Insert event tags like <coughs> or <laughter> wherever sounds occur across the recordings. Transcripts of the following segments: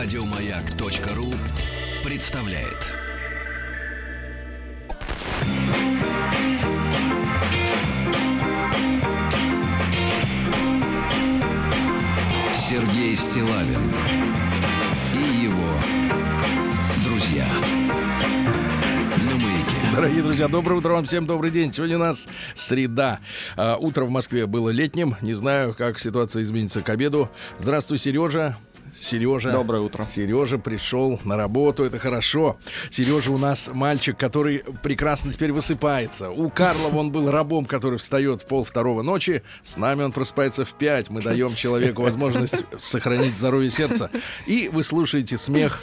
Радиомаяк.ру представляет. Сергей Стилавин и его друзья. Дорогие друзья, доброе утро вам всем, добрый день. Сегодня у нас среда. А, утро в Москве было летним. Не знаю, как ситуация изменится к обеду. Здравствуй, Сережа. Сережа. Доброе утро. Сережа пришел на работу, это хорошо. Сережа у нас мальчик, который прекрасно теперь высыпается. У Карлова он был рабом, который встает в пол второго ночи. С нами он просыпается в пять. Мы даем человеку возможность сохранить здоровье сердца. И вы слушаете смех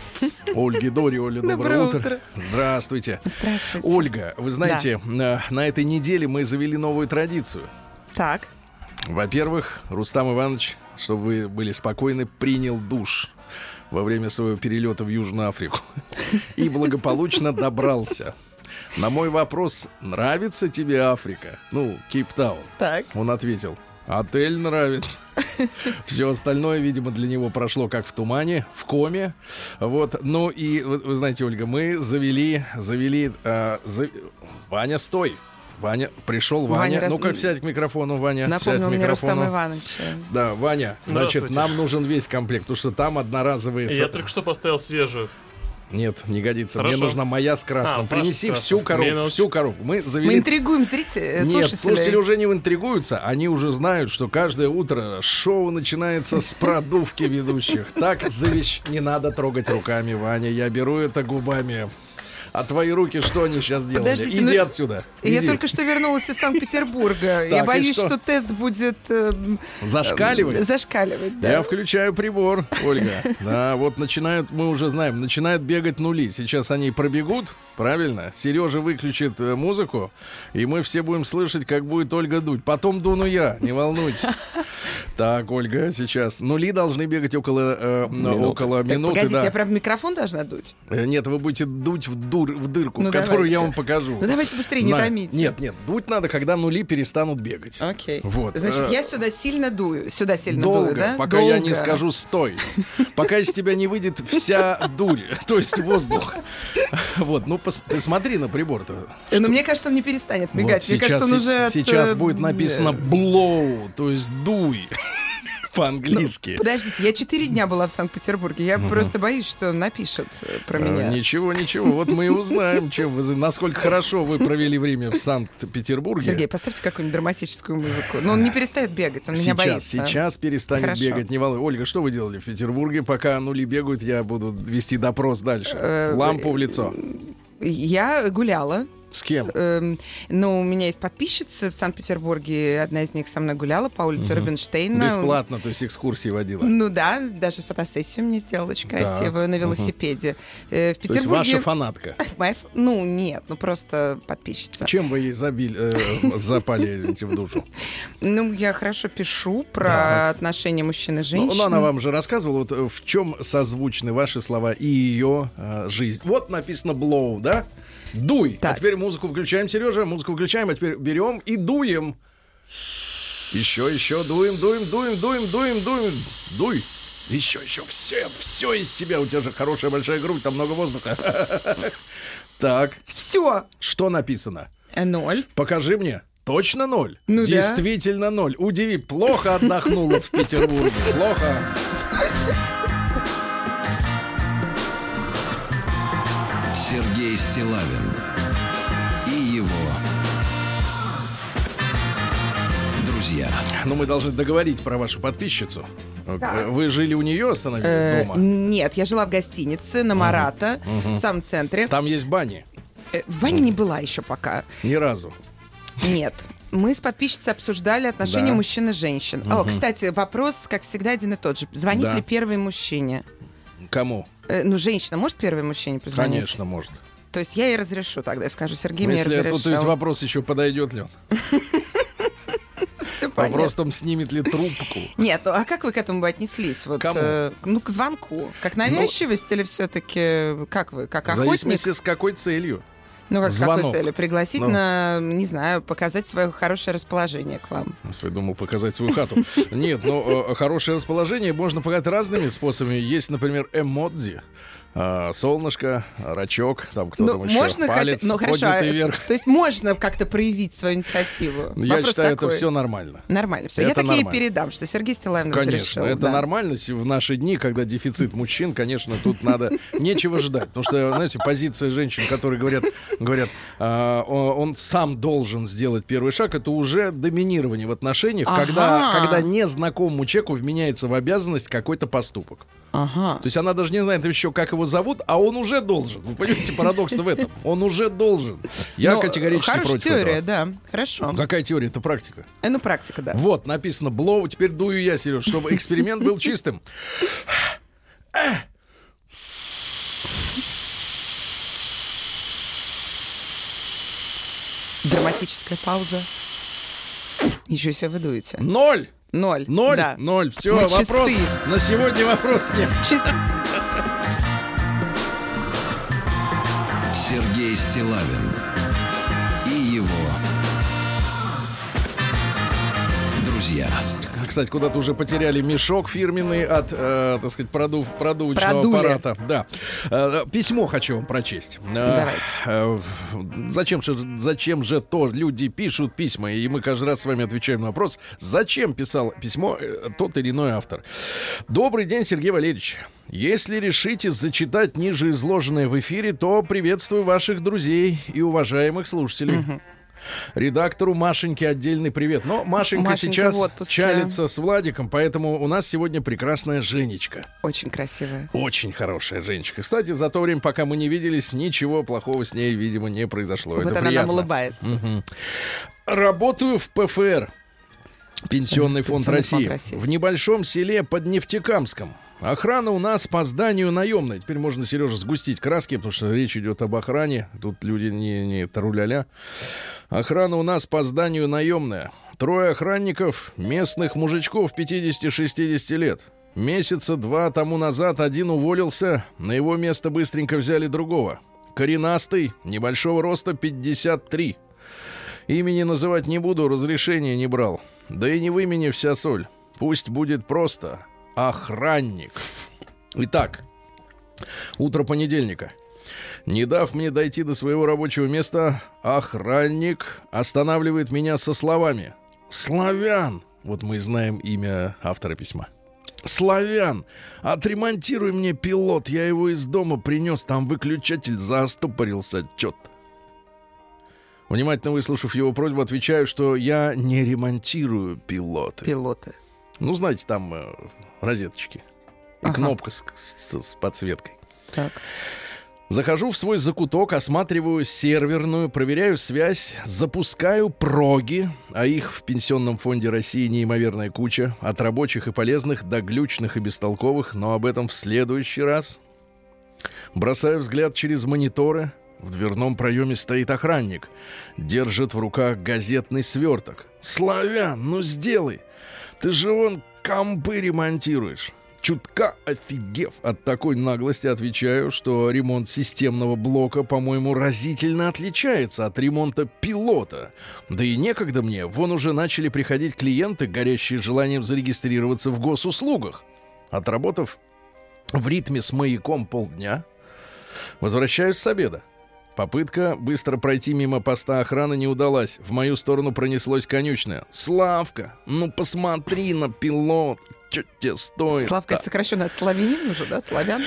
Ольги Дори. Оля, доброе, Доброе утро. утро. Здравствуйте. Здравствуйте. Ольга, вы знаете, на, на этой неделе мы завели новую традицию. Так. Во-первых, Рустам Иванович, чтобы вы были спокойны, принял душ во время своего перелета в Южную Африку <laughs> и благополучно добрался. На мой вопрос, нравится тебе Африка? Ну, Кейптаун. Так. Он ответил, отель нравится. <laughs> Все остальное, видимо, для него прошло как в тумане, в коме. Вот. Ну и, вы, вы знаете, Ольга, мы завели, завели... э, за- Ваня, стой! Ваня, пришел Ваня. Ваня, раз- Ну-ка, сядь к микрофону, Ваня. сядь Напомнил к мне Рустам микрофону. Иванович. Да, Ваня, значит, нам нужен весь комплект, потому что там одноразовые... Я только что поставил свежую. Нет, не годится. Мне Хорошо. нужна моя с красным. А, Принеси с красным. всю коробку, Минут. всю коробку. Мы завели... Мы интригуем зрителей, Нет, слушателей. слушатели уже не интригуются, они уже знают, что каждое утро шоу начинается с продувки ведущих. Так завещ... Не надо трогать руками, Ваня, я беру это губами. А твои руки что они сейчас делали? Подождите, Иди ну, отсюда. Я иди. только что вернулась из Санкт-Петербурга. <laughs> Я боюсь, что? что тест будет... э, Зашкаливать? э, Зашкаливать, да. Я включаю прибор, Ольга. Да, вот начинают, мы уже знаем, начинают бегать нули. Сейчас они пробегут, правильно? Сережа выключит э, музыку, и мы все будем слышать, как будет Ольга дуть. Потом дуну я, не волнуйтесь. <laughs> Так, Ольга, сейчас. Нули должны бегать около, э, около Так, минуты. погодите, да. я прям в микрофон должна дуть? Э, Нет, вы будете дуть в, дур, в дырку, Ну, в которую я давайте. вам покажу. Ну давайте быстрее, не На- томите. Нет, нет, дуть надо, когда нули перестанут бегать. Окей. Вот, Значит, э, я сюда сильно дую. Сюда сильно Долго, дую, да? пока я не Долго. скажу стой. <laughs> Пока из тебя не выйдет вся дурь, <laughs> то есть воздух. Вот, ну пос- ты смотри на прибор-то. Э, Но мне кажется, он не перестанет Вот мигать. Мне кажется, он уже... от, сейчас э, будет написано blow, то есть дуй <laughs> по-английски. Подождите, я четыре дня была в Санкт-Петербурге. Я просто боюсь, что он напишет э, про Э, меня. Ничего, ничего. Вот мы и узнаем, чем вы, насколько хорошо вы провели время в Санкт-Петербурге. Сергей, поставьте какую-нибудь драматическую музыку. Но он не перестает бегать, он меня сейчас, боится. сейчас перестанет Хорошо. бегать, не волнуй. Ольга, что вы делали в Петербурге? Пока нули бегают, я буду вести допрос дальше. Лампу в лицо. Я гуляла. С кем? Эм, ну, у меня есть подписчицы в Санкт-Петербурге. Одна из них со мной гуляла по улице Рубинштейна. Бесплатно, то есть экскурсии водила. Ну да, даже фотосессию мне сделала очень Так, красивую на велосипеде. Э, в То есть Петербурге... ваша фанатка. <laughs> Моя Ну, нет, ну просто подписчица. Чем вы ей забили, э, запали извините, в душу? Ну, я хорошо пишу про Так. отношения мужчин и Ну, женщин. ну, она вам же рассказывала, вот э, в чем созвучны ваши слова и ее э, жизнь. Вот написано blow, да? Дуй. А Так. теперь музыку включаем, Сережа, музыку включаем, а теперь берем и дуем. Еще, еще, дуем, дуем, дуем, дуем, дуем, дуем. Дуй. Еще, еще, все, все из себя. У тебя же хорошая большая грудь, там много воздуха. <laughs> Так, Все. что написано? Ноль. Покажи мне. Точно ноль? Ну да. Действительно ноль. Удиви, плохо отдохнула в Петербурге. Плохо. Стилавин и его друзья. Ну, мы должны договорить про вашу подписчицу. Так. Вы жили у нее, остановились Э, дома? Нет, я жила в гостинице на Марата, в самом центре. Там есть бани? Э, В бане не была еще пока. Ни разу. Нет. Мы с подписчицей обсуждали отношения Да. мужчин и женщин. О, кстати, вопрос, как всегда, один и тот же. Звонит Да. ли первый мужчине? Кому? Э, ну, женщина может первой мужчине позвонить? Конечно, может. То есть я ей разрешу тогда. Я скажу, Сергей Ну, мне разрешил. тут есть вопрос еще, подойдет ли он. Понятно. Вопрос там, снимет ли трубку. Нет, ну а как вы к этому бы отнеслись? Вот, Кому? э, ну, к звонку. Как навязчивость или все-таки как вы, как В охотник? зависимости с какой целью. Ну, как с какой Звонок. целью? Пригласить Ну. на, не знаю, показать свое хорошее расположение к вам. Я думал показать свою хату. Нет, но э, хорошее расположение можно показать разными способами. Есть, например, эмодзи. А, солнышко, рачок, там кто там ну, еще, можно палец хотя- ну, хорошо, а, вверх. То есть можно как-то проявить свою инициативу. Я Вопрос считаю, такой. это все нормально. Нормально. Все. Я Это такие нормально. передам, что Сергей Стилавин Конечно, разрешил. это да. нормально С- в наши дни, когда дефицит мужчин, конечно, тут надо <laughs> нечего ждать, потому что, знаете, позиция женщин, которые говорят, говорят, а, он сам должен сделать первый шаг, это уже доминирование в отношениях, когда, Ага. когда незнакомому человеку вменяется в обязанность какой-то поступок. Ага. То есть она даже не знает еще, как его зовут, а он уже должен. Вы понимаете, парадокс в этом. Он уже должен. Я Ну, категорически Хорошая против теория, этого. да. Хорошо. Какая теория? Это практика. Э, Ну, практика, да. Вот, написано блоу, теперь дую я, Сереж, чтобы эксперимент был чистым. Драматическая пауза. Еще себе вы дуете. Ноль! Ноль. Ноль! Да. Ноль! Все, Мы вопрос. чисты. На сегодня вопрос нет. Чисто. Сергей Стилавин и его друзья. Кстати, куда-то уже потеряли мешок фирменный от, э, так сказать, продув, продувочного Продули. аппарата. Да. Э, письмо хочу вам прочесть. Э, Давайте. э, зачем, же, зачем же то люди пишут письма, и мы каждый раз с вами отвечаем на вопрос, зачем писал письмо э, тот или иной автор. Добрый день, Сергей Валерьевич. Если решите зачитать ниже изложенное в эфире, то приветствую ваших друзей и уважаемых слушателей. Редактору Машеньке отдельный привет. Но Машенька, Машенька сейчас чалится с Владиком, поэтому у нас сегодня прекрасная Женечка. Очень красивая. Очень хорошая Женечка. Кстати, за то время, пока мы не виделись, ничего плохого с ней, видимо, не произошло. вот Это она приятно. нам улыбается. Мгм. Работаю в ПФР. Пенсионный фонд Пенсионный России. фонд России. В небольшом селе под Нефтекамском. Охрана у нас по зданию наемная. Теперь можно, Сережа, сгустить краски, потому что речь идет об охране. Тут люди не, не таруляля. Охрана у нас по зданию наемная. Трое охранников, местных мужичков 50-60 лет. Месяца два тому назад один уволился, на его место быстренько взяли другого. Коренастый, небольшого роста 53. Имени называть не буду, разрешения не брал. Да и не в имени вся соль. Пусть будет просто охранник. Итак, утро понедельника. Не дав мне дойти до своего рабочего места, охранник останавливает меня со словами «Славян!» Вот мы знаем имя автора письма. «Славян, отремонтируй мне пилот, я его из дома принес, там выключатель застопорился, чё-то». Внимательно выслушав его просьбу, отвечаю, что я не ремонтирую пилоты. Пилоты. Ну, знаете, там э, розеточки. И Ага. кнопка с, с- с подсветкой. Так. Захожу в свой закуток, осматриваю серверную, проверяю связь, запускаю проги, а их в Пенсионном фонде России неимоверная куча, от рабочих и полезных до глючных и бестолковых, но об этом в следующий раз. Бросаю взгляд через мониторы. В дверном проеме стоит охранник. Держит в руках газетный сверток. «Славян, ну сделай! Ты же вон компы ремонтируешь!» Чутка офигев от такой наглости, отвечаю, что ремонт системного блока, по-моему, разительно отличается от ремонта пилота. Да и некогда мне, вон уже начали приходить клиенты, горящие желанием зарегистрироваться в госуслугах. Отработав в ритме с маяком полдня, возвращаюсь с обеда. Попытка быстро пройти мимо поста охраны не удалась. В мою сторону пронеслось конючное. «Славка, ну посмотри на пилот, что тебе стоит?» Славка, это сокращенно от славянин уже, да? От славян?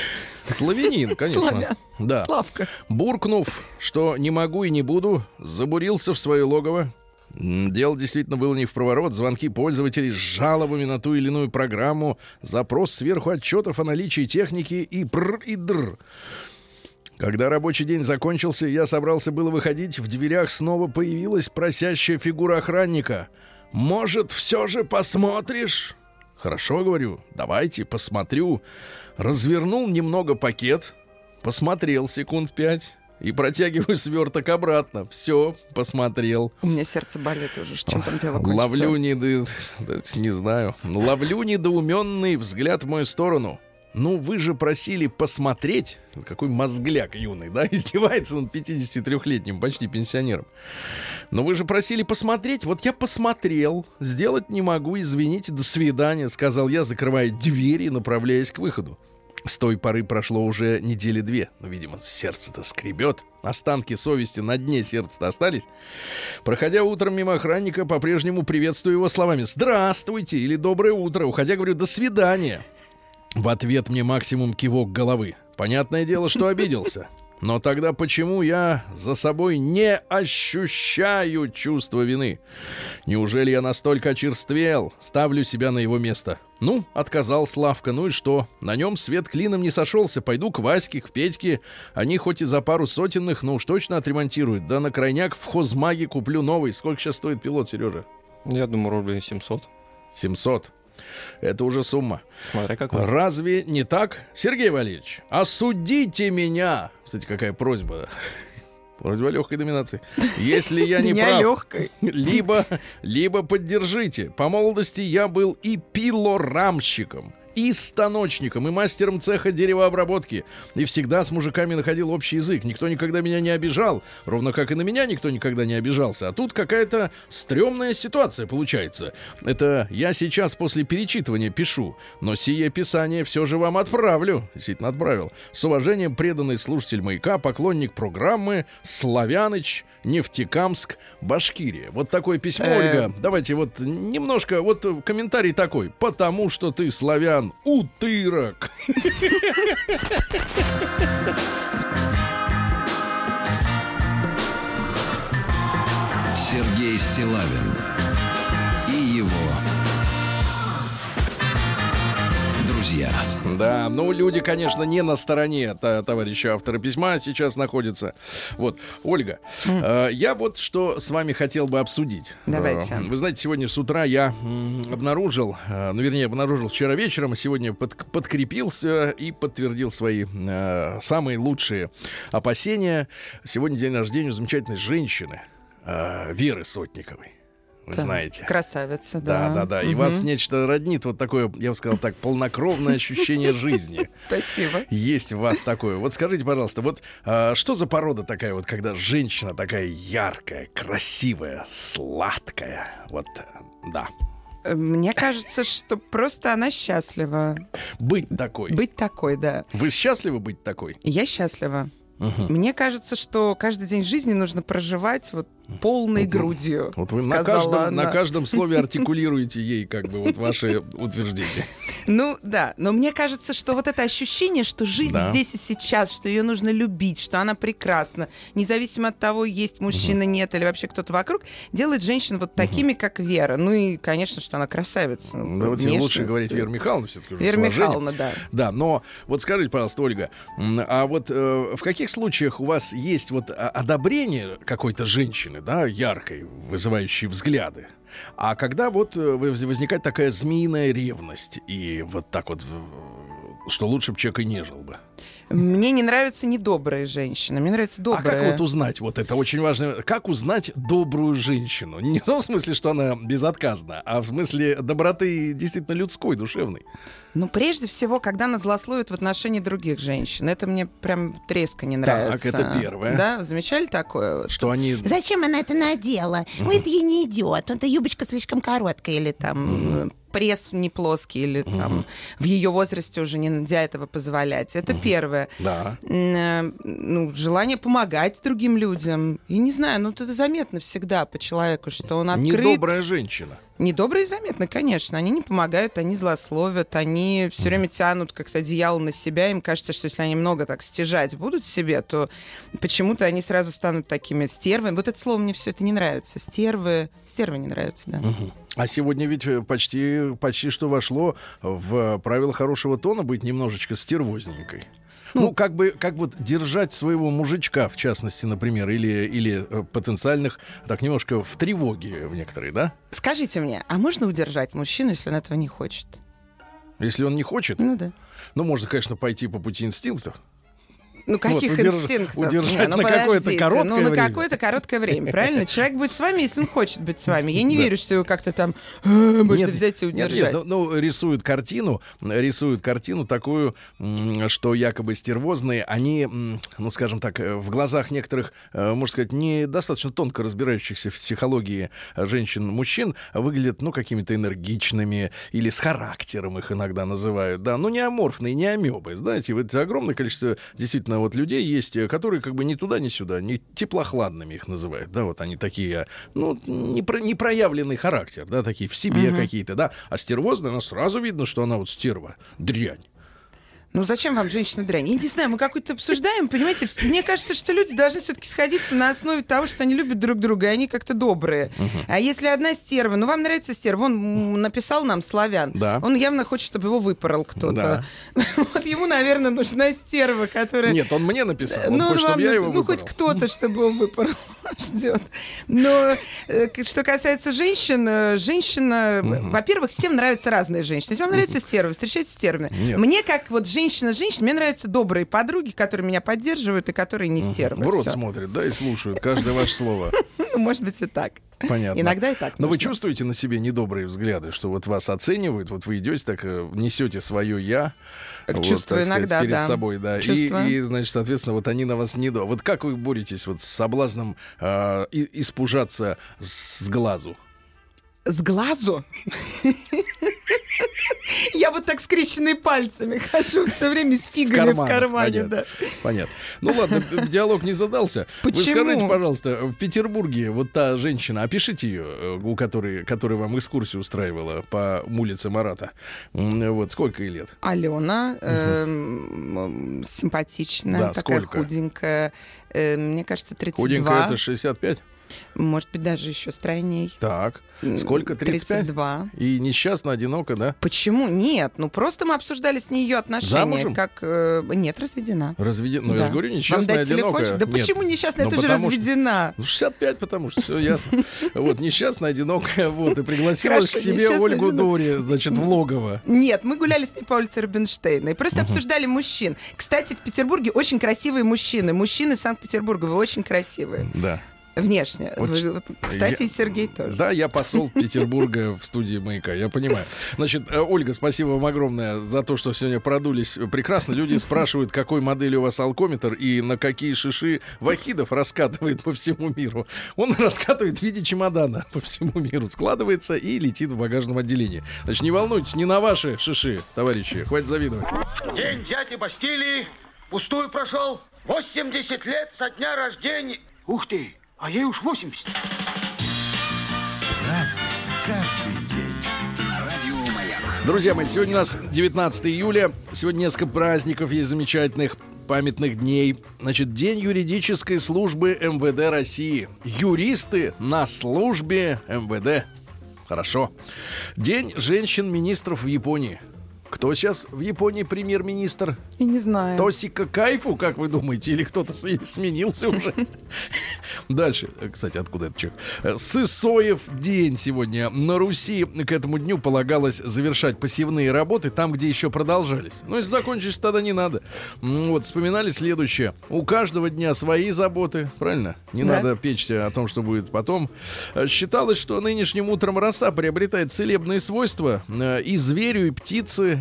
Славянин, конечно. Славян. Да. Славка. Буркнув, что не могу и не буду, забурился в свое логово. Дело действительно было не в проворот. Звонки пользователей с жалобами на ту или иную программу, запрос сверху отчетов о наличии техники и пр и др. Когда рабочий день закончился, я собрался было выходить, в дверях снова появилась просящая фигура охранника. «Может, все же посмотришь?» «Хорошо, — говорю, — давайте, посмотрю». Развернул немного пакет, посмотрел секунд пять и протягиваю сверток обратно. Все, посмотрел. У меня сердце болит уже. Чем там дело кончится? Ловлю недо... не знаю. Ловлю недоуменный взгляд в мою сторону. Ну вы же просили посмотреть, какой мозгляк юный, да, <laughs> издевается он 53-летним, почти пенсионером. Но вы же просили посмотреть, вот я посмотрел, сделать не могу, извините, до свидания, сказал я, закрывая двери и направляясь к выходу. С той поры прошло уже недели две. Но, видимо, сердце-то скребет. Останки совести на дне сердца остались. Проходя утром мимо охранника, по-прежнему приветствую его словами «Здравствуйте» или «Доброе утро». Уходя, говорю «До свидания». В ответ мне максимум кивок головы. Понятное дело, что обиделся. Но тогда почему я за собой не ощущаю чувства вины? Неужели я настолько очерствел? Ставлю себя на его место. Ну, отказал Славка, ну и что? На нем свет клином не сошелся. Пойду к Ваське, к Петьке. Они хоть и за пару сотенных, но уж точно отремонтируют. Да на крайняк в хозмаге куплю новый. Сколько сейчас стоит пилот, Сережа? Я думаю, рублей 700. 700. Это уже сумма. Смотря какой. Разве не так, Сергей Валерьевич? Осудите меня. Кстати, какая просьба. Просьба легкой доминации. Если я не прав, легкой. либо, либо поддержите. По молодости я был и пилорамщиком и станочником, и мастером цеха деревообработки. И всегда с мужиками находил общий язык. Никто никогда меня не обижал. Ровно как и на меня никто никогда не обижался. А тут какая-то стрёмная ситуация получается. Это я сейчас после перечитывания пишу. Но сие писание все же вам отправлю. Действительно отправил. С уважением преданный слушатель «Маяка», поклонник программы «Славяныч», Нефтекамск, Башкирия. Вот такое письмо, Э. Ольга. Давайте вот немножко, вот комментарий такой. Потому что ты славян, утырок. Сергей Стилавин друзья. Да, ну люди, конечно, не на стороне товарища автора письма сейчас находятся. Вот, Ольга, э, я вот что с вами хотел бы обсудить. Давайте. Э, вы знаете, сегодня с утра я обнаружил, э, ну, вернее, обнаружил вчера вечером, а сегодня под- подкрепился и подтвердил свои э, самые лучшие опасения. Сегодня день рождения у замечательной женщины, э, Веры Сотниковой. Вы знаете. Красавица, да. Да, да, да. И Мгм. вас нечто роднит, вот такое, я бы сказал так, полнокровное ощущение жизни. <laughs> Спасибо. Есть в вас такое. Вот скажите, пожалуйста, вот а, что за порода такая вот, когда женщина такая яркая, красивая, сладкая? Вот, да. Мне кажется, что просто она счастлива Быть такой. быть такой, да. Вы счастливы быть такой? Я счастлива. Мгм. Мне кажется, что каждый день жизни нужно проживать вот полной Вот, грудью. Вот вы на каждом, на она. каждом слове <laughs> артикулируете ей как бы вот ваши утверждения. Ну да, но мне кажется, что вот это ощущение, что жизнь Да. здесь и сейчас, что ее нужно любить, что она прекрасна, независимо от того, есть мужчина, нет или вообще кто-то вокруг, делает женщин вот такими, как Вера. Ну и, конечно, что она красавица. ну, Давайте лучше внешность. говорить Вера Михайловна все-таки. Вера Михайловна, да. Да, но вот скажите, пожалуйста, Ольга, а вот э, в каких случаях у вас есть вот а, одобрение какой-то женщины, да, яркой, вызывающей взгляды? А когда вот э, воз- возникает такая змеиная ревность, и вот так вот, э, что лучше бы человек и не жил бы. Мне не нравятся недобрые женщины, мне нравится А добрая. как вот узнать, вот это очень важно, как узнать добрую женщину? Не в том смысле, что она безотказна, а в смысле доброты действительно людской, душевной. Ну, прежде всего, когда она злословит в отношении других женщин. Это мне прям треска не нравится. это первое. Да, замечали такое? Что они... Зачем она это надела? Ой, это ей не идет. Эта юбочка слишком короткая. Или там э, пресс не плоский, или там в ее возрасте уже не нельзя этого позволять. Это первое. Да. Э, Ну, желание помогать другим людям. И не знаю, ну, это заметно всегда по человеку, что он открыт. Недобрая женщина. Недобрые заметно, конечно. Они не помогают, они злословят, они все время тянут как-то одеяло на себя. Им кажется, что если они много так стяжать будут себе, то почему-то они сразу станут такими стервами. Вот это слово мне все это не нравится. Стервы. Стервы не нравятся, да. А сегодня ведь э, почти, почти что вошло в правило хорошего тона быть немножечко стервозненькой. Ну, как бы, как вот держать своего мужичка, в частности, например, или, или э, потенциальных, так немножко в тревоге в некоторые, да? Скажите мне, а можно удержать мужчину, если он этого не хочет? Если он не хочет, Ну да. ну, можно, конечно, пойти по пути инстинктов. Ну, каких Вот, удерж- инстинктов? удержать Не, ну, на какое-то короткое Ну, на время. какое-то короткое время, <laughs> правильно? Человек будет с вами, если он хочет быть с вами. Я не Да. верю, что его как-то там э, можно взять и нет, нет, удержать. ну, ну, рисуют картину, рисуют картину такую, что якобы стервозные, они, ну, скажем так, э, в глазах некоторых, э, можно сказать, недостаточно тонко разбирающихся в психологии женщин-мужчин, выглядят, ну, какими-то энергичными или с характером их иногда называют, да, ну, не аморфные, не амебы, знаете, вот огромное количество действительно вот людей есть, э, которые как бы ни туда, ни сюда, не теплохладными их называют, да, вот они такие, ну, непро- непроявленный характер, да, такие в себе какие-то, да, а стервозная, она сразу видно, что она вот стерва, дрянь. Ну зачем вам женщина дрянь? Я не знаю, мы какую-то обсуждаем, понимаете? Мне кажется, что люди должны все-таки сходиться на основе того, что они любят друг друга, и они как-то добрые. А если одна стерва, ну вам нравится стерва, он написал нам славян, Да. он явно хочет, чтобы его выпорол кто-то. Да. <laughs> Вот ему, наверное, нужна стерва, которая... Нет, он мне написал, он Ну, хочет, вам чтобы я его ну, хоть кто-то, чтобы его выпорол, <laughs> ждет. Но э, что касается женщин, э, женщина, э, во-первых, всем нравятся разные женщины. Если вам нравится стерва, встречайте стервы. Нет. Мне, как вот женщина-женщина, мне нравятся добрые подруги, которые меня поддерживают и которые не стервы. В рот Всё. смотрят, да, и слушают каждое ваше слово. <laughs> Может быть, и так. Понятно. Иногда и так. Но вы чувствуете на себе недобрые взгляды, что вот вас оценивают, вот вы идете так, э, несете свое я, вот, Чувствую сказать, иногда, перед да. собой, да, и, Чувствую. и, значит, соответственно, вот они на вас не до. Вот как вы боретесь вот с соблазном э, и- испужаться с глазу? С глазу? <laughs> Я вот так скрещенные пальцами хожу все время с фигами в кармане. понятно. да. Понятно. Ну ладно, диалог не задался. Вы Почему? скажите, пожалуйста, в Петербурге вот та женщина, опишите ее, э, у которой, которая вам экскурсию устраивала по улице Марата. Вот сколько ей лет? Алена, м, симпатичная, Да, такая сколько? худенькая. э, мне кажется, 32. Худенькая это 65? Может быть, даже еще стройней. Так. Сколько? 35? 32. И несчастно, одиноко, да? Почему? Нет, ну просто мы обсуждали с ней ее отношения. Замужем? Как... э, нет, разведена. Разведена. Ну, я Да. же говорю, Вам несчастная, дать одинокая. телефончик? Да Нет. почему несчастная? Ну, Это же потому что- разведена. Ну, 65, потому что все ясно. <laughs> Вот, несчастная, одинокая, вот, и пригласила к себе Ольгу. Дори, значит, в логово. Нет, мы гуляли с ней по улице Рубинштейна и просто обсуждали мужчин. Кстати, в Петербурге очень красивые мужчины. Мужчины Санкт-Петербурга, вы очень красивые. Да. Внешне. Вот Вы- вот, кстати, я- Сергей тоже. Да, я посол Петербурга в студии «Маяка», я понимаю. Значит, э, Ольга, спасибо вам огромное за то, что сегодня продулись прекрасно. Люди <laughs> спрашивают, какой модели у вас алкометр и на какие шиши Вахидов раскатывает по всему миру. Он <laughs> раскатывает в виде чемодана по всему миру, складывается и летит в багажном отделении. Значит, не волнуйтесь, не на ваши шиши, товарищи, хватит завидовать. День дяди Бастилии пустую прошел. 80 лет со дня рождения. Ух ты, а ей уж 80. Друзья мои, сегодня у нас 19 июля. Сегодня несколько праздников есть замечательных памятных дней. Значит, День юридической службы МВД России. Юристы на службе МВД. Хорошо. День женщин-министров в Японии. Кто сейчас в Японии премьер-министр? Я не знаю. Тосика Кайфу, как вы думаете, или кто-то сменился уже? <laughs> Дальше, э, кстати, откуда этот человек? Э, Сысоев день сегодня. На Руси к этому дню полагалось завершать посевные работы там, где еще продолжались. Но если закончились, тогда не надо. Вот, вспоминали следующее. У каждого дня свои заботы, правильно? Не Да. надо печься о том, что будет потом. Э, Считалось, что нынешним утром роса приобретает целебные свойства. И зверю, и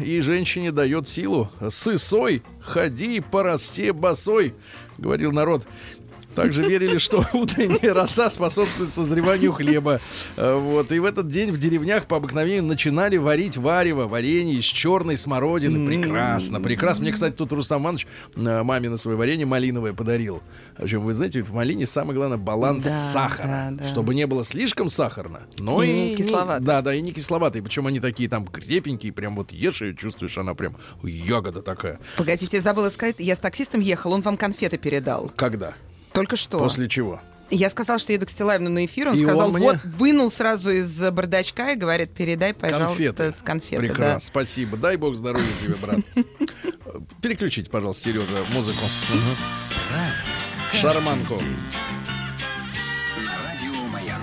и женщине дает силу. Сысой, ходи по росте босой, говорил народ. Также верили, что <laughs> утренняя роса способствует созреванию хлеба. Э, Вот. И в этот день в деревнях по обыкновению начинали варить варево, варенье из черной смородины. Прекрасно, прекрасно. Мне, кстати, тут Рустам Иванович э, маме на свое варенье малиновое подарил. Причем, вы знаете, ведь в малине самое главное баланс Да, сахара. да, да. Чтобы не было слишком сахарно, но И и, не кисловато. Да, да, и не кисловатые. Причем они такие там крепенькие, прям вот ешь и чувствуешь, она прям ягода такая. Погодите, я забыла сказать, я с таксистом ехал, он вам конфеты передал. Когда? Только что. После чего? Я сказала, что еду к Стилаевну на эфир, он И сказал, он мне- вот, вынул сразу из бардачка и говорит, передай, пожалуйста, Конфеты. с конфеты. Прекрасно, да. спасибо. Дай бог здоровья тебе, брат. Переключите, пожалуйста, Сережа, музыку. Шарманку.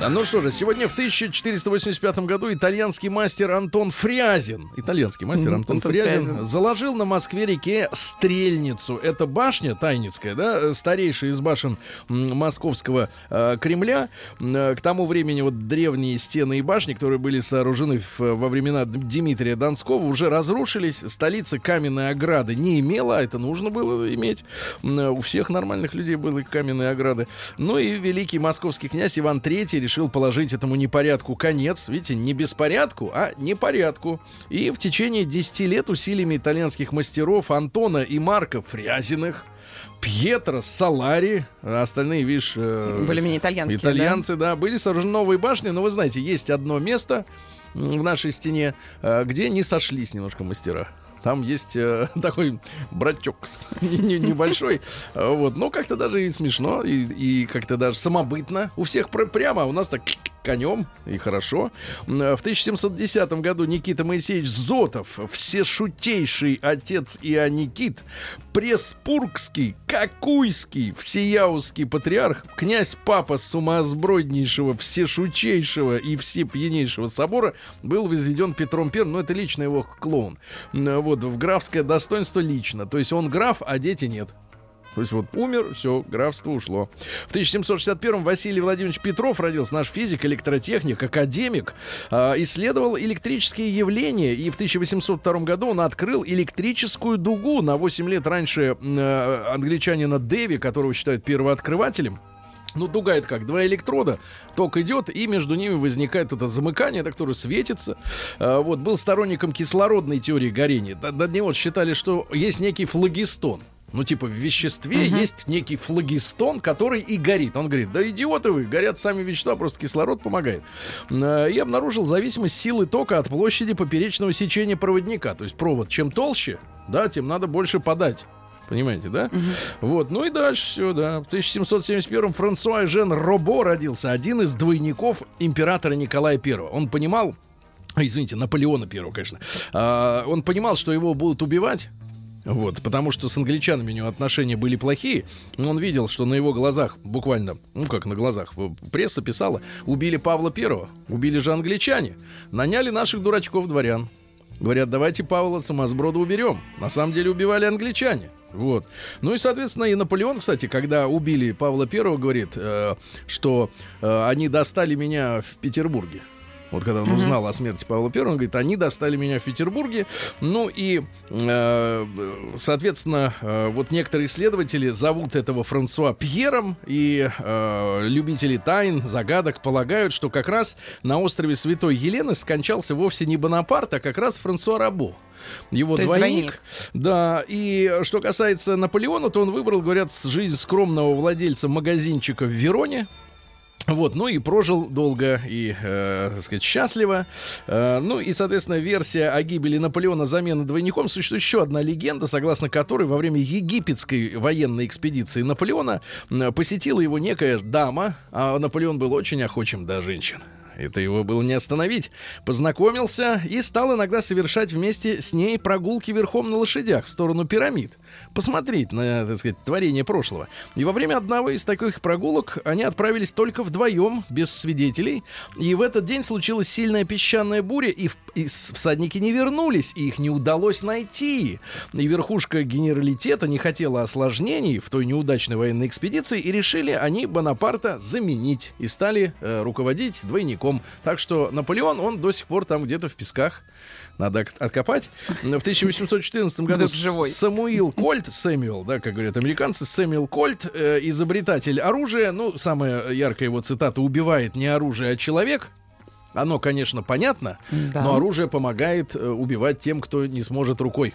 Ну что же, сегодня в 1485 году итальянский мастер Антон Фрязин, итальянский мастер Антон, Антон Фрязин, Фрязин. заложил на Москве-реке Стрельницу. Это башня Тайницкая, да, э, старейшая из башен московского э, Кремля. Э, К тому времени вот древние стены и башни, которые были сооружены в- во времена Дмитрия Донского, уже разрушились. Столица каменной ограды не имела, а это нужно было иметь. Э, У всех нормальных людей были каменные ограды. Ну и великий московский князь Иван III решил положить этому непорядку конец. Видите, не беспорядку, а непорядку. И в течение 10 лет усилиями итальянских мастеров Антона и Марка Фрязиных, Пьетро Салари, а остальные, видишь, э, Более-менее итальянские, да? итальянцы, да? были сооружены новые башни, но вы знаете, есть одно место в нашей стене, э, где не сошлись немножко мастера. Там есть э, <laughs> такой братек небольшой, вот, но как-то даже и смешно, и, и как-то даже самобытно. У всех пр- прямо, а у нас так конем, и хорошо. Э, В 1710 году Никита Моисеевич Зотов, всешутейший отец Ионикит, Преспургский, Какуйский, Всеяузский патриарх, князь папа сумасброднейшего, всешутейшего и всепьянейшего собора был возведен Петром I, ну это лично его клоун. М, Вот, в графское достоинство лично. То есть он граф, а дети нет. То есть вот умер, все, графство ушло. В 1761-м Василий Владимирович Петров родился, наш физик, электротехник, академик, а, исследовал электрические явления, и в 1802 году он открыл электрическую дугу на 8 лет раньше э, англичанина Дэви, которого считают первооткрывателем. Ну, дуга это как? Два электрода, ток идет, и между ними возникает это замыкание, это которое светится. А, вот, был сторонником кислородной теории горения. До, до него считали, что есть некий флогистон. Ну, типа, в веществе есть некий флогистон, который и горит. Он говорит, да идиоты вы, горят сами вещества, просто кислород помогает. А, И обнаружил зависимость силы тока от площади поперечного сечения проводника. То есть провод чем толще, да, тем надо больше подать. Понимаете, да? Вот, ну и дальше все, да. В 1771-м Франсуа Жен Робо родился, один из двойников императора Николая I. Он понимал, извините, Наполеона I, конечно, А, он понимал, что его будут убивать, вот, потому что с англичанами у него отношения были плохие. Он видел, что на его глазах, буквально, ну как на глазах, пресса писала, убили Павла Первого, убили же англичане, наняли наших дурачков-дворян. Говорят, давайте Павла Самосброда уберем. На самом деле убивали англичане. Вот. Ну и, соответственно, и Наполеон, кстати, когда убили Павла Первого, говорит, э, что э, они достали меня в Петербурге. Вот когда он узнал о смерти Павла I, он говорит, они достали меня в Петербурге. Ну и, э, соответственно, э, вот некоторые исследователи зовут этого Франсуа Пьером, и э, любители тайн, загадок полагают, что как раз на острове Святой Елены скончался вовсе не Бонапарт, а как раз Франсуа Рабо. Его То двойник. двойник. Да, и что касается Наполеона, то он выбрал, говорят, жизнь скромного владельца магазинчика в Вероне. Вот, ну и прожил долго и, э, так сказать, счастливо. Э, ну и, соответственно, версия о гибели Наполеона замены двойником существует еще одна легенда, согласно которой во время египетской военной экспедиции Наполеона посетила его некая дама, а Наполеон был очень охочим до женщин. Это его было не остановить. Познакомился и стал иногда совершать вместе с ней прогулки верхом на лошадях в сторону пирамид. Посмотреть на, так сказать, творение прошлого. И во время одного из таких прогулок они отправились только вдвоем, без свидетелей. И в этот день случилась сильная песчаная буря, и, в- и всадники не вернулись, и их не удалось найти. И верхушка генералитета не хотела осложнений в той неудачной военной экспедиции, и решили они Бонапарта заменить. И стали э, руководить двойником. Так что Наполеон, он до сих пор там где-то в песках. Надо от- откопать. В 1814 году живой. Самуил Кольт, Сэмюэл, да, как говорят американцы, Сэмюэл Кольт, э, изобретатель оружия, ну, самая яркая его цитата, убивает не оружие, а человек. Оно, конечно, понятно, Да. но оружие помогает э, убивать тем, кто не сможет рукой.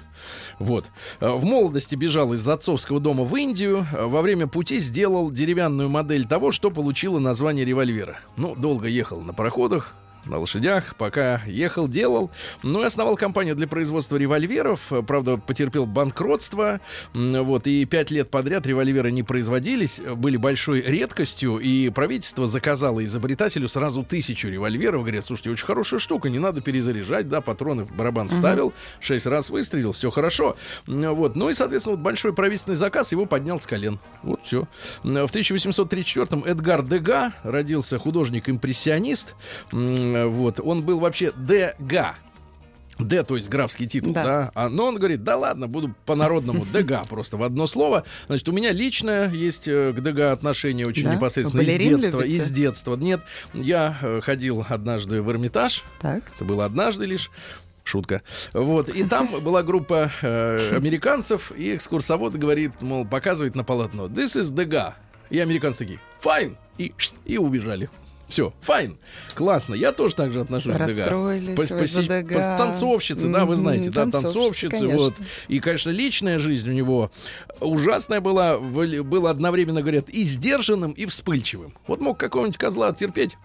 Вот. Э, В молодости бежал из отцовского дома в Индию. Э, Во время пути сделал деревянную модель того, что получило название револьвера. Ну, долго ехал на пароходах, на лошадях, пока ехал, делал. Ну и основал компанию для производства револьверов. Правда, потерпел банкротство. Вот, и пять лет подряд револьверы не производились, были большой редкостью, и правительство заказало изобретателю сразу тысячу револьверов. Говорят, слушайте, очень хорошая штука, не надо перезаряжать, да, патроны в барабан вставил, шесть раз выстрелил, все хорошо. Вот, ну и, соответственно, вот большой правительственный заказ его поднял с колен. Вот все. В 1834-м Эдгар Дега родился художник-импрессионист. М, Вот, он был вообще Дега. Д, то есть графский титул, да. Да. А, но он говорит, да ладно, буду по-народному <laughs> Дега просто в одно слово. Значит, у меня лично есть э, к Дега отношение очень Да? непосредственно из детства. любите? Из детства. Нет, я э, ходил однажды в Эрмитаж. Так. Это было однажды лишь. Шутка. Вот. И там была группа э, американцев, и экскурсовод говорит, мол, показывает на полотно. This is Degas. И американцы такие, fine. И, и убежали. Все, файн, классно. Я тоже так же отношусь к Дега. Расстроились, По- поси- Танцовщицы, да, вы знаете, да, танцовщицы, конечно. Вот. И, конечно, личная жизнь у него ужасная была. Был одновременно, говорят, и сдержанным, и вспыльчивым. Вот мог какого-нибудь козла терпеть,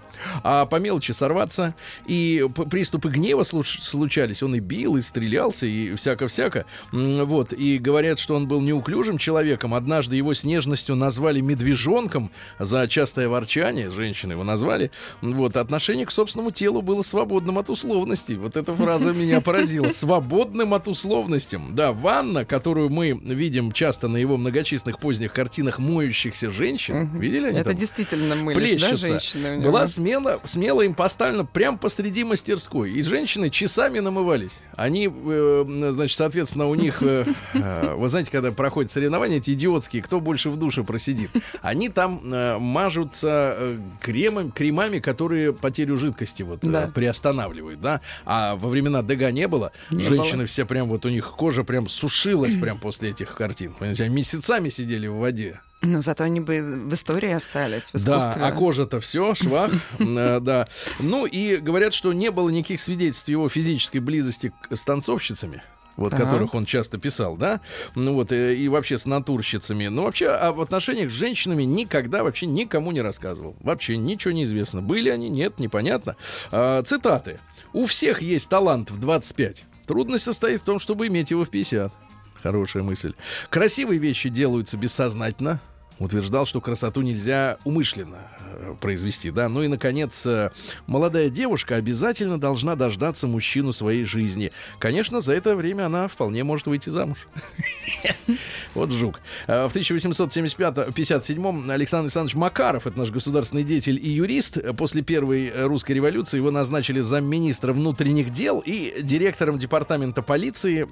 а по мелочи сорваться. И приступы гнева случались. Он и бил, и стрелялся, и всяко-всяко. Вот. И говорят, что он был неуклюжим человеком. Однажды его с нежностью назвали медвежонком за частое ворчание. Женщины его назвали. Вот. Отношение к собственному телу было свободным от условностей. Вот эта фраза меня поразила. Свободным от условностей. Да, ванна, которую мы видим часто на его многочисленных поздних картинах моющихся женщин. Видели они Это там? действительно мылись, да, женщины? Была смело, смело им поставлена прямо посреди мастерской. И женщины часами намывались. Они, э, значит, соответственно, у них, э, э, вы знаете, когда проходят соревнования эти идиотские, кто больше в душе просидит, они там э, мажутся э, кремом, кремами, которые потерю жидкости вот э, Да. приостанавливают, да. А во времена Дега не было. Не Женщины все прям вот у них кожа прям сушилась прям после этих картин. Понимаете, они месяцами сидели в воде. Ну, зато они бы в истории остались, в Да, искусстве. а кожа-то все, швах, э, да. Ну и говорят, что не было никаких свидетельств его физической близости с танцовщицами. Вот Так. которых он часто писал, да, ну вот э, и вообще с натурщицами, ну вообще а в отношениях с женщинами никогда вообще никому не рассказывал, вообще ничего не известно, были они, нет, непонятно. А, цитаты: у всех есть талант в 25, трудность состоит в том, чтобы иметь его в 50. Хорошая мысль. Красивые вещи делаются бессознательно. Утверждал, что красоту нельзя умышленно э, произвести, да. Ну и, наконец, э, молодая девушка обязательно должна дождаться мужчину своей жизни. Конечно, за это время она вполне может выйти замуж. <laughs> Вот жук. Э, В 1857 Александр Александрович Макаров, это наш государственный деятель и юрист, после первой русской революции его назначили замминистра внутренних дел и директором департамента полиции.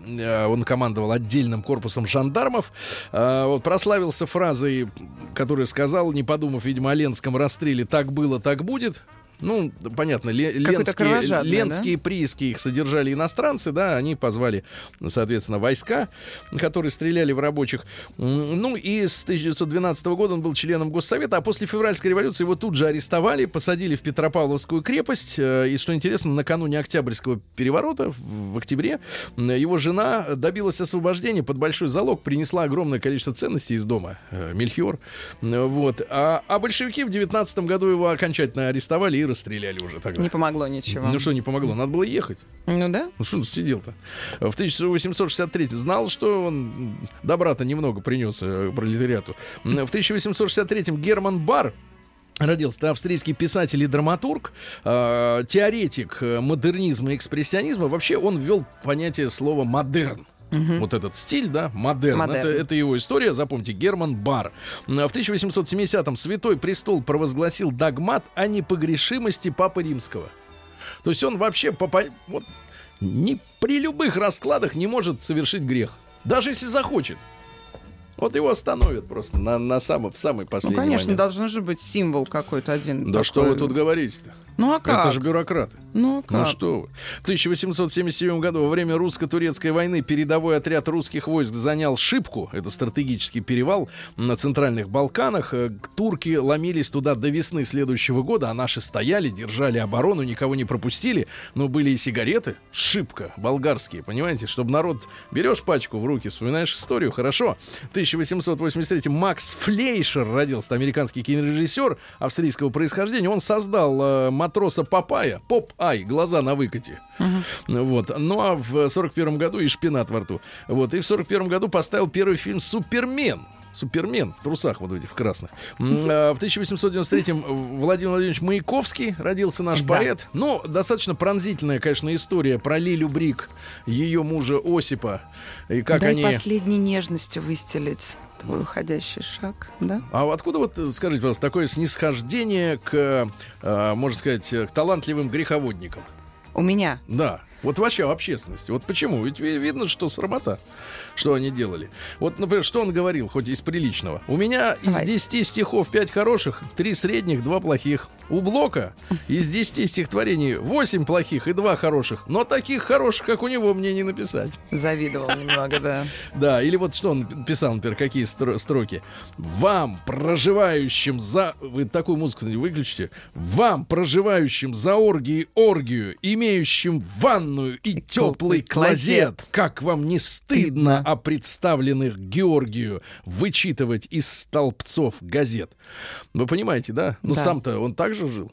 Он командовал отдельным корпусом жандармов. Вот прославился фразой, которую сказал, не подумав, видимо, о Ленском расстреле «так было, так будет». Ну, понятно, ленские, ленские прииски их содержали иностранцы, да, они позвали, соответственно, войска, которые стреляли в рабочих. Ну и с 1912 года он был членом Госсовета, а после февральской революции его тут же арестовали, посадили в Петропавловскую крепость. Э, И, что интересно, накануне Октябрьского переворота в октябре его жена добилась освобождения под большой залог, принесла огромное количество ценностей из дома, э, мельхиор. Вот. А, а большевики в 19 году его окончательно арестовали и расстреляли уже тогда. Не помогло ничего. Ну что не помогло? Надо было ехать. Ну да? Ну что он сидел-то? В 1863 знал, что он добра-то немного принес э, пролетариату. В 1863 Герман Бар Родился австрийский писатель и драматург, э, теоретик э, модернизма и экспрессионизма. Вообще он ввел понятие слова модерн. Вот этот стиль, да, модерн. Модерн. Это, это его история. Запомните, Герман Бар. В 1870-м Святой Престол провозгласил догмат о непогрешимости Папы Римского. То есть он вообще по, по- вот, ни при любых раскладах не может совершить грех. Даже если захочет. Вот его остановят просто на, на самом, в самый Ну, последний конечно, момент. должен же быть символ какой-то один. Да такой. что вы тут говорите-то? Ну а как? Это же бюрократы. Ну а как? Ну что вы. В 1877 году во время русско-турецкой войны передовой отряд русских войск занял Шипку, это стратегический перевал на центральных Балканах. Э, Турки ломились туда до весны следующего года, а наши стояли, держали оборону, никого не пропустили. Но были и сигареты, Шипка, болгарские, понимаете, чтобы народ берешь пачку в руки, вспоминаешь историю, хорошо. 1883 Макс Флейшер родился, американский кинорежиссер австрийского происхождения. Он создал э, матроса Папая, Поп-Ай, глаза на выкате. Вот. Ну а в 41 году и шпинат во рту. Вот. И в 41 году поставил первый фильм «Супермен». Супермен в трусах вот этих в красных. А, В 1893-м Владимир Владимирович Маяковский родился наш Да. поэт. Ну, достаточно пронзительная, конечно, история про Лилю Брик, ее мужа Осипа. И как Дай они... последней нежностью выстелить твой уходящий шаг, да? А откуда вот, скажите, пожалуйста, такое снисхождение к, э, можно сказать, к талантливым греховодникам? У меня. Да. Вот вообще в общественности. Вот почему? Ведь ви- видно, что срамота, что они делали. Вот, например, что он говорил, хоть из приличного. У меня Давай. из 10 стихов 5 хороших, 3 средних, 2 плохих. У Блока из 10 стихотворений 8 плохих и 2 хороших. Но таких хороших, как у него, мне не написать. Завидовал немного, да. <laughs> Да, или вот что он писал, например, какие стро- строки. Вам, проживающим за... Вы такую музыку кстати, выключите. Вам, проживающим за оргией оргию, имеющим ванную и теплый теплый клозет, клозет. как вам не стыдно о представленных Георгию вычитывать из столбцов газет. Вы понимаете, да? Ну, Да. сам-то он также жил.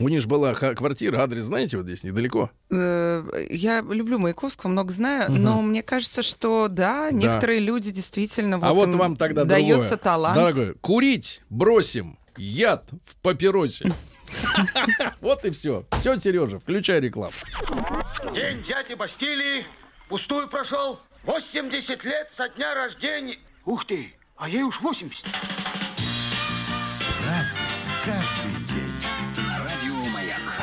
У них же была квартира, адрес, знаете, вот здесь, недалеко. Э, Я люблю Маяковского, много знаю, но мне кажется, что да, некоторые люди действительно вот а вот вам тогда дается другое. талант. Дорогой, курить бросим, яд в папиросе. <laughs> Вот и все. Все, Сережа, включай рекламу. День дяди Бастилии пустую прошел. 80 лет со дня рождения. Ух ты, а ей уж 80. Радио Маяк.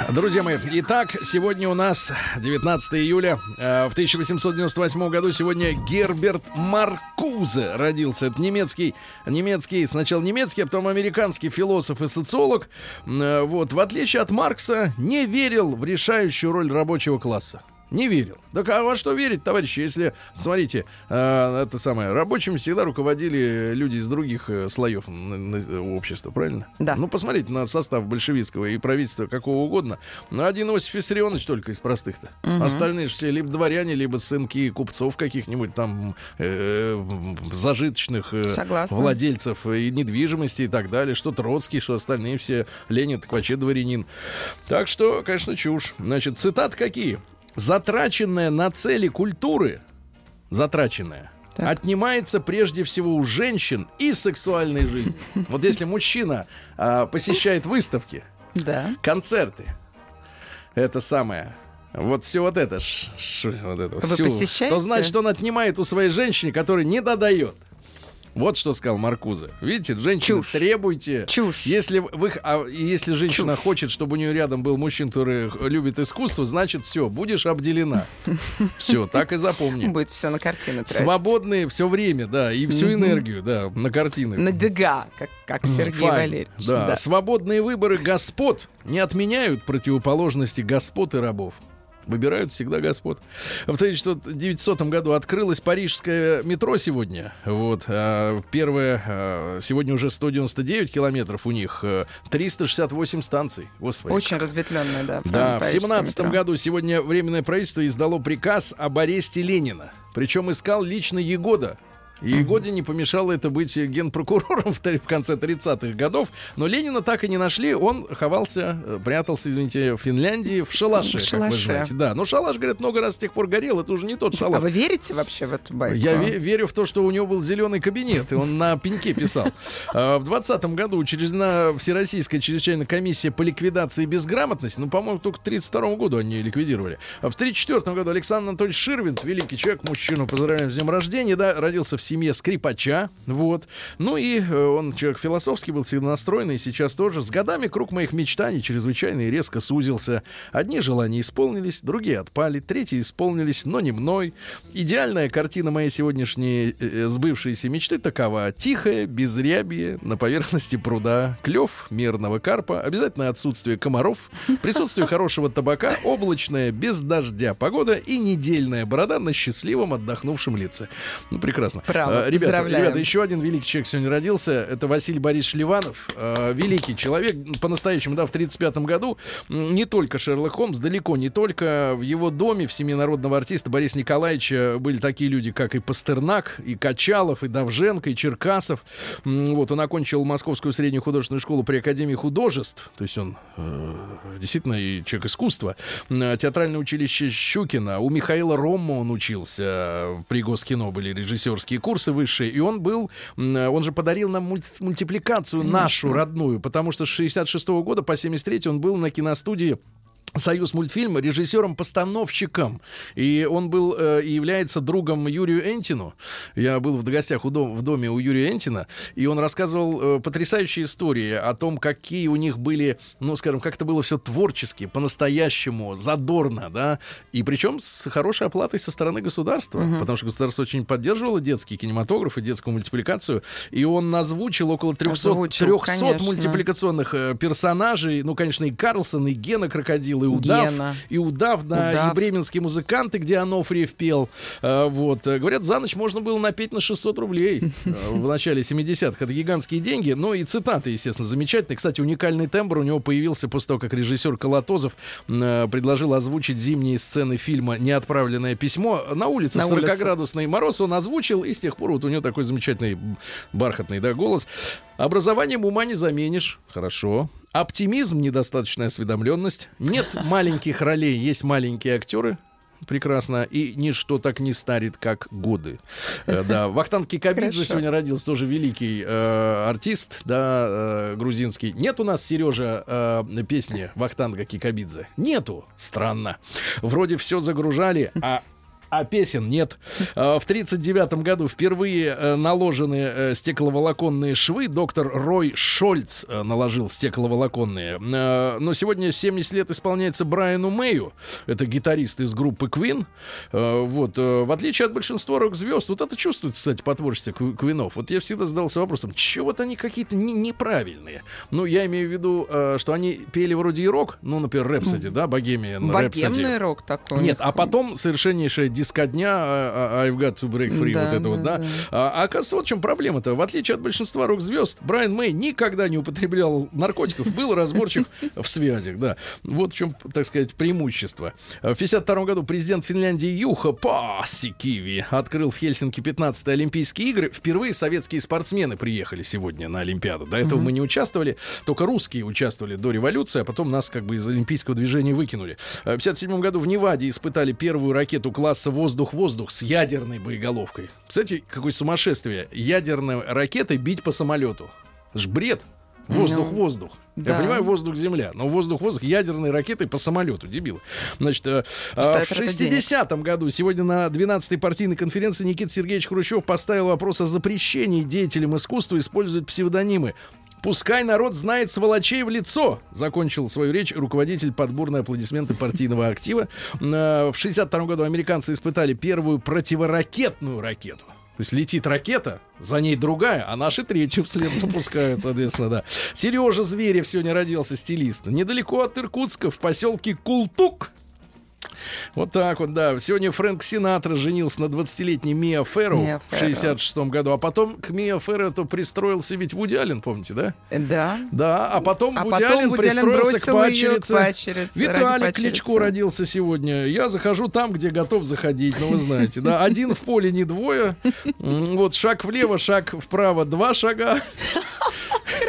Друзья мои, итак, сегодня у нас 19 июля. Э, В 1898 году сегодня Герберт Маркузе родился. Это немецкий, немецкий, сначала немецкий, а потом американский философ и социолог. Э, Вот, в отличие от Маркса, не верил в решающую роль рабочего класса. Не верил. Так а во что верить, товарищи, если, смотрите, э, это самое, рабочими всегда руководили люди из других э, слоев общества, правильно? Да. Ну, посмотрите на состав большевистского и правительства какого угодно. Ну, один Иосиф Виссарионович только из простых-то. Остальные же все либо дворяне, либо сынки купцов каких-нибудь там э, зажиточных э, Согласна. владельцев и недвижимости и так далее. Что Троцкий, что остальные все. Ленин так вообще дворянин. Так что, конечно, чушь. Значит, цитаты какие? Затраченная на цели культуры, затраченная, Так. отнимается прежде всего у женщин и сексуальной жизни. <laughs> Вот если мужчина а, посещает выставки, Да. концерты, это самое. Вот все вот это, ш- ш- вот это Вы всю, посещаете? то значит, он отнимает у своей женщины, которая не додает. Вот что сказал Маркуза. Видите, женщины, Чушь. требуйте. Чушь. Если вы, а если женщина Чушь. хочет, чтобы у нее рядом был мужчина, который любит искусство, значит, все, будешь обделена. <laughs> Все, так и запомни. Будет все на картины тратить. Свободные все время, да, и всю энергию, да, на картины. На бега, как, как Сергей Файн. Валерьевич. Да. Да. Свободные выборы господ не отменяют противоположности господ и рабов. Выбирают всегда господ. В 1900 году открылось парижское метро сегодня. Вот. а, Первое, а, сегодня уже 199 километров у них, э, 368 станций. Господи. Очень разветвленная, да. Да, в парижское 17 метро. году сегодня Временное правительство издало приказ об аресте Ленина. Причем искал лично Егода. И Егоде не помешало это быть генпрокурором <laughs> в, в конце 30-х годов. Но Ленина так и не нашли. Он ховался, э, прятался, извините, в Финляндии в шалаше, В как вы шалаше. знаете. Да, но шалаш, говорят, много раз с тех пор горел. Это уже не тот шалаш. А вы верите вообще в эту байку? Я ве- верю в то, что у него был зеленый кабинет, и он на пеньке писал. <laughs> А, В 2020 году учреждена Всероссийская чрезвычайная комиссия по ликвидации безграмотности. Ну, по-моему, только к 1932 году они ликвидировали. А в 1934 году Александр Анатольевич Ширвинт, великий человек, мужчину, поздравляем с днем рождения, да, родился в семье скрипача. Вот. Ну и э, он человек философский был всегда настроенный, и сейчас тоже. С годами круг моих мечтаний чрезвычайно и резко сузился. Одни желания исполнились, другие отпали, третьи исполнились, но не мной. Идеальная картина моей сегодняшней э, сбывшейся мечты такова. Тихое безрябье на поверхности пруда, клев мерного карпа, обязательно отсутствие комаров, присутствие <laughs> хорошего табака, облачная, без дождя погода и недельная борода на счастливом отдохнувшем лице. Ну, прекрасно. Э, Ребята, ребята, еще один великий человек сегодня родился. Это Василий Борисович Ливанов. Э, Великий человек, по-настоящему, да, в 1935 году. Не только Шерлок Холмс, далеко не только. В его доме, в семье народного артиста Бориса Николаевича были такие люди, как и Пастернак, и Качалов, и Давженко, и Черкасов. Вот, он окончил Московскую среднюю художественную школу при Академии художеств. То есть он э, действительно и человек искусства. Э, Театральное училище Щукина. У Михаила Рома он учился. э, При Госкино были режиссерские курсы высшие. И он был, он же подарил нам мульт- мультипликацию нашу родную, потому что с 66 года по 73 он был на киностудии Союз мультфильма режиссером-постановщиком. И он был э, является другом Юрию Энтину. Я был в гостях у дом, в доме у Юрия Энтина, и он рассказывал э, потрясающие истории о том, какие у них были, ну, скажем, как это было все творчески, по-настоящему, задорно, да, и причем с хорошей оплатой со стороны государства, потому что государство очень поддерживало детский кинематограф и детскую мультипликацию, и он озвучил около 300, Озвучил, 300 конечно. мультипликационных э, персонажей, ну, конечно, и Карлсон, и Гена Крокодил, и Удав, Гена. и Удав, да, Удав. и бременские музыканты, где Анофриев пел. Э, вот. Говорят, за ночь можно было напеть на 600 рублей э, <laughs> в начале 70-х. Это гигантские деньги. Ну и цитаты, естественно, замечательные. Кстати, уникальный тембр у него появился после того, как режиссер Колотозов э, предложил озвучить зимние сцены фильма «Неотправленное письмо». На улице На в улице. 40-градусный мороз он озвучил, и с тех пор вот у него такой замечательный бархатный да, голос. Образованием ума не заменишь. Хорошо. Оптимизм, недостаточная осведомленность. Нет маленьких ролей, есть маленькие актеры. Прекрасно. И ничто так не старит, как годы. Э, Да, Вахтанг Кикабидзе сегодня родился тоже великий э, артист, да, э, грузинский. Нет у нас, Сережа, э, песни Вахтанга Кикабидзе? Нету. Странно. Вроде все загружали, а а песен нет. Э, В 1939 году впервые э, наложены э, стекловолоконные швы. Доктор Рой Шольц э, наложил стекловолоконные. Но сегодня 70 лет исполняется Брайану Мэю. Это гитарист из группы Queen. Вот. В отличие от большинства рок-звезд, вот это чувствуется, кстати, по творчеству Кв- Квинов. Вот я всегда задался вопросом, чего вот они какие-то не- неправильные? Ну, я имею в виду, что они пели вроде и рок, ну, например, Рэпсоди, да, Богемия, Богемный рок такой. нет, а потом совершеннейшая дискодня а, а, I've got to break free, Да, вот это вот, да, да. да. А, а оказывается, вот в чем проблема-то. В отличие от большинства рок-звезд, Брайан Мэй никогда не употреблял наркотиков, был разборчив в связях, да. Вот в чем, так сказать, преимущество. В 52 году президент Финляндии Юха Пасикиви открыл в Хельсинки 15-е Олимпийские игры. Впервые советские спортсмены приехали сегодня на Олимпиаду. До этого мы не участвовали, только русские участвовали до революции, а потом нас как бы из олимпийского движения выкинули. В 57 году в Неваде испытали первую ракету класса воздух-воздух с ядерной боеголовкой. Кстати, какое сумасшествие. Ядерной ракетой бить по самолету. Ж бред. Воздух-воздух. Я да. понимаю, воздух-земля, но воздух-воздух ядерной ракетой по самолету, дебилы. Значит, э, это в ради 60-м году, сегодня на 12-й партийной конференции Никита Сергеевич Хрущев поставил вопрос о запрещении деятелям искусства использовать псевдонимы. Пускай народ знает сволочей в лицо, закончил свою речь руководитель подборной аплодисменты партийного актива. Э, В 62 году американцы испытали первую противоракетную ракету. То есть летит ракета, за ней другая, а наши третью вслед запускают, соответственно, да. Сережа Зверев сегодня родился, стилист. Недалеко от Иркутска, в поселке Култук. Вот так вот, да. Сегодня Фрэнк Синатра женился на 20-летней Миа Ферроу Миа в Ферроу. 66 году. А потом к Миа Ферроу то пристроился ведь Вуди Аллен, помните, да? Да. Да, а потом А Вуди потом Аллен Вуди пристроился к её к падчерице. ради Кличко родился сегодня. Я захожу там, где готов заходить, ну вы знаете, да. <laughs> Один в поле, не двое. Вот шаг влево, шаг вправо, два шага.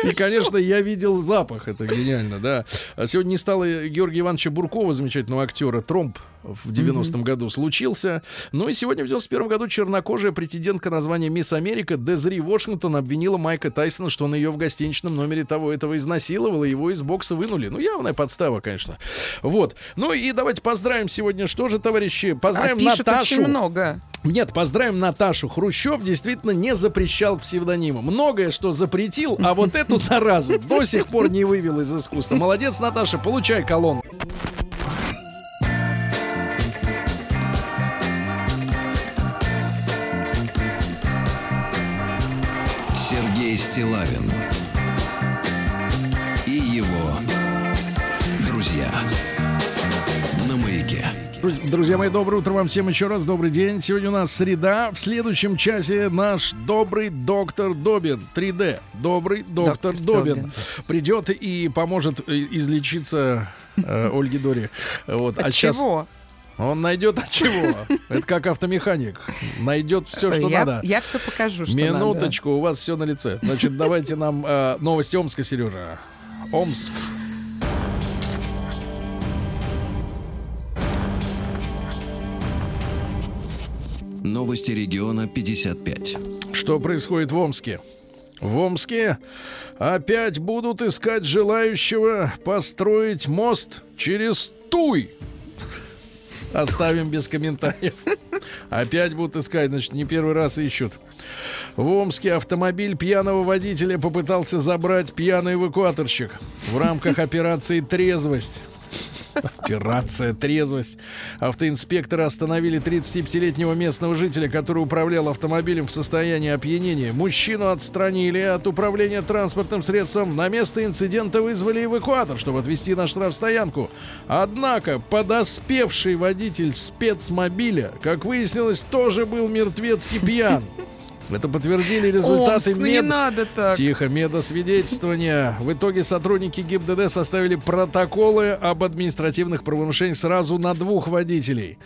И, конечно, я видел запах. Это гениально, да. А Сегодня не стало Георгия Ивановича Буркова, замечательного актера. Тромб в 90-м году случился. Ну и сегодня в 91 году чернокожая претендентка на звание Мисс Америка Дезри Вашингтон обвинила Майка Тайсона, что он ее в гостиничном номере того этого изнасиловал, и его из бокса вынули. Ну, явная подстава, конечно. Вот. Ну и давайте поздравим сегодня, что же, товарищи, А поздравим пишут Наташу. очень много. Нет, поздравим Наташу. Хрущев действительно не запрещал псевдонимы. Многое, что запретил, а вот эту заразу до сих пор не вывел из искусства. Молодец, Наташа, получай колонн. Сергей Стилавин и его друзья на маяке. Друзья, мои, доброе утро вам всем еще раз. Добрый день. Сегодня у нас среда. В следующем часе наш добрый доктор Добин. 3D. Добрый доктор, Доктор Добин. Добин. Придет и поможет э, излечиться э, Ольге Дори. Вот. От а щас чего? Он найдет от чего. <laughs> Это как автомеханик. Найдет все, что я, надо. я все покажу, что Минуточку, у вас все на лице. Значит, давайте нам э, новости Омска, Сережа. Омск. Новости региона 55. Что происходит в Омске? В Омске опять будут искать желающего построить мост через Туй. Оставим без комментариев. Опять будут искать, значит, не первый раз ищут. В Омске автомобиль пьяного водителя попытался забрать пьяный эвакуаторщик в рамках операции «Трезвость». Операция «Трезвость». Автоинспекторы остановили 35-летнего местного жителя, который управлял автомобилем в состоянии опьянения. Мужчину отстранили от управления транспортным средством. На место инцидента вызвали эвакуатор, чтобы отвезти на штрафстоянку. Однако подоспевший водитель спецмобиля, как выяснилось, тоже был мертвецки пьян. Это подтвердили результаты Омск, ну не мед- надо так. Тихо, медосвидетельствования. В итоге сотрудники ГИБДД составили протоколы об административных правонарушениях сразу на двух водителей.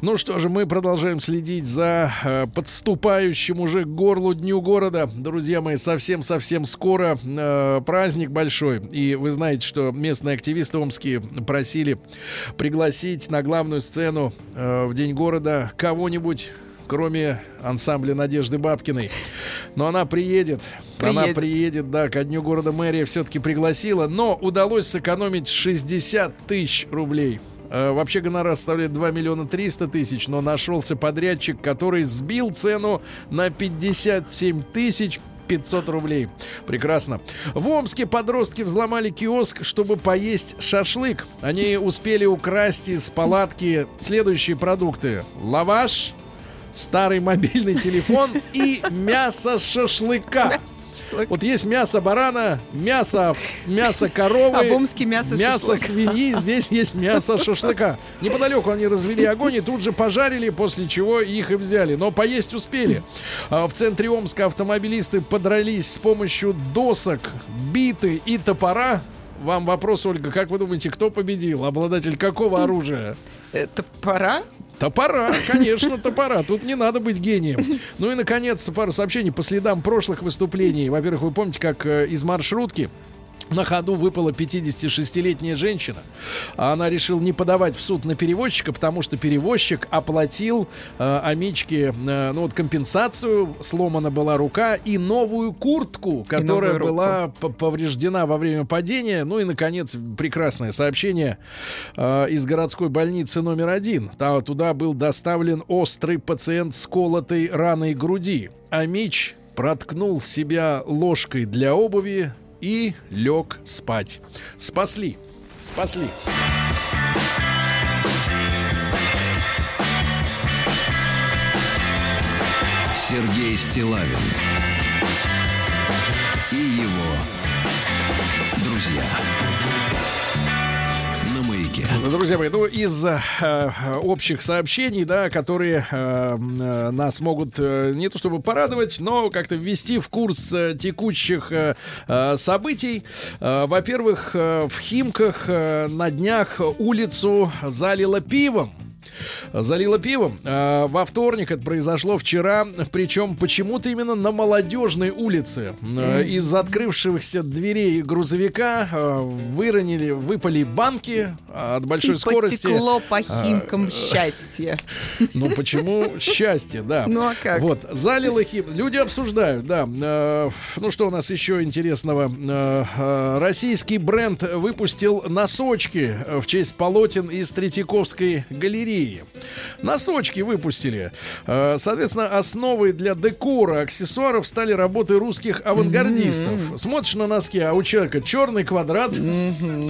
Ну что же, мы продолжаем следить за э, подступающим уже к горлу Дню города. Друзья мои, совсем-совсем скоро э, праздник большой. И вы знаете, что местные активисты омские просили пригласить на главную сцену э, в День города кого-нибудь кроме ансамбля Надежды Бабкиной. Но она приедет. Она Приедет. приедет, да, ко дню города мэрия все-таки пригласила, но удалось сэкономить 60 тысяч рублей. Э, Вообще гонорар составляет 2 миллиона 300 тысяч, но нашелся подрядчик, который сбил цену на 57 тысяч 500 рублей. Прекрасно. В Омске подростки взломали киоск, чтобы поесть шашлык. Они успели украсть из палатки следующие продукты. Лаваш, старый мобильный телефон <laughs> и мясо шашлыка. Вот есть мясо барана, мясо, мясо коровы, А мясо мясо свиньи, здесь есть мясо шашлыка. Неподалеку они развели огонь и тут же пожарили, после чего их и взяли. Но поесть успели. А В центре Омска автомобилисты подрались с помощью досок, биты и топора. Вам вопрос, Ольга, как вы думаете, кто победил? Обладатель какого оружия? Это пора? Топора, конечно, топора. Тут не надо быть гением. Ну и, наконец, пару сообщений по следам прошлых выступлений. Во-первых, вы помните, как э, из маршрутки на ходу выпала 56-летняя женщина. А Она решила не подавать в суд на перевозчика, потому что перевозчик оплатил э, Амичке э, ну, вот компенсацию, сломана была рука и новую куртку, которая новую была повреждена во время падения. Ну и, наконец, прекрасное сообщение э, из городской больницы номер один. Та- туда был доставлен острый пациент с колотой раной груди. А Мич проткнул себя ложкой для обуви и лег спать. Спасли. Спасли. Сергей Стилавин Маяке. Друзья мои, ну из э, э, общих сообщений, да, которые э, э, нас могут э, не то чтобы порадовать, но как-то ввести в курс э, текущих э, э, событий. Э, во-первых, э, в Химках э, на днях улицу залило пивом. Залило пивом. А, во вторник это произошло вчера, причем почему-то именно на молодежной улице. А, Из открывшихся дверей грузовика а, выронили, выпали банки а, от большой И скорости. потекло по химкам счастье. <laughs> Ну почему счастье, да. Ну а как? Вот, залило хим. Люди обсуждают, да. Э, ну что у нас еще интересного? Э, э, российский бренд выпустил носочки в честь полотен из Третьяковской галереи. Носочки выпустили. Э, соответственно, основой для декора аксессуаров стали работы русских авангардистов. Смотришь на носки, а у человека черный квадрат.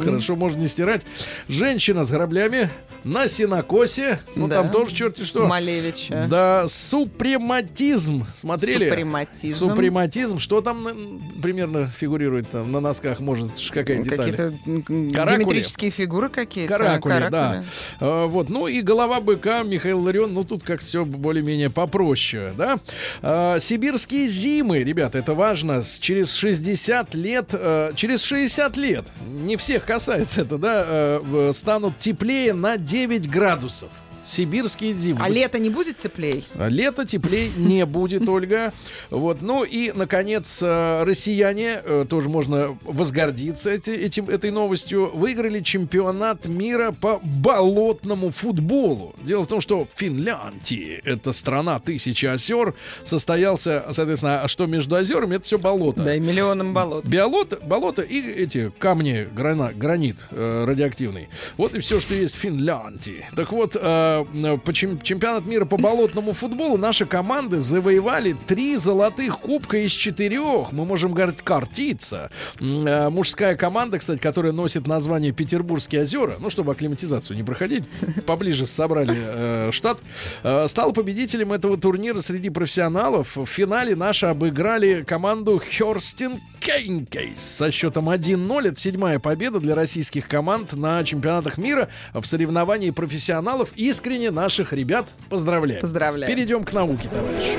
Хорошо, можно не стирать. Женщина с граблями на синокосе. Ну, Да. там тоже черти что. Малевича. Да, супрематизм. Смотрели? Супрематизм. Супрематизм. Что там примерно фигурирует там на носках? Может, какая деталь? Какие-то геометрические фигуры какие-то. Каракули, да. каракули. Э, вот, ну и голова быка Михаил Ларион, ну тут как все более-менее попроще, да? А, сибирские зимы, ребята, это важно, через 60 лет, э, через 60 лет, не всех касается это, да, э, станут теплее на 9 градусов. Сибирские зимы. А лето не будет теплей? А Лето теплей не будет, Ольга. Вот. Ну и, наконец, э, россияне, э, тоже можно возгордиться эти- этим, этой новостью, выиграли чемпионат мира по болотному футболу. Дело в том, что в Финляндии, это страна тысячи озер, состоялся, соответственно, а что между озерами, это все болото. Да, и миллионом болот. Биолото, болото и эти камни, грана, гранит э, радиоактивный. Вот и все, что есть в Финляндии. Так вот, э, по чем- чемпионат мира по болотному футболу наши команды завоевали три золотых кубка из четырех. Мы можем говорить картиться. Э, мужская команда, кстати, которая носит название Петербургские озера, ну, чтобы акклиматизацию не проходить, поближе собрали э, штат, э, стал победителем этого турнира среди профессионалов. В финале наши обыграли команду Херстин Кейнкейс со счетом 1-0. Это седьмая победа для российских команд на чемпионатах мира в соревновании профессионалов. Искренне наших ребят поздравляю. Поздравляю. Перейдем к науке, товарищи.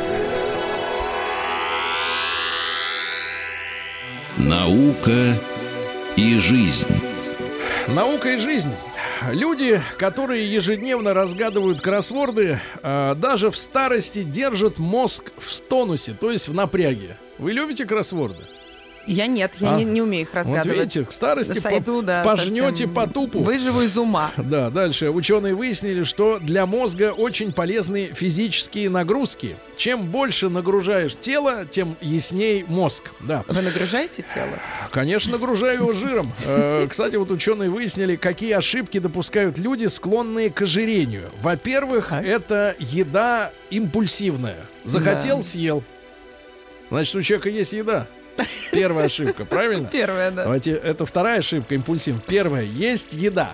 Наука и жизнь. Наука и жизнь. Люди, которые ежедневно разгадывают кроссворды, а, даже в старости держат мозг в тонусе, то есть в напряге. Вы любите кроссворды? Я нет, я А, не, не умею их Вот разгадывать. видите, к старости Сойду, по- да, пожнете по тупу. Выживу из ума. <laughs> Да, дальше. Ученые выяснили, что для мозга очень полезны физические нагрузки. Чем больше нагружаешь тело, тем ясней мозг. Да. Вы нагружаете тело? Конечно, нагружаю его жиром. <laughs> Э, Кстати, вот ученые выяснили, какие ошибки допускают люди, склонные к ожирению. Во-первых, это еда импульсивная. Захотел, съел. Значит, у человека есть еда. <laughs> Первая ошибка, правильно? Первое, да. Давайте, это вторая ошибка импульсивная. Первая, есть еда.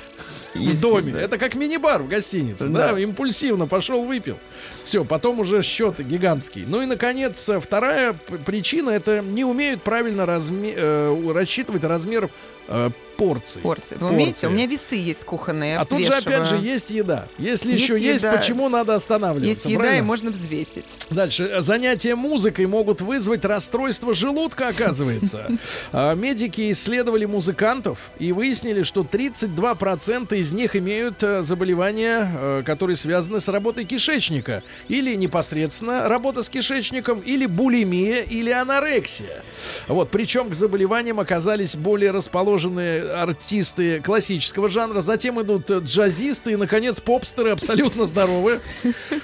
в Есть доме. еда. Это как мини-бар в гостинице. Да. Да. импульсивно пошел, выпил. Все, потом уже счет гигантский. Ну и, наконец, вторая причина это не умеют правильно разме- э, рассчитывать размер э, порций. Порции. Вы Порции. умеете? У меня весы есть кухонные, А тут же, опять же, есть еда. Если Есть еще есть, еда. почему надо останавливаться? Есть еда, правильно? и можно взвесить. Дальше. Занятия музыкой могут вызвать расстройство желудка, оказывается. <laughs> А, Медики исследовали музыкантов и выяснили, что 32% из них имеют э, заболевания, э, которые связаны с работой кишечника. Или непосредственно работа с кишечником, или булимия, или анорексия. Вот. Причем к заболеваниям оказались более расположенные артисты классического жанра. Затем идут джазисты и, наконец, попстеры абсолютно здоровые.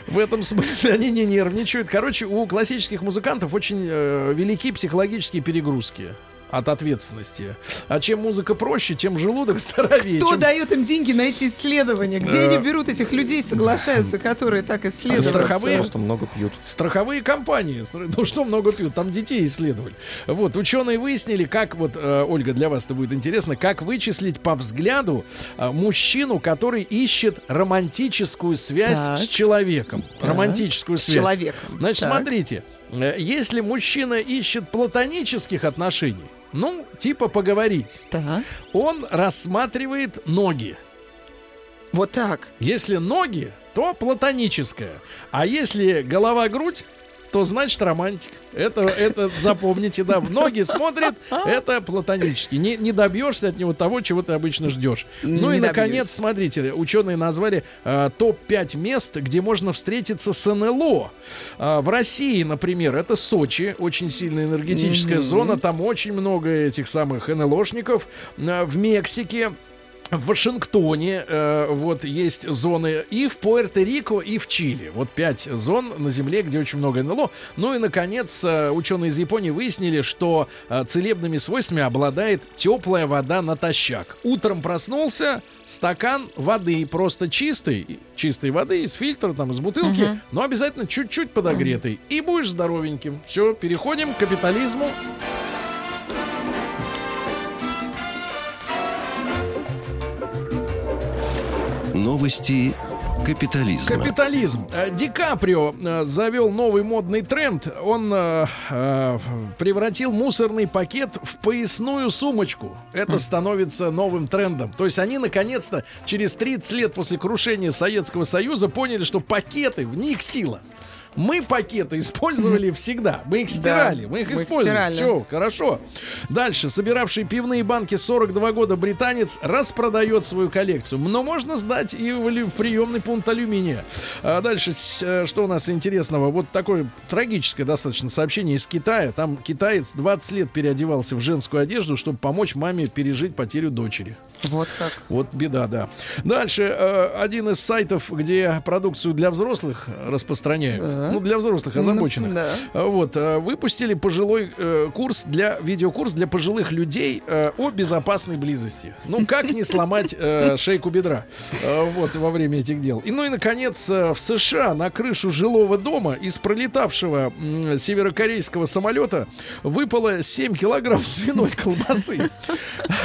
В этом смысле они не нервничают. Короче, у классических музыкантов очень э, велики психологические перегрузки от ответственности. А чем музыка проще, тем желудок <laughs> здоровее. Кто чем- дает им деньги на эти исследования? Где Э, они берут этих людей, соглашаются, которые так исследуют? страховые? Просто много пьют. Страховые компании, <laughs> ну что много пьют, там детей исследовали. Вот, ученые выяснили, как, вот, э, Ольга, для вас это будет интересно, как вычислить по взгляду э, мужчину, который ищет романтическую связь Так. с человеком. Так. Романтическую С связь. человеком. Значит, Так. смотрите, если мужчина ищет платонических отношений, ну, типа поговорить, Так. он рассматривает ноги. Вот так. Если ноги, то платоническое. А если голова-грудь, то значит романтик. Это, это запомните, да. В ноги смотрит, это платонический. Не, не добьешься от него того, чего ты обычно ждешь. Ну Не и, наконец, добьюсь. смотрите, ученые назвали э, топ-5 мест, где можно встретиться с НЛО. А, в России, например, это Сочи, очень сильная энергетическая зона, там очень много этих самых НЛОшников. А, в Мексике в Вашингтоне э, вот есть зоны и в Пуэрто-Рико, и в Чили. Вот пять зон на Земле, где очень много НЛО. Ну и, наконец, э, ученые из Японии выяснили, что э, целебными свойствами обладает теплая вода натощак. Утром проснулся, стакан воды просто чистой, чистой воды из фильтра, там, из бутылки, но обязательно чуть-чуть подогретой. И будешь здоровеньким. Все, переходим к капитализму. Новости капитализма. Капитализм. Э, Ди Каприо э, завел новый модный тренд. Он э, э, превратил мусорный пакет в поясную сумочку. Это становится новым трендом. То есть они наконец-то через 30 лет после крушения Советского Союза поняли, что пакеты, в них сила. Мы пакеты использовали всегда. Мы их стирали, мы их мы использовали. Все, хорошо. Дальше. Собиравший пивные банки 42 года британец распродает свою коллекцию. Но можно сдать и в, в приемный пункт алюминия. А дальше, э, что у нас интересного? Вот такое трагическое достаточно сообщение из Китая. Там китаец 20 лет переодевался в женскую одежду, чтобы помочь маме пережить потерю дочери. Вот как. Вот беда, да. Дальше э, один из сайтов, где продукцию для взрослых распространяют. Да. Ну, для взрослых озабоченных. Ну, да. А, Вот, э, выпустили пожилой э, курс для, видеокурс для пожилых людей э, о безопасной близости. Ну, как не сломать э, шейку бедра э, вот, во время этих дел. И, ну и, наконец, э, в США на крышу жилого дома из пролетавшего северокорейского самолета выпало 7 килограмм <laughs> свиной колбасы.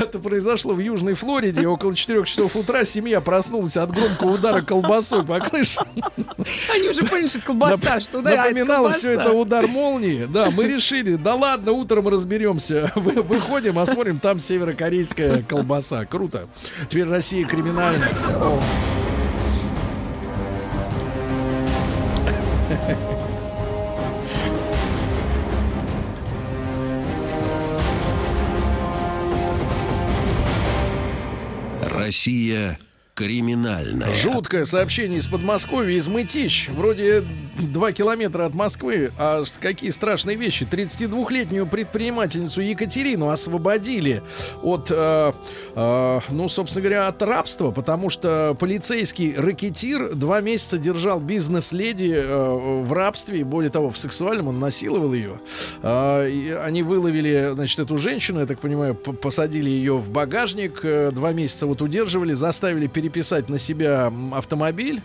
Это произошло в Южной Флориде. Около 4 часов утра семья проснулась от громкого удара колбасой по крыше. Они уже поняли, что колбаса, что ударяет Напоминало колбаса. все это удар молнии. Да, мы решили, да ладно, утром разберемся. Вы- Выходим, а смотрим, там северокорейская колбаса. Круто. Теперь Россия криминальная. Россия криминальная. Жуткое сообщение из Подмосковья, из Мытищ. Вроде 2 километра от Москвы. А какие страшные вещи. 32-летнюю предпринимательницу Екатерину освободили от, э, э, ну, собственно говоря, от рабства, потому что полицейский ракетир два месяца держал бизнес-леди э, в рабстве, и более того, в сексуальном он насиловал ее. А, и они выловили, значит, эту женщину, я так понимаю, посадили ее в багажник, э, два месяца вот удерживали, заставили переписать на себя автомобиль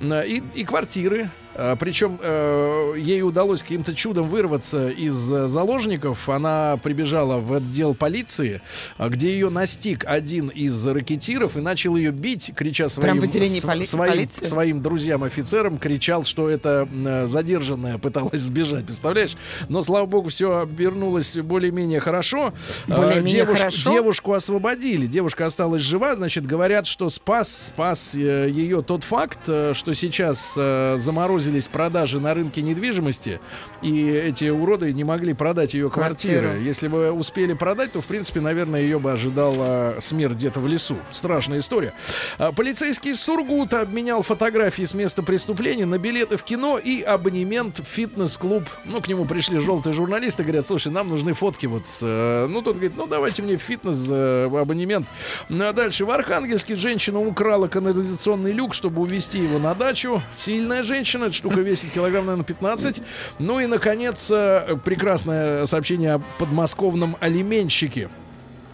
э, и, и квартиры. А, Причем э, ей удалось каким-то чудом вырваться из э, заложников. Она прибежала в отдел полиции, а, где ее настиг один из ракетиров и начал ее бить, крича своим, с- поли- своим, полиции? своим друзьям-офицерам, кричал, что это задержанная пыталась сбежать, представляешь? Но, слава богу, все обернулось более-менее хорошо. Более-менее девушку, хорошо? девушку освободили. Девушка осталась жива. Значит, говорят, что спас, спас э, ее тот факт, э, что сейчас э, заморозились продажи на рынке недвижимости, и эти уроды не могли продать ее квартиры. Квартиру. Если бы успели продать, то, в принципе, наверное, ее бы ожидала смерть где-то в лесу. Страшная история. А, Полицейский из Сургута обменял фотографии с места преступления на билеты в кино и абонемент в фитнес-клуб. Ну, к нему пришли желтые журналисты, говорят, слушай, нам нужны фотки вот с... э, Ну, тот говорит, ну, давайте мне фитнес э, абонемент. Ну, а дальше в Архангельске женщина украла канализационный люк, чтобы увезти его на дачу. Сильная женщина, эта штука весит килограмм, наверное, 15. Ну и, наконец, э, прекрасное сообщение о подмосковном алименщике.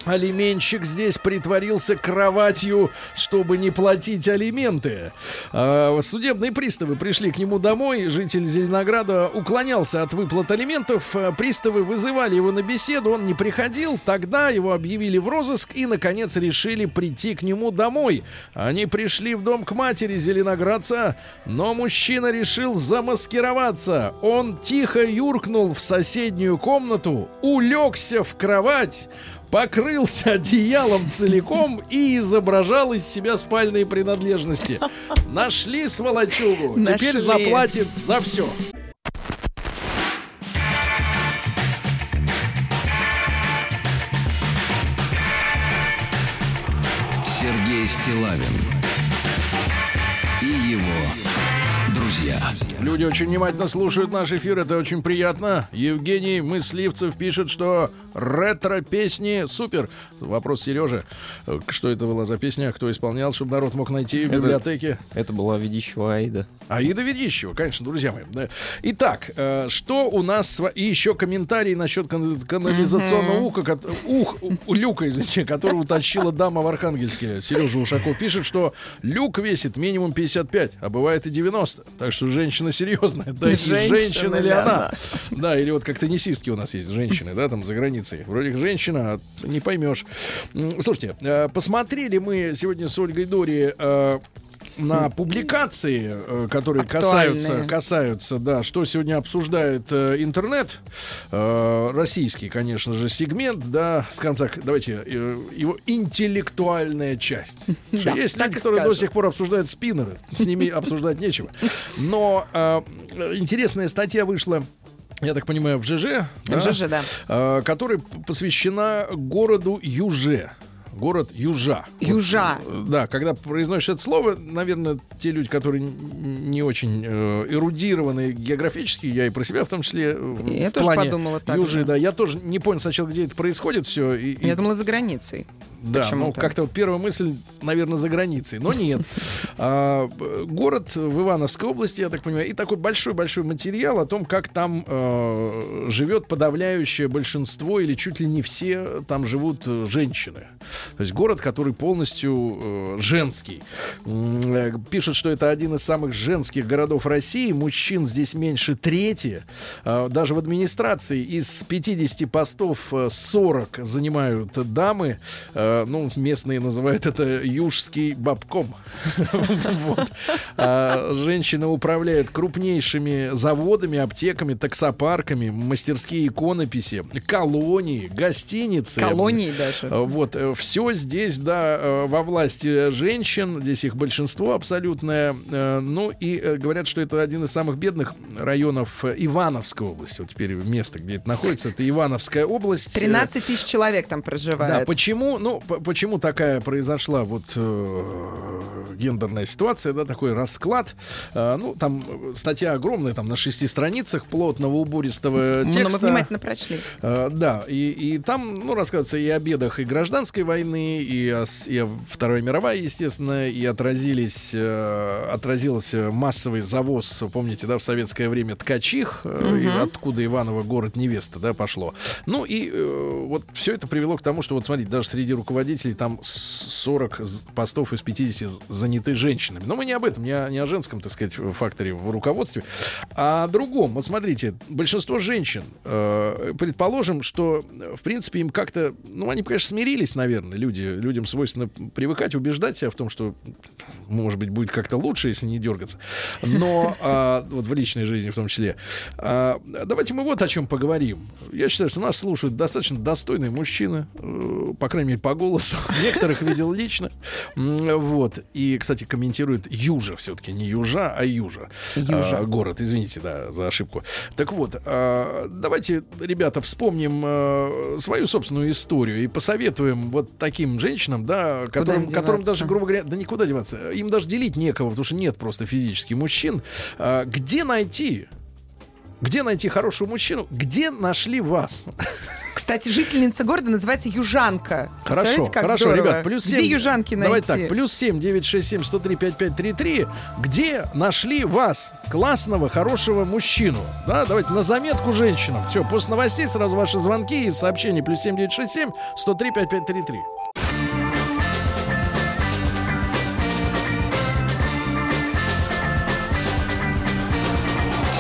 Алименщик здесь притворился кроватью, чтобы не платить алименты. А, судебные приставы пришли к нему домой. Житель Зеленограда уклонялся от выплат алиментов. А, Приставы вызывали его на беседу. Он не приходил. Тогда его объявили в розыск и, наконец, решили прийти к нему домой. Они пришли в дом к матери Зеленоградца, но мужчина решил замаскироваться. Он тихо юркнул в соседнюю комнату, улегся в кровать, покрылся <laughs> одеялом целиком и изображал из себя спальные принадлежности. <laughs> Нашли сволочугу. Теперь Нашли. заплатит за все. Сергей Стилавин и его друзья. Люди очень внимательно слушают наш эфир, это очень приятно. Евгений Мысливцев пишет, что ретро-песни супер. Вопрос Сережи. Что это была за песня, кто исполнял, чтобы народ мог найти в Это- библиотеке? Это была Ведищева Аида. Аида Ведищева, конечно, друзья мои. Итак, э, что у нас... И еще комментарий насчет кан- канализационного уха, ух, люка, извините, который утащила дама в Архангельске. Сережа Ушаков пишет, что люк весит минимум 55, а бывает и 90. Так что женщина серьезная. Да, Женщина женщина ли она? Да, или вот как теннисистки у нас есть женщины, да, там за границей. Вроде женщина, а не поймешь. Слушайте, э, посмотрели мы сегодня с Ольгой Дори э, на публикации, э, которые Актуальные. касаются, касаются, да, что сегодня обсуждает э, интернет, э, российский, конечно же, сегмент, да, скажем так, давайте, его интеллектуальная часть. <laughs> Да, есть люди, которые до скажем. сих пор обсуждают спиннеры, с ними <laughs> обсуждать нечего. Но интересная статья вышла я так понимаю, в ЖЖ, да? ЖЖ, да. Э, которая посвящена городу Юже. Город Южа. Южа. Вот, э, да, когда произносишь это слово, наверное, те люди, которые не очень э, эрудированы географически, я и про себя в том числе. э, в Я тоже плане подумала так Южи, же. да. Я тоже не понял сначала, где это происходит все. И, и- Я думала, за границей. да, ну как-то вот первая мысль, наверное, за границей, но нет. <laughs> А, город в Ивановской области, я так понимаю, и такой большой-большой материал о том, как там э, живет подавляющее большинство или чуть ли не все там живут э, женщины. То есть город, который полностью э, женский. Э, Пишут, что это один из самых женских городов России. Мужчин здесь меньше трети. А, Даже в администрации из 50 постов э, 40 занимают дамы. Э, Ну, местные называют это южский бабком. <laughs> А, Женщины управляют крупнейшими заводами, аптеками, таксопарками, мастерские иконописи, колонии, гостиницы. Колонии даже. Э, Вот, все здесь, да, э, во власти женщин, здесь их большинство абсолютное. Э, Ну и э, говорят, что это один из самых бедных районов Ивановской области. Вот теперь место, где это находится, это Ивановская область. Э, 13 тысяч человек там да, проживает. почему, ну, почему такая произошла вот гендерная ситуация, да, такой расклад? Ну, там статья огромная, там на шести страницах плотного убористого Ну, текста. мы внимательно прочли. Да, и, и там, ну, рассказывается и о бедах и гражданской войны, и с- и о Второй мировой, естественно, и отразились, э, отразился массовый завоз, помните, да, в советское время ткачих, и откуда Иваново город невеста, да, пошло. Ну и э, вот все это привело к тому, что вот смотрите, даже среди руководителей там с- 40 з- постов из 50 з- заняты женщинами. Но мы не об этом, не о, не о женском, так сказать, факторе в руководстве, а о другом. Вот смотрите, большинство женщин, предположим, что, в принципе, им как-то, ну, они, конечно, смирились, наверное, люди, людям свойственно привыкать, убеждать себя в том, что, может быть, будет как-то лучше, если не дергаться. Но <laughs> а, вот в личной жизни в том числе. А, давайте мы вот о чем поговорим. Я считаю, что нас слушают достаточно достойные мужчины, э, по крайней мере, по голосу. <laughs> Некоторых видел лично. Вот. И, кстати, комментирует Южа все-таки. Не Южа, а Южа. Южа. А, город. Извините, да, за ошибку. Так вот, а, давайте, ребята, вспомним э, свою собственную историю и посоветуем вот таким женщинам, да, которым, которым даже, грубо говоря, да никуда деваться. Им даже делить некого, потому что нет просто физически мужчин. А, где найти? Где найти хорошего мужчину? Где нашли вас? <laughs> Кстати, жительница города называется Южанка. Хорошо, хорошо, здорово? ребят, плюс 7. Где Южанки найти? Давайте так, плюс 7, 9, 6, 7, 103, 5, 5, 3, 3. Где нашли вас, классного, хорошего мужчину? Да, давайте на заметку женщинам. Все, после новостей сразу ваши звонки и сообщения. Плюс 7, 9, 6, 7, 103, 5, 5, 3, 3.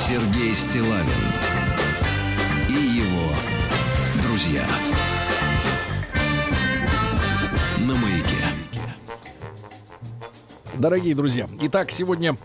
Сергей Стилавин Дорогие друзья, итак, сегодня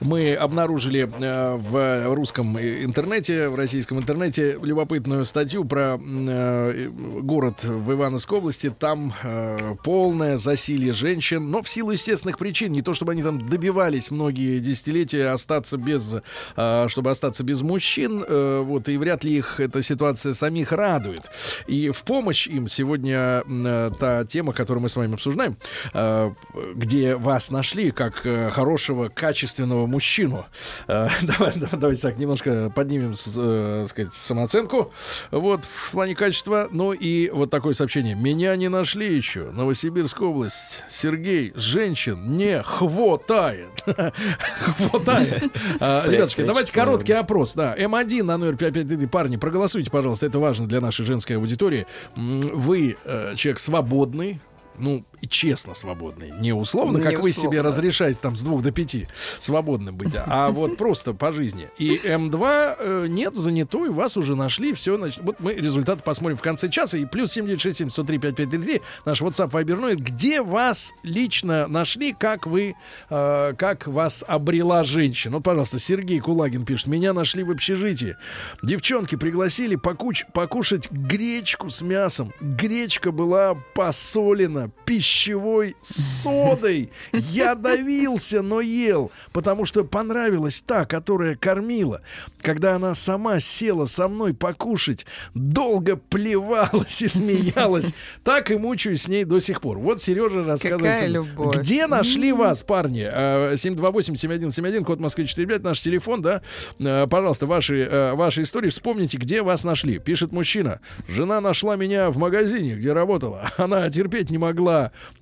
мы обнаружили э, в русском интернете, в российском интернете любопытную статью про э, город в Ивановской области. Там э, полное засилье женщин, но в силу естественных причин, не то чтобы они там добивались многие десятилетия остаться без, э, чтобы остаться без мужчин, э, вот и вряд ли их эта ситуация самих радует. И в помощь им сегодня э, та тема, которую мы с вами обсуждаем, где вас нашли как э, хорошего, качественного мужчину. Э, <laughs> давай- <laughs> давай- давайте так немножко поднимем э, сказать, самооценку вот, в плане качества. Ну и вот такое сообщение. Меня не нашли еще. Новосибирская область. Сергей, женщин не хватает. <laughs> Хватает. А, Ребятушки, давайте короткий опрос. Да, М1 на номер 553. Парни, проголосуйте, пожалуйста. Это важно для нашей женской аудитории. Вы э, человек свободный, ну, честно свободные. Не условно, Не как вы условно. себе разрешаете там с двух до пяти свободным быть, а <laughs> вот просто по жизни. И М2 э, нет, занятой, вас уже нашли, все, значит, вот мы результаты посмотрим в конце часа. И плюс 7967 103 5533, наш WhatsApp Viber. Где вас лично нашли, как вы, э, как вас обрела женщина? Ну, пожалуйста, Сергей Кулагин пишет. Меня нашли в общежитии. Девчонки пригласили покуч- покушать гречку с мясом. Гречка была посолена пищевой содой. Я давился, но ел, потому что понравилась та, которая кормила. Когда она сама села со мной покушать, долго плевалась и смеялась. Так и мучаюсь с ней до сих пор. Вот Сережа рассказывает. Где нашли вас, парни? Э, 728-7171, код Москвы 45, наш телефон, да? Э, Пожалуйста, ваши, э, ваши истории вспомните, где вас нашли. Пишет мужчина. Жена нашла меня в магазине, где работала. Она терпеть не могла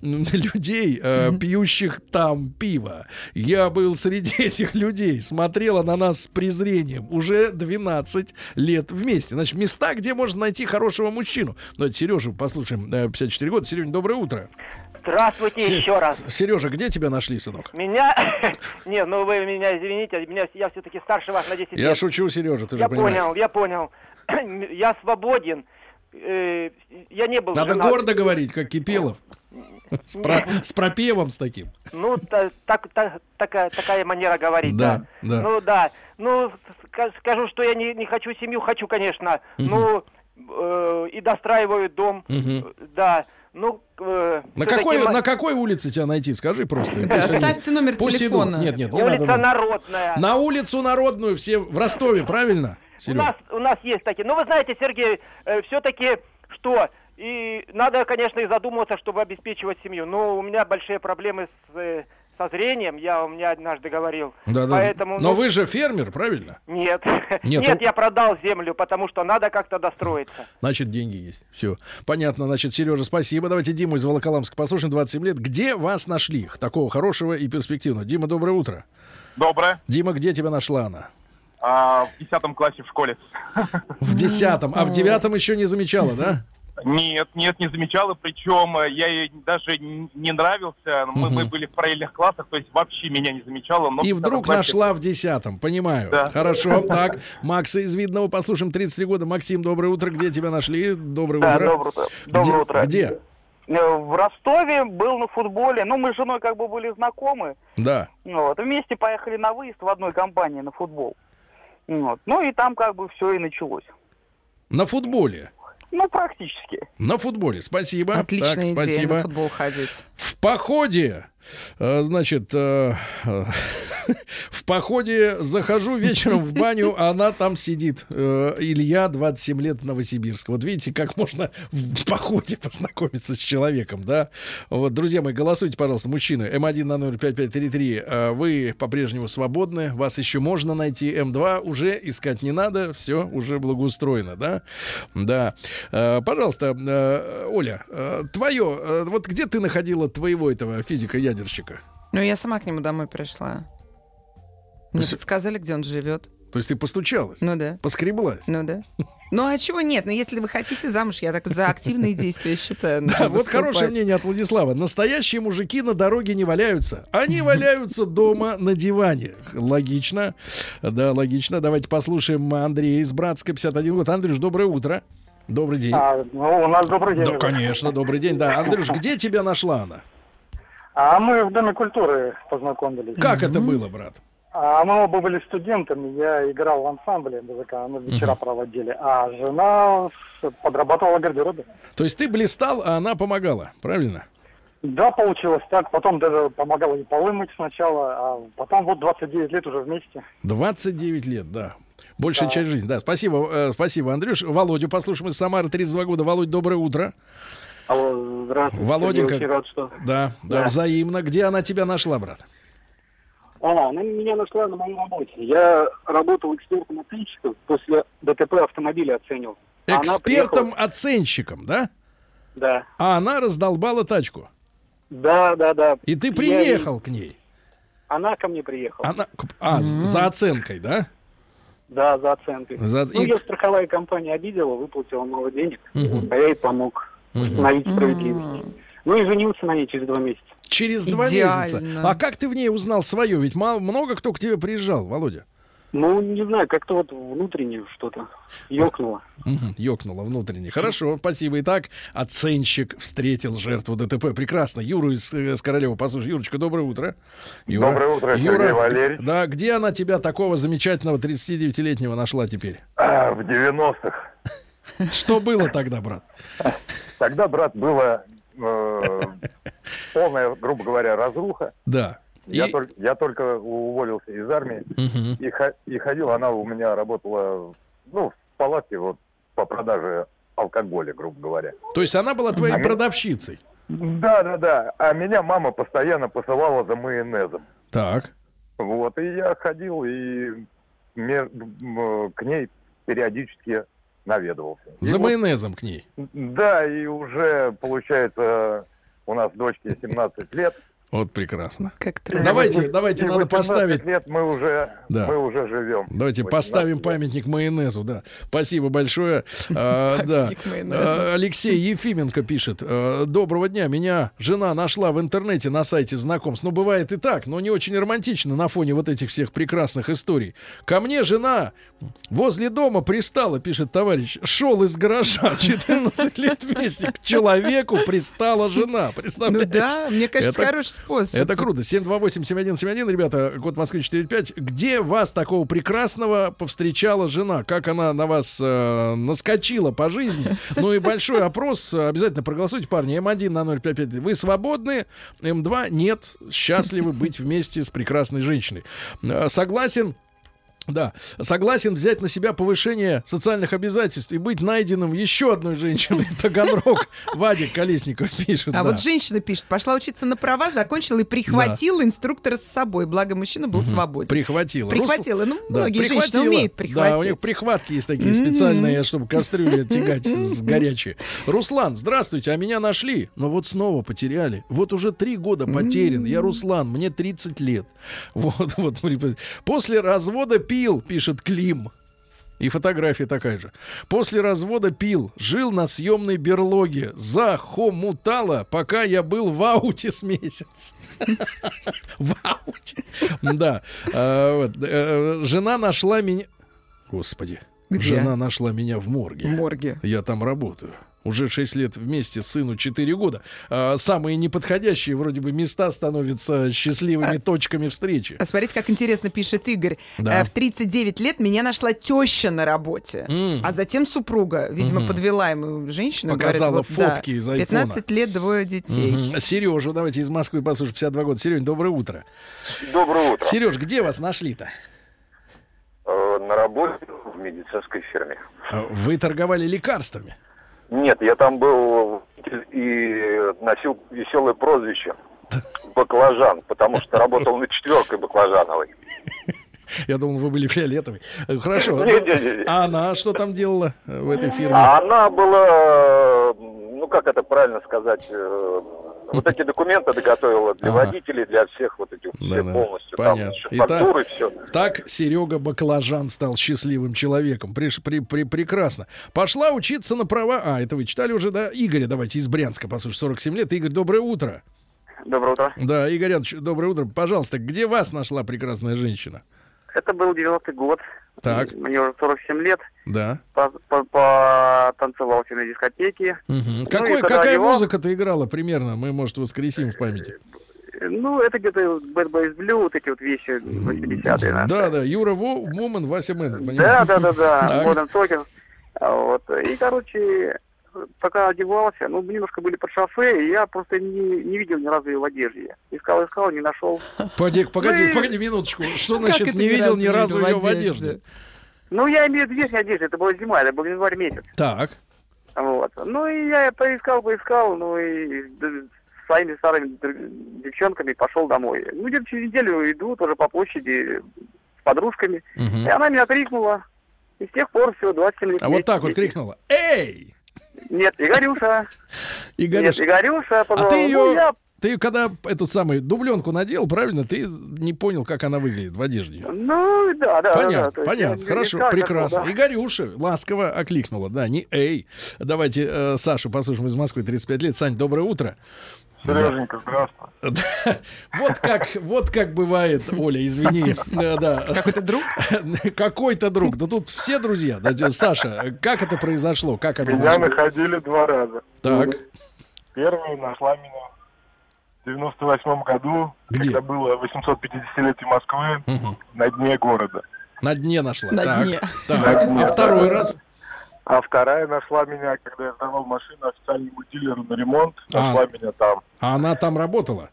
м, <laughs> людей, э, пьющих там пиво. Я был среди <laughs> этих людей, смотрела на нас с презрением. Уже 12 лет вместе. Значит, места, где можно найти хорошего мужчину. Давайте Сережу послушаем. э, 54 года. Серега, доброе утро. Здравствуйте Се- еще раз. Сережа, где тебя нашли, сынок? Меня... <laughs> Не, ну вы меня извините, меня, я все-таки старше вас на 10 Я лет. шучу, Сережа, ты же я понимаешь. понял, я понял. <clears throat> Я свободен. Э, Я не был Надо женат. гордо говорить, как Кипелов. С, про- с пропевом с таким. Ну, та- так, та- такая, такая манера говорить, Да, да. да. Ну, да. Ну, ска- скажу, что я не, не хочу семью, хочу, конечно. Ну, э, и достраиваю дом. Мгм. Да. Ну, э, На какой, ма- на какой улице тебя найти? Скажи просто. Оставьте номер телефона. Нет, нет, не Улица надо. Народная. На улицу Народную все в Ростове, правильно? У Серега? нас, у нас есть такие. Ну, вы знаете, Сергей, все-таки что? И надо, конечно, и задумываться, чтобы обеспечивать семью. Но у меня большие проблемы с, э, со зрением, я у меня однажды говорил. Да, да. Поэтому, Но ну, вы же фермер, правильно? Нет. <laughs> Нет, Нет, ну- я продал землю, потому что надо как-то достроиться. Значит, деньги есть. Все. Понятно. Значит, Сережа, спасибо. Давайте Диму из Волоколамска послушаем, 27 лет. Где вас нашли? Такого хорошего и перспективного. Дима, доброе утро. Доброе. Дима, где тебя нашла она? А, в десятом классе в школе. В десятом. А в девятом еще не замечала, да? Нет, нет, не замечала. Причем э, я ей даже не нравился. Мы, Мгм. мы были в параллельных классах, то есть вообще меня не замечала. Но И вдруг классе- нашла в десятом. Понимаю. Да. Хорошо. <laughs> Так, Макса из Видного послушаем. 33 года. Максим, доброе утро. Где тебя нашли? Доброе Да, утро. доброе утро. Доброе Где? утро. Где? Э, В Ростове был на футболе. Ну, мы с женой как бы были знакомы. Да. Вот. Вместе поехали на выезд в одной компании на футбол. Вот. Ну и там как бы все и началось. На футболе. Ну, практически. На футболе. Спасибо. Отличная Так, идея спасибо. на футбол ходить. В походе. Э, Значит, э, <laughs> в походе захожу вечером в баню, а она там сидит. Э, Илья, 27 лет, Новосибирск. Вот видите, как можно в походе познакомиться с человеком, да? Вот, друзья мои, голосуйте, пожалуйста, мужчины. М1 на номер 5533. э, Вы по-прежнему свободны. Вас еще можно найти. М2 уже искать не надо. Все уже благоустроено, да? Да. Пожалуйста, Оля, твое, вот где ты находила твоего этого физика-ядерщика? Ну, я сама к нему домой пришла. Мне С- подсказали, где он живет. То есть ты постучалась? Ну да. Поскреблась? Ну да. Ну а чего нет? Ну если вы хотите замуж, я так за активные <laughs> действия считаю. Да, вот хорошее мнение от Владислава. Настоящие мужики на дороге не валяются. Они валяются дома на диване. Логично. Да, логично. Давайте послушаем Андрея из Братска, 51 год. Андрюш, доброе утро. Добрый день. А, ну, у нас добрый день. Да, конечно, добрый день. Да, Андрюш, где тебя нашла она? А мы в Доме культуры познакомились. Как это было, брат? А мы оба были студентами, я играл в ансамбле ДЗК, мы вечера проводили, а жена подрабатывала в гардеробе. То есть ты блистал, а она помогала, правильно? Да, получилось так, потом даже помогала и полы мыть сначала, а потом вот 29 лет уже вместе. 29 лет, да. Большая Да. часть жизни. Да, спасибо, э, спасибо, Андрюш. Володю послушаем из Самары, 32 года. Володь, доброе утро. Алло, здравствуйте. Володенька. Я рад, что... Да, да, Да. взаимно. Где она тебя нашла, брат? А, она меня нашла на моей работе. Я работал экспертом-оценщиком, после ДТП автомобиля оценил. А Экспертом-оценщиком, да? Да. А она раздолбала тачку. Да, да, да. И ты Я приехал к ней. ей- Она ко мне приехала. Она... А, за оценкой, да? Да, за оценкой. За- Ну, и- ее страховая компания обидела, выплатила мало денег, Мгм. а я ей помог Установить справедливость. Ну и женился на ней через два месяца. Через два Идеально. месяца. А как ты в ней узнал свою? Ведь мало, много кто к тебе приезжал, Володя. Ну, не знаю, как-то вот внутренне что-то ёкнуло. Ёкнуло внутренне. Хорошо, спасибо. Итак, оценщик встретил жертву ДТП. Прекрасно. Юру из, э, с Королева послушай. Юрочка, доброе утро. Юра. Доброе утро, Сергей Валерьевич. Да, где она тебя такого замечательного 39-летнего нашла теперь? А, в 90-х. Что было тогда, брат? Тогда, брат, было э, полная, грубо говоря, разруха. Да. Я, И- только, я только уволился из армии Мгм. и, и ходил, она у меня работала, ну, в палатке вот по продаже алкоголя, грубо говоря. То есть она была твоей А продавщицей? Да, да, да. А меня мама постоянно посылала за майонезом. Так. Вот, и я ходил и к ней периодически наведывался. И За вот- майонезом к ней. Да, и уже, получается, у нас дочке 17 лет. Вот прекрасно. Как Давайте, вот- давайте и надо 18 поставить. лет мы уже, Да. мы уже живем. Давайте 18 поставим лет. памятник майонезу, да. Спасибо большое. <laughs> А, Да. Памятник майонезу. А, Алексей Ефименко пишет. а, Доброго дня. Меня жена нашла в интернете на сайте знакомств. Ну, бывает и так, но не очень романтично на фоне вот этих всех прекрасных историй. Ко мне жена возле дома пристала, пишет товарищ. Шел из гаража <laughs> 14 лет вместе. К человеку пристала жена. Ну Представляешь? да, мне кажется, Это- хороший способ. Это круто. 728-7171, ребята, код Москвы 45. Где вас такого прекрасного повстречала жена? Как она на вас э, наскочила по жизни? Ну и большой опрос. Обязательно проголосуйте, парни. М1 на 055. Вы свободны? М2 нет. Счастливы быть вместе с прекрасной женщиной. Э, Согласен. Да, согласен взять на себя повышение социальных обязательств и быть найденным еще одной женщиной. <laughs> Таганрог. Вадик Колесников пишет. А да. вот женщина пишет, пошла учиться на права, закончила и прихватила инструктора с собой, благо мужчина был свободен. Прихватила. Прихватила. Ну, Да, многие женщины прихватила. умеют Да, у них прихватить. прихватки есть такие специальные, чтобы кастрюли <laughs> тягать с горячие. Руслан, здравствуйте, а меня нашли, но вот снова потеряли. Вот уже три года потерян. Я Руслан, мне 30 лет. <laughs> Вот, вот. После развода пил, пишет Клим. И фотография такая же. После развода пил, жил на съемной берлоге, захомутало, пока я был в ауте с месяц. <laughs> В ауте. Да. А, э, Жена нашла меня... Господи. Жена нашла меня в морге. В морге. Я там работаю. Уже 6 лет вместе, сыну 4 года. А, самые неподходящие вроде бы места становятся счастливыми точками встречи. А смотрите, как интересно пишет Игорь. Да. Э, В 39 лет меня нашла теща на работе, М. а затем супруга. Видимо, Мгм. подвела ему женщину. Показала говорит, вот, да, фотки из айфона. 15 лет, двое детей. Сережа, давайте из Москвы послушаем. 52 года. Сереж, доброе утро. Доброе утро. Сереж, где вас нашли-то? Э, На работе в медицинской фирме. А, Вы торговали лекарствами. Нет, я там был и носил веселое прозвище <laughs> баклажан, потому что работал на четверкой баклажановой. Я думал, вы были фиолетовый. Хорошо. Не, не, не, не. А она что там делала в этой фирме? А она была, ну как это правильно сказать, э, вот эти документы доготовила для Ага. водителей, для всех вот этих полностью. понятно. Там еще Итак, все. Так Серега Баклажан стал счастливым человеком. Приш- при- при- прекрасно. Пошла учиться на права. А, это вы читали уже, да? Игоря, давайте из Брянска, послушай, 47 лет. Игорь, доброе утро. Доброе утро. Да, Игорь Иванович, доброе утро. Пожалуйста, где вас нашла прекрасная женщина? Это был 90-й год. Так. Мне уже 47 лет. Да. По- по- Потанцевался на дискотеке. Мгм. Ну, Какой, какая одевал- музыка-то играла примерно? Мы, может, воскресим в памяти. Ну, это где-то Bad Boys Blue, вот эти вот вещи 80-е. наверное. Да, да, Юра Вумен, Вася Мэн. Да, да, да, да. Modern Talking. А Вот. И, короче, пока одевался, ну, немножко были под шофе, и я просто не, не видел ни разу ее в одежде. Искал, искал, не нашел. Погоди, погоди, Ну погоди минуточку. <laughs> Что Как значит не видел ни разу ее в одежде? Ну, я имею в виду верхней одежды, это была зима, это был январь месяц. Так. Вот. Ну, и я поискал, поискал, ну, и с своими старыми девчонками пошел домой. Ну, где-то через неделю иду тоже по площади с подружками, Мгм. и она меня крикнула. И с тех пор все, 27 лет. А вот так вот крикнула. Эй! Нет, Игорюша. <laughs> Игорюш, Нет, Игорюша. а позвала. ты Ну, ее я- Ты когда эту самую дубленку надел, правильно, ты не понял, как она выглядит в одежде. Ну, да, да. Понятно, да, есть понятно, я хорошо, искал прекрасно. такого, И Горюша ласково окликнула, да, не эй. Давайте э, Сашу послушаем из Москвы, 35 лет. Сань, доброе утро. Сереженька, здравствуй. Вот как, вот как бывает, Оля, извини. Да. Какой-то друг? Какой-то друг. Да тут все друзья. Да, Саша, как это произошло? Как она Меня находили два раза. Так. Первая нашла меня в 98 году, Где? когда было 850-летие Москвы Мгм. на дне города. На дне нашла. На так. дне. Так. На дне, А второй да. раз? А вторая нашла меня, когда я сдавал машину официальному дилеру на ремонт. А. Нашла меня там. А она там работала?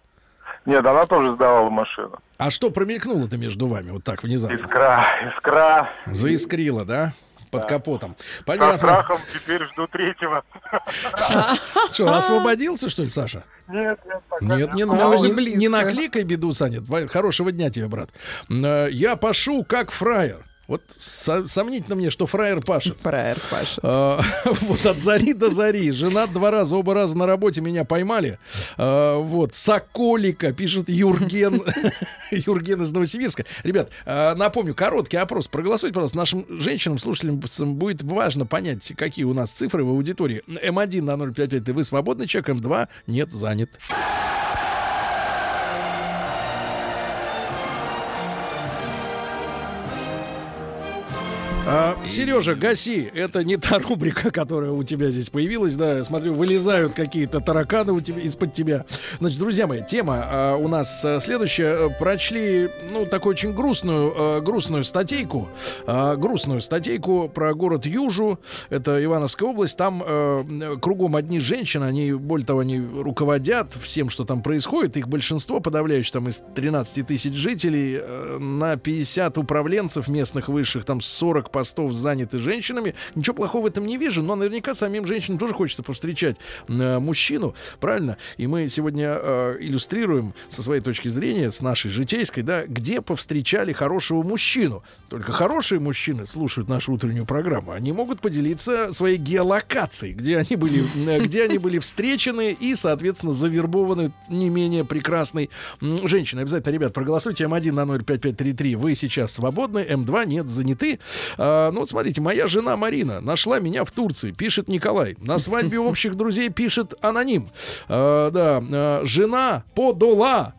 Нет, она тоже сдавала машину. А что промелькнуло-то между вами вот так внезапно? Искра, искра. Заискрило, да? Под капотом. Со Понятно. страхом теперь жду третьего. <laughs> Что, освободился, что ли, Саша? Нет, нет, пока Нет, не уже Не, не накликай беду, Саня. Хорошего дня тебе, брат. Э, Я пашу как фраер. Вот со- сомнительно мне, что фраер пашет. Фраер Паша. А, <laughs> Вот от зари до зари. Жена два раза, оба раза на работе меня поймали. А, Вот. Соколика, пишет Юрген. <laughs> Юрген из Новосибирска. Ребят, а, напомню, короткий опрос. Проголосуйте, пожалуйста. Нашим женщинам, слушателям будет важно понять, какие у нас цифры в аудитории. М1 на 055 ты вы свободный человек, М2 нет, занят. А, Сережа, гаси. Это не та рубрика, которая у тебя здесь появилась. Да, смотрю, вылезают какие-то тараканы у тебя, из-под тебя. Значит, друзья мои, тема а, у нас а, следующая. Прочли, ну, такую очень грустную, а, грустную статейку. а, грустную статейку про город Южу. Это Ивановская область. Там а, кругом одни женщины. Они, более того, они руководят всем, что там происходит. Их большинство, подавляющее, там из 13 тысяч жителей, э, на 50 управленцев местных высших, там 40 постов заняты женщинами. Ничего плохого в этом не вижу, но наверняка самим женщинам тоже хочется повстречать э, мужчину, правильно? И мы сегодня э, иллюстрируем со своей точки зрения, с нашей житейской, да, где повстречали хорошего мужчину. Только хорошие мужчины слушают нашу утреннюю программу. Они могут поделиться своей геолокацией, где они были, э, где они были встречены и, соответственно, завербованы не менее прекрасной женщиной. Обязательно, ребят, проголосуйте М1 на 05533. Вы сейчас свободны, М2 нет, заняты. А, ну вот смотрите, моя жена Марина нашла меня в Турции, пишет Николай. На свадьбе <laughs> общих друзей пишет аноним. А, да, а, жена подола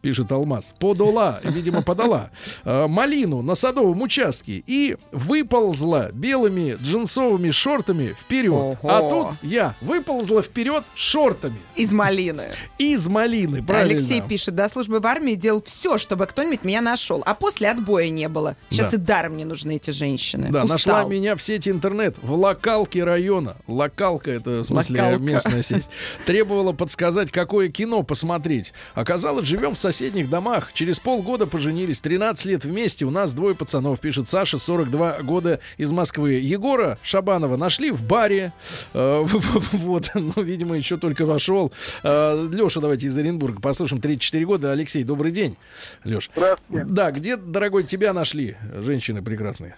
пишет Алмаз, подола, видимо, подала э, малину на садовом участке и выползла белыми джинсовыми шортами вперед. Ого. А тут я выползла вперед шортами Из малины. из малины, правильно? Алексей пишет, до службы в армии делал все, чтобы кто-нибудь меня нашел. А после отбоя не было. Сейчас Да. и даром мне нужны эти женщины. Да, Устал. нашла меня в сети интернет в локалке района. Локалка это в смысле Локалка. местная сеть. Требовала подсказать, какое кино посмотреть. Оказалось, живем в соседних домах. Через полгода поженились. 13 лет вместе. У нас двое пацанов, пишет Саша, 42 года из Москвы. Егора Шабанова нашли в баре. Э, <laughs> Вот, ну, видимо, еще только вошел. Леша, давайте из Оренбурга послушаем. 34 года. Алексей, добрый день. Леш. Здравствуйте. Да, где, дорогой, тебя нашли женщины прекрасные?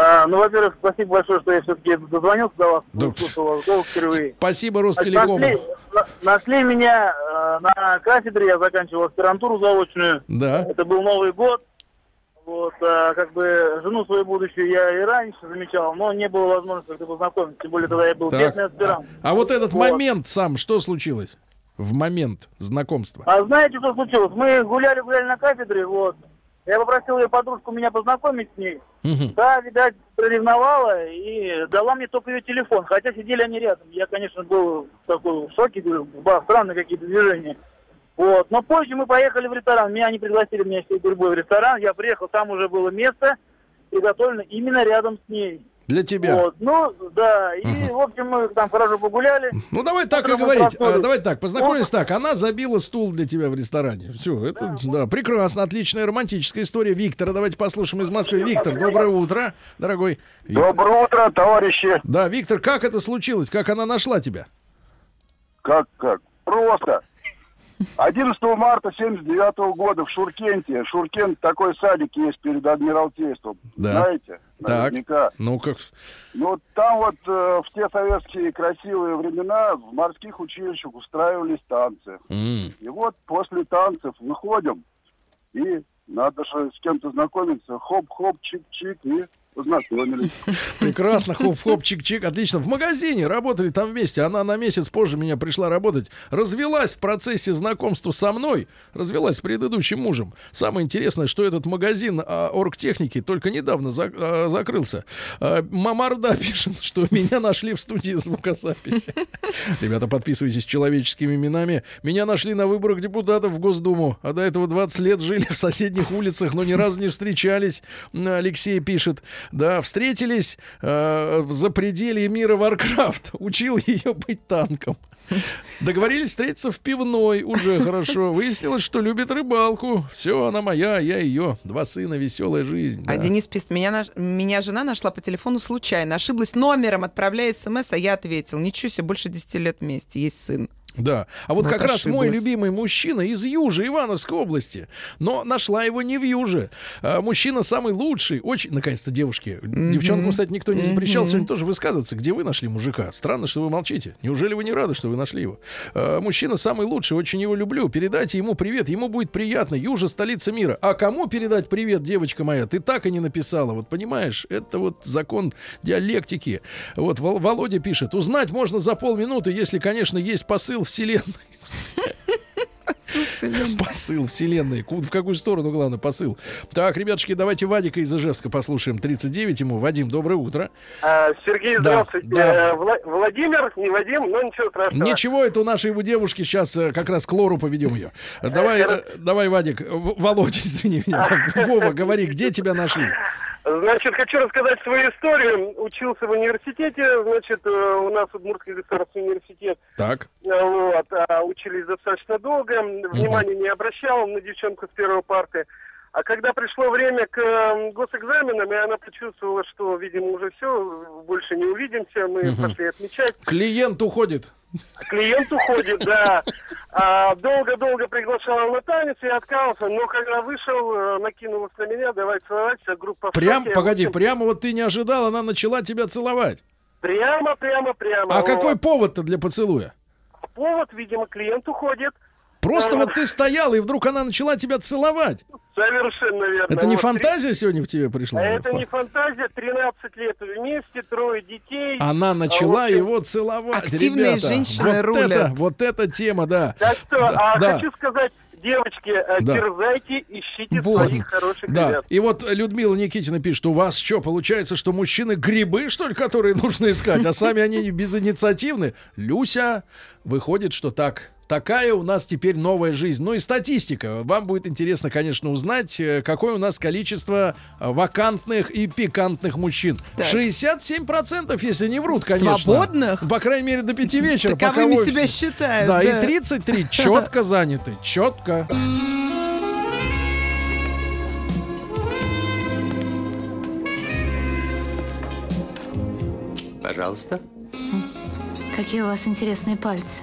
А, ну, во-первых, спасибо большое, что я все-таки дозвонился до вас, Да. услышал ваш голос впервые. Спасибо Ростелекому. Нашли, на- нашли меня э, на кафедре, я заканчивал аспирантуру заочную. Да. Это был Новый год. Вот, а, как бы жену свою будущую я и раньше замечал, но не было возможности как-то познакомиться, тем более тогда я был Так. бедный аспирант. А вот этот Вот. момент сам, что случилось? В момент знакомства. А знаете, что случилось? Мы гуляли-гуляли на кафедре, вот. Я попросил ее подружку меня познакомить с ней. Мгм. Да, видать, проревновала и дала мне только ее телефон. Хотя сидели они рядом. Я, конечно, был такой в шоке, говорю, ба, странные какие-то движения. Вот. Но позже мы поехали в ресторан. Меня они пригласили меня всей гурьбой в ресторан. Я приехал, там уже было место приготовлено именно рядом с ней. Для тебя. Вот. Ну, да. И, Мгм. в общем, мы там хорошо погуляли. Ну давай так и говорить. А, давай так, познакомились так. Она забила стул для тебя в ресторане. Все, это да, прекрасно, отличная романтическая история. Виктора, давайте послушаем из Москвы. Виктор, доброе утро, дорогой. Виктор. Доброе утро, товарищи. Да, Виктор, как это случилось? Как она нашла тебя? Как, как? Просто. 11 марта 79 года в Шуркенте. Шуркент такой садик есть перед Адмиралтейством. Да. Знаете? Так, Наверняка. ну как... Ну, там вот э, в те советские красивые времена в морских училищах устраивались танцы. М. И вот после танцев выходим, и надо же с кем-то знакомиться. Хоп-хоп, чик-чик, и познакомились. Прекрасно, хоп-хоп, чик-чик, отлично. В магазине работали там вместе. Она на месяц позже меня пришла работать. Развелась в процессе знакомства со мной. Развелась с предыдущим мужем. Самое интересное, что этот магазин а, оргтехники только недавно за- а, закрылся. А, Мамарда <laughs> пишет, что меня нашли в студии звукозаписи. Ребята, подписывайтесь человеческими именами. Меня нашли на выборах депутатов в Госдуму, а до этого 20 лет жили в соседних улицах, но ни разу не встречались. Алексей пишет. Да, встретились э, в запределье мира Warcraft. <laughs> Учил ее быть танком. Договорились встретиться в пивной, уже хорошо. Выяснилось, что любит рыбалку. Все, она моя, я ее. Два сына, веселая жизнь. А да. Денис пишет, меня, наш- меня жена нашла по телефону случайно. Ошиблась номером, отправляя смс, а я ответил. Ничего себе, больше 10 лет вместе, есть сын. Да. А вот Вот как раз мой любимый мужчина из Южи, Ивановской области. Но нашла его не в Юже. А, мужчина самый лучший. Очень, наконец-то, девушки. Девчонкам, кстати, никто не запрещал Мгм. сегодня тоже высказываться. Где вы нашли мужика? Странно, что вы молчите. Неужели вы не рады, что вы нашли его? А, мужчина самый лучший. Очень его люблю. Передайте ему привет. Ему будет приятно. Южа столица мира. А кому передать привет, девочка моя? Ты так и не написала. Вот понимаешь, это вот закон диалектики. Вот Вол- Володя пишет. Узнать можно за полминуты, если, конечно, есть посыл вселенной. Посыл вселенной. Ку- В какую сторону, главное, посыл. Так, ребятушки, давайте Вадика из Ижевска послушаем. 39 ему. Вадим, доброе утро. А, Сергей, Да, здравствуйте. да. Э, Вла- Владимир, не Вадим, но ничего страшного. Ничего, это у нашей его девушки сейчас э, как раз к Лору поведем ее. Давай, э, давай, Вадик, Володя, <laughs> извини меня. Вова, говори, где тебя нашли? Значит, хочу рассказать свою историю. Учился в университете, значит, э, у нас Удмуртский государственный университет. Так. Э, Вот, а учились достаточно долго, внимания не обращал на девчонку с первой парты. А когда пришло время к э, госэкзаменам, и она почувствовала, что, видимо, уже все, больше не увидимся, мы Мгм. пошли отмечать. Клиент уходит. Клиент уходит, да. А, Долго-долго приглашала на танец и отказался, но когда вышел, э, накинулась на меня, давай целоваться, группа Прям, погоди, прямо вот ты не ожидал, она начала тебя целовать. Прямо, прямо, прямо. А вот. какой повод-то для поцелуя? повод? Видимо, клиент уходит. Просто А, вот ты стоял, и вдруг она начала тебя целовать. Совершенно верно. Это не Вот, фантазия сегодня в тебе пришла? три- Это не фантазия, 13 лет вместе, трое детей. Она А, начала в общем, его целовать. Активные Ребята, женщины вот рулят. Это, вот эта тема, да. Так что, Да, а да. хочу сказать, девочки, э, Да. дерзайте, ищите Вот. своих хороших Да, ребят. и вот Людмила Никитина пишет, у вас что, получается, что мужчины грибы, что ли, которые нужно искать, а сами они безинициативны? Люся, выходит, что так. Такая у нас теперь новая жизнь. Ну и статистика. Вам будет интересно, конечно, узнать, э, какое у нас количество э, вакантных и пикантных мужчин. Так. 67%, если не врут, конечно. Свободных? По крайней мере, до 5 вечера. пока Таковыми в офисе. себя считают, Да, да. и 33 <laughs> четко заняты. Четко. Пожалуйста. Какие у вас интересные пальцы.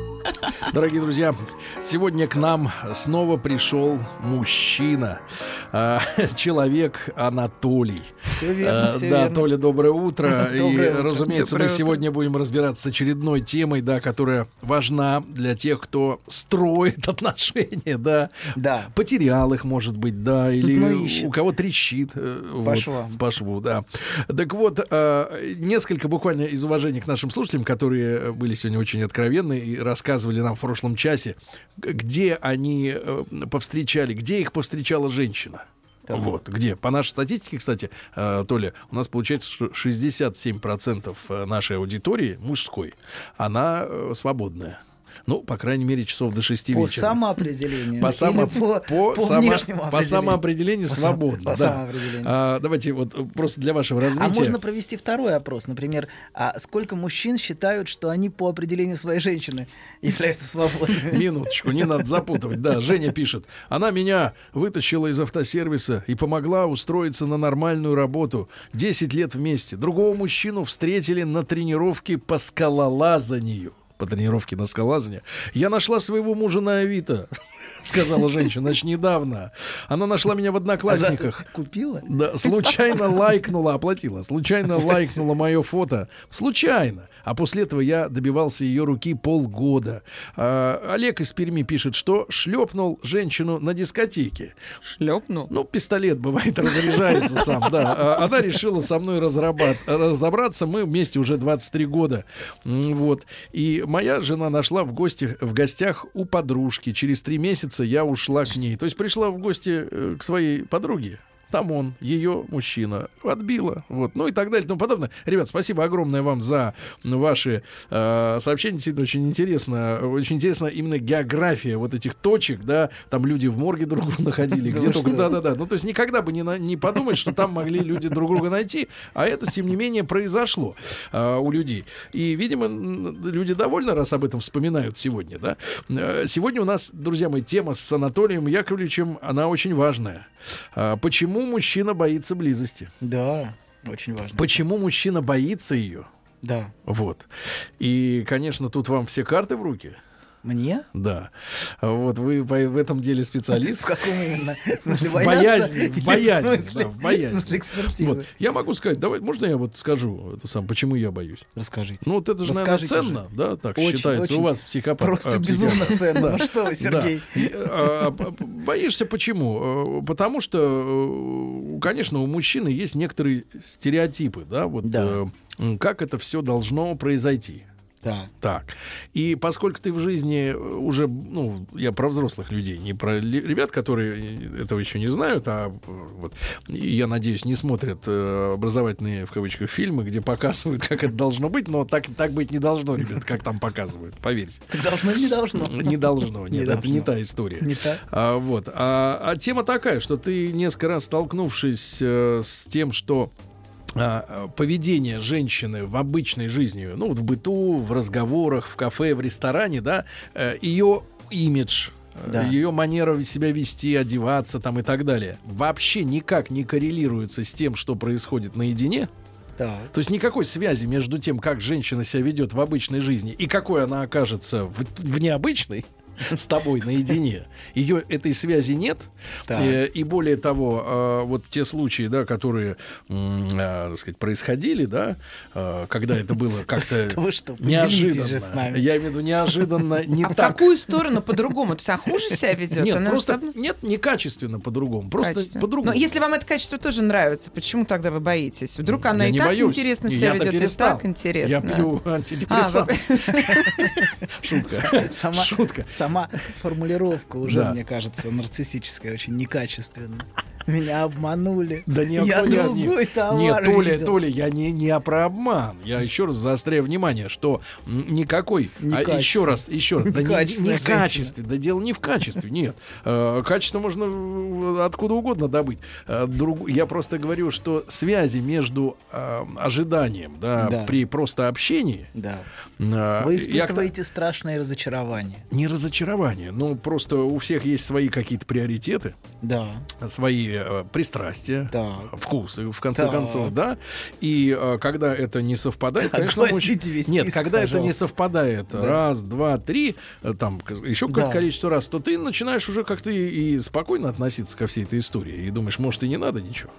Дорогие друзья, сегодня к нам снова пришел мужчина, а, человек Анатолий. Всё верно, А, всё да, верно. Толя, доброе утро. <laughs> И, Доброе утро. разумеется, Доброе мы утро. сегодня будем разбираться с очередной темой, да, которая важна для тех, кто строит <laughs> отношения, да. Да. Потерял их, может быть, да, или Ну, у кого трещит. э, По вот, швам. По шву, да. Так вот, э, несколько буквально из уважения к нашим слушателям, которые были сегодня очень откровенны и рассказывали нам в прошлом часе, где они э, повстречали, где их повстречала женщина. Вот, где? По нашей статистике, кстати, э, Толя, у нас получается, что 67% нашей аудитории мужской, она э, свободная. Ну, по крайней мере, часов до 6 По вечера. самоопределению По, или само- по, по, по само- внешнему по самоопределению По сам- свободно. по да. самоопределению. А, давайте вот э, просто для вашего развития. А можно провести второй опрос, например, а сколько мужчин считают, что они по определению своей женщины являются свободными? Минуточку, не надо запутывать. Да, Женя пишет. Она меня вытащила из автосервиса и помогла устроиться на нормальную работу. 10 лет вместе. Другого мужчину встретили на тренировке по скалолазанию. По тренировке на скалолазание. Я нашла своего мужа на Авито. <laughs> Сказала женщина, значит, недавно. Она нашла меня в одноклассниках. Купила? Да, случайно <laughs> лайкнула, оплатила, случайно лайкнула мое фото. Случайно. А после этого я добивался ее руки полгода. А, Олег из Перми пишет, что шлепнул женщину на дискотеке. Шлепнул? Ну, пистолет бывает разряжается сам, да. А Она решила со мной разобраться. Мы вместе уже 23 года. Вот. И моя жена нашла в, гости, в гостях у подружки. Через три месяца я ушла к ней. То есть пришла в гости э, к своей подруге. Там он, ее мужчина, отбила. Вот. Ну и так далее и тому подобное. Ребят, спасибо огромное вам за ваши э, сообщения. Действительно, очень интересно. Очень интересно именно география вот этих точек, да. Там люди в морге друг друга находили. Да Где только. Да-да-да. Ну, то есть никогда бы не, на- не подумать, что там могли люди друг друга найти. А это, тем не менее, произошло э, у людей. И, видимо, люди довольны, раз об этом вспоминают сегодня, да. Э, Сегодня у нас, друзья мои, тема с Анатолием Яковлевичем, она очень важная. А, Почему мужчина боится близости? Да, очень важно. Почему мужчина боится ее? Да. Вот. И, конечно, тут вам все карты в руки. Мне? Да. Вот вы в этом деле специалист. <laughs> В каком именно? В смысле, Или <laughs> в боязни, в боязни. в смысле экспертизы? Вот. Я могу сказать, давай, можно я вот скажу это сам, почему я боюсь? Расскажите. Ну вот это же, наверное, ценно, же. да, так Очень, считается. очень. У вас психопат. Просто а, безумно <laughs> ценно. Ну что вы, Сергей? А, Боишься почему? Э, Потому что, э, конечно, у мужчины есть некоторые стереотипы, да, вот э, как это все должно произойти. Да. Так. И поскольку ты в жизни уже, ну, я про взрослых людей, не про ребят, которые этого еще не знают, а э, вот, я надеюсь, не смотрят э, образовательные, в кавычках, фильмы, где показывают, <laughs> как это должно быть, но так, так быть не должно, ребят, как там показывают, поверьте. Так должно или не должно? Не должно, <laughs> нет, Не это должно. не та история. Не та? А, вот. А, а тема такая, что ты несколько раз столкнувшись э, с тем, что поведение женщины в обычной жизни, ну вот в быту, в разговорах, в кафе, в ресторане, да, э, ее имидж, э, Да. ее манера себя вести, одеваться там и так далее, вообще никак не коррелируется с тем, что происходит наедине. Так. То есть никакой связи между тем, как женщина себя ведет в обычной жизни и какой она окажется в, в необычной <laughs> с тобой наедине. Ее этой связи нет. Так. Э, И более того, э, вот те случаи, да, которые, э, так сказать, происходили, да, э, когда это было как-то <laughs> неожиданно. же с нами. Я имею в виду неожиданно, не А в так. какую сторону по-другому? То есть, а хуже себя ведет? Нет, Она просто же нет, некачественно по-другому, просто по-другому. Но если вам это качество тоже нравится, почему тогда вы боитесь? Вдруг она Я и так боюсь. интересно себя ведет, и так интересно. Я пью А, антидепрессант. <laughs> Шутка. Сама, Шутка. Сама формулировка уже, мне кажется, нарциссическая, очень некачественная. Меня обманули. Да нет, я нет, нет. товар Нет, Толя, видел. Толя, я не, не про обман. Я еще раз заостряю внимание, что никакой... А еще раз, еще раз. Да не, не качестве. Да дело не в качестве, нет. Э, Качество можно э, откуда угодно добыть. Э, друг- Я просто говорю, что связи между э, ожиданием, да, Да. при просто общении... Да. Вы я испытываете страшное разочарование. не разочарование, ну просто у всех есть свои какие-то приоритеты, Да. свои э, пристрастия, вкусы, в конце Так. концов, да. И э, когда это не совпадает, <laughs> конечно, мужчина- весь Нет, когда это не пожалуйста. совпадает, Да. раз, два, три, э, там еще какое-то Да. количество раз, то ты начинаешь уже как-то и спокойно относиться ко всей этой истории и думаешь, может и не надо ничего.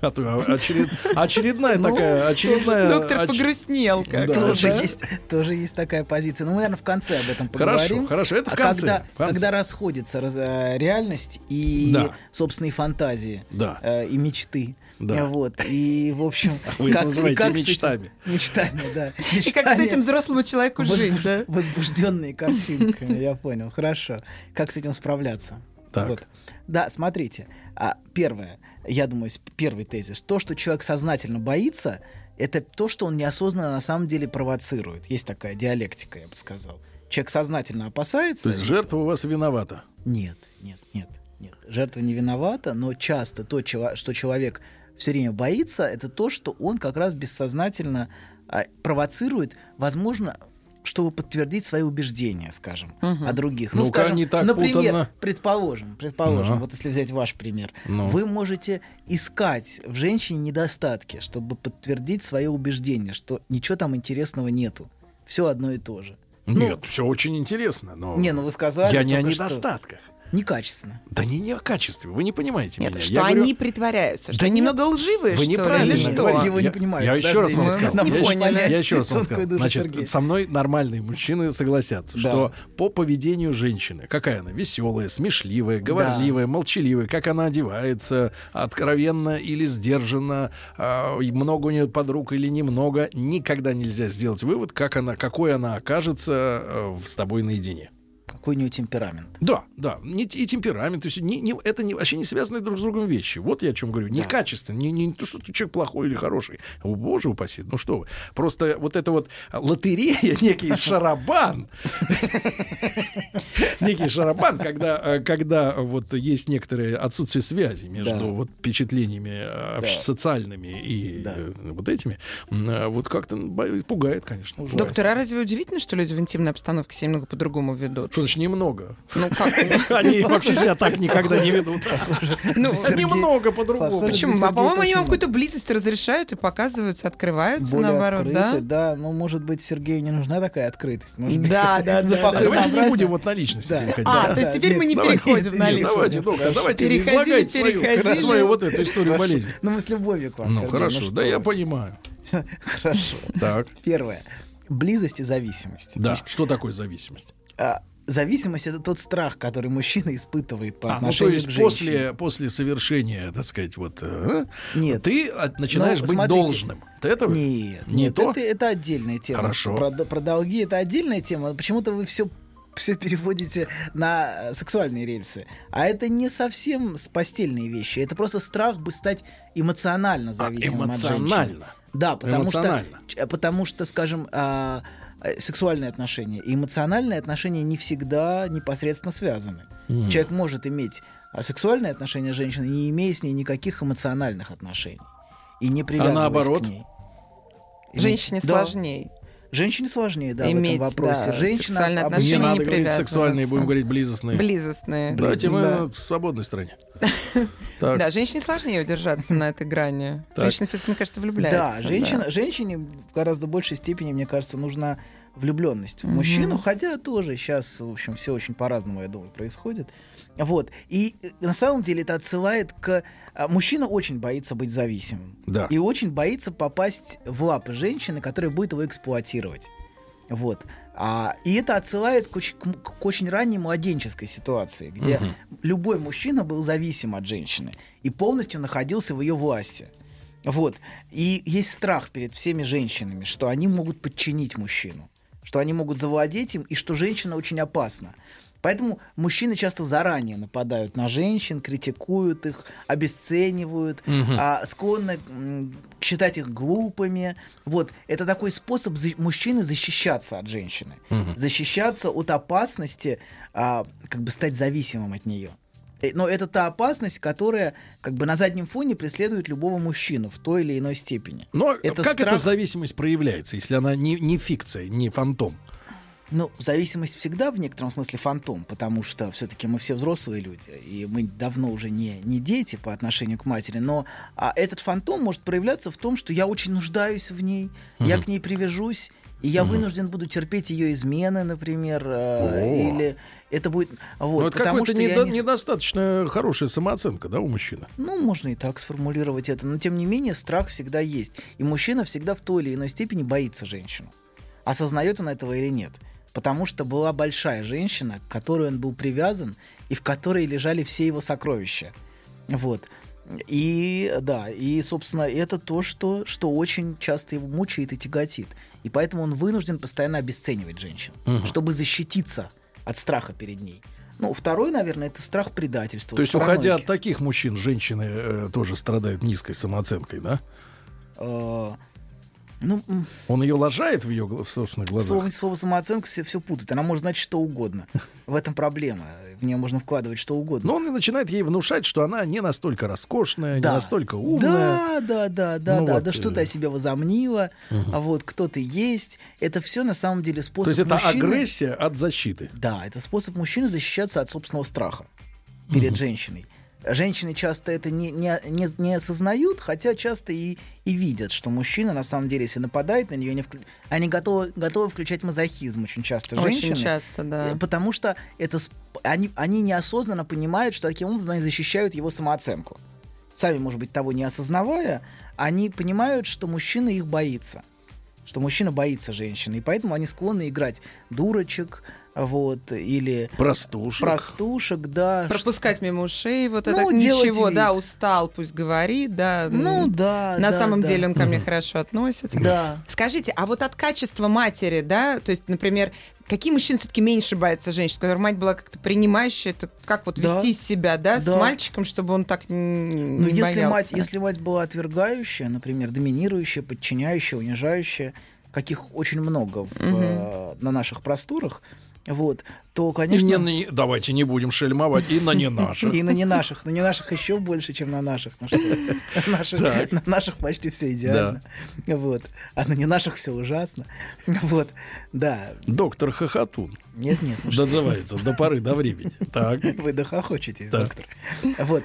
А то очеред- очередная Ну, такая, очередная... Доктор оч- погрустнел как Да. тоже, Да. есть, тоже есть такая позиция. Ну, мы, наверное, в конце об этом Хорошо, поговорим. хорошо, это в А конце, Когда, в конце. когда расходится раз- э, реальность и Да. собственные фантазии Да. э, и мечты. Да. Вот. И, в общем, <laughs> Вы как, называете и как с этим- мечтами. мечтами, да. <laughs> И как с этим взрослому человеку жить, да? Возбужденные картинками, <laughs> я понял. Хорошо. Как с этим справляться? Так. Вот. Да, смотрите. А, первое, я думаю, первый тезис. То, что человек сознательно боится, это то, что он неосознанно на самом деле провоцирует. Есть такая диалектика, я бы сказал. человек сознательно опасается... То есть жертва у вас виновата? Нет, нет, нет, нет. Жертва не виновата, но часто то, что человек все время боится, это то, что он как раз бессознательно а, провоцирует, возможно, чтобы подтвердить свои убеждения, скажем, Мгм. о других. Ну-ка, скажем, не так например, путанно. предположим, предположим, Ну. вот если взять ваш пример, Ну. вы можете искать в женщине недостатки, чтобы подтвердить свое убеждение, что ничего там интересного нету. Все одно и то же. Нет, все очень интересно, но... Не, ну вы сказали Я не о только что. Некачественно. Да не, не о качестве, вы не понимаете Нет, меня. что Я они говорю- притворяются, что Да они немного лживые, Вы что ли, неправильно или что? говорите. Его не Я- понимают. Я еще раз вам скажу. Я, не еще- я раз вам скажу. Значит, со мной нормальные мужчины согласятся, Да. что по поведению женщины, какая она, веселая, смешливая, говорливая, молчаливая, как она одевается, откровенно или сдержанно, а, много у нее подруг или немного, никогда нельзя сделать вывод, как она, какой она окажется э, с тобой наедине. Какой у нее темперамент. Да, да, не, и темперамент, и всё, не- не- это не, вообще не связанные друг с другом вещи. Вот я о чем говорю. Не качественно, не, не то, что ты человек плохой или хороший. О, боже упаси, ну что вы. Просто вот это вот лотерея, <laughs> некий шарабан, <laughs> некий шарабан, когда, э, когда вот есть некоторое отсутствие связи между вот впечатлениями э, социальными и э, вот этими, вот как-то пугает, конечно. Доктор, а разве удивительно, что люди в интимной обстановке себя немного по-другому ведут? Что значит немного? Ну как? <laughs> Они вообще себя так никогда не ведут. Ну, <laughs> немного по-другому. Почему? А по-моему, они вам какую-то близость разрешают и показываются, открываются, Более наоборот, да? да? Ну, может быть, Сергею не нужна такая открытость. Да, да, да. Давайте не будем вот на личности Да. переходить. А, Да, то есть да, теперь мы не переходим на личность. Давайте, доктор, давайте излагайте свою, вот эту историю болезни. Ну, мы с любовью к вам, Ну, Сергей, хорошо, да я понимаю. <laughs> Хорошо. Так, Первое. Близость и зависимость. да, что такое зависимость? А, зависимость — это тот страх, который мужчина испытывает по А, ну, то отношению есть к женщине. после, после совершения, так сказать, вот, э, Нет. ты от- начинаешь Ну, быть смотрите. должным. Ты этого? Нет, Не нет, то? Это, это отдельная тема. Хорошо. Про, про долги это отдельная тема. Почему-то вы все все переводите на э, сексуальные рельсы. А это не совсем постельные вещи. Это просто страх бы стать эмоционально зависимым от женщины. А, эмоционально? Да, потому что, ч- потому что, скажем, а, э, сексуальные отношения и эмоциональные отношения не всегда непосредственно связаны. Мгм. Человек может иметь а, сексуальные отношения с женщиной, не имея с ней никаких эмоциональных отношений. И не привязываясь наоборот? к ней. Женщине Да. сложнее. Женщине сложнее, да, Иметь, в этом вопросе. да, Женщина сексуальные об- отношения Не надо не говорить сексуальные, будем говорить близостные. Близостные. Давайте мы Да. в свободной стране. <laughs> Да, женщине сложнее удержаться на этой грани. Женщина все-таки, мне кажется, влюбляется. Да, женщина, женщине в гораздо большей степени, мне кажется, нужна влюбленность в мужчину, хотя тоже сейчас, в общем, все очень по-разному, я думаю, происходит. Вот. И э, на самом деле это отсылает к... а, Мужчина очень боится быть зависимым. Да. И очень боится попасть в лапы женщины, которая будет его эксплуатировать. Вот. А, и это отсылает к очень, к- к очень ранней младенческой ситуации, где Мгм. любой мужчина был зависим от женщины и полностью находился в ее власти. Вот. И есть страх перед всеми женщинами, что они могут подчинить мужчину, что они могут завладеть им, и что женщина очень опасна. Поэтому мужчины часто заранее нападают на женщин, критикуют их, обесценивают, Мгм. а, склонны считать их глупыми. Вот. Это такой способ за- мужчины защищаться от женщины, Мгм. защищаться от опасности, а, как бы стать зависимым от нее. Э, Но это та опасность, которая как бы на заднем фоне преследует любого мужчину в той или иной степени. Но Это как эта страх- зависимость проявляется, если она не, не фикция, не фантом? Ну, зависимость всегда в некотором смысле фантом, потому что все-таки мы все взрослые люди, и мы давно уже не, не дети по отношению к матери, но а, этот фантом может проявляться в том, что я очень нуждаюсь в ней, я Мгм. к ней привяжусь, и я Мгм. вынужден буду терпеть ее измены, например, э, или это будет... Вот, Ну, это потому что недо- не недостаточно хорошая самооценка, да, у мужчины? Ну, можно и так сформулировать это, но тем не менее страх всегда есть. И мужчина всегда в той или иной степени боится женщину. Осознает он этого или нет. Потому что была большая женщина, к которой он был привязан, и в которой лежали все его сокровища. Вот. И да, и, собственно, это то, что, что очень часто его мучает и тяготит. И поэтому он вынужден постоянно обесценивать женщин, Мгм. чтобы защититься от страха перед ней. Ну, второй, наверное, это страх предательства. То есть, паранойки. уходя от таких мужчин, женщины э, тоже страдают низкой самооценкой, да? Э, Ну, Он ее лажает в ее в собственных глазах. слово, слово самооценка все, все путает. Она может значить что угодно. <laughs> В этом проблема. В нее можно вкладывать что угодно. Но он и начинает ей внушать, что она не настолько роскошная, Да. не настолько умная. Да, да, да, да, Ну да. вот, да что ты э, о себе возомнила, а вот кто ты есть. Это все на самом деле способ То есть это мужчины- агрессия от защиты. Да, это способ мужчины защищаться от собственного страха перед женщиной. Женщины часто это не, не, не, не осознают, хотя часто и, и видят, что мужчина, на самом деле, если нападает на нее, они, вклю- они готовы, готовы включать мазохизм очень часто Очень женщины. часто, да. Э, Потому что это, они, они неосознанно понимают, что таким образом они защищают его самооценку. Сами, может быть, того не осознавая, они понимают, что мужчина их боится. Что мужчина боится женщины. И поэтому они склонны играть дурочек, вот, или Простушек. простушек, да. Пропускать мимо ушей, вот Ну, это ничего, вид. да, устал, пусть говорит, да. Ну, да, На да, самом да. деле он ко мне Мгм. хорошо относится. Да. Скажите, а вот от качества матери, да, то есть, например, какие мужчины все-таки меньше боятся женщин, которая мать была как-то принимающая, это как вот Да. вести себя, да, с Да. мальчиком, чтобы он так Ну, не если боялся? мать, если мать была отвергающая, например, доминирующая, подчиняющая, унижающая, каких очень много в, э, на наших просторах, вот, то, И конечно... не- не- давайте не будем шельмовать и на не наших. И на не наших. На не наших еще больше, чем на наших. На? Наших- почти все идеально. Вот. А на не наших все ужасно. Вот. Да. Доктор Хохотун. Нет, нет. ну Дозывается до поры до времени. Так. <laughs> Вы дохохочетесь, доктор. Вот.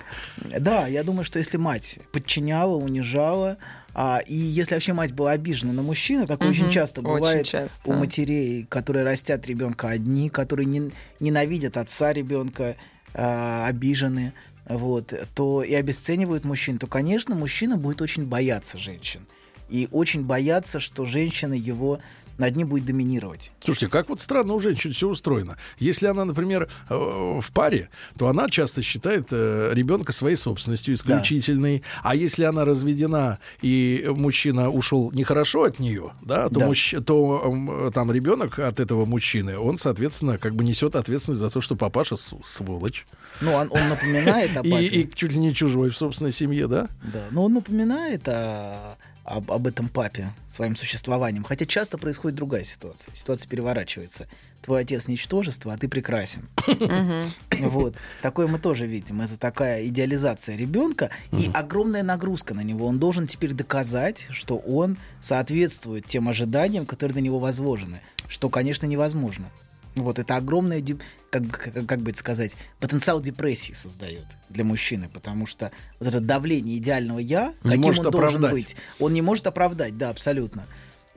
Да, я думаю, что если мать подчиняла, унижала, а, и если вообще мать была обижена на мужчину, такое Мгм, очень часто очень бывает часто. у матерей, которые растят ребенка одни, которые не- ненавидят отца ребенка, а, обижены, вот, то и обесценивают мужчин, то, конечно, мужчина будет очень бояться женщин. И очень бояться, что женщина его над ним будет доминировать. Слушайте, как вот странно у женщин все устроено. Если она, например, э, в паре, то она часто считает э, ребенка своей собственностью исключительной. А если она разведена и мужчина ушел нехорошо от нее, да, то, Да. мужч- то там ребенок от этого мужчины, он, соответственно, как бы несет ответственность за то, что папаша сволочь. Ну, он, он напоминает о <laughs> И, папе. и чуть ли не чужой в собственной семье, да? Да, но он напоминает о- об, об этом папе своим существованием. Хотя часто происходит другая ситуация. Ситуация переворачивается. Твой отец ничтожество, а ты прекрасен. <coughs> Вот. Такое мы тоже видим. Это такая идеализация ребенка и огромная нагрузка на него. Он должен теперь доказать, что он соответствует тем ожиданиям, которые на него возложены. Что, конечно, невозможно. Вот это огромное, как, бы- как, как бы это сказать, потенциал депрессии создает для мужчины, потому что вот это давление идеального я, Не каким может он должен оправдать. быть, он не может оправдать, да, абсолютно.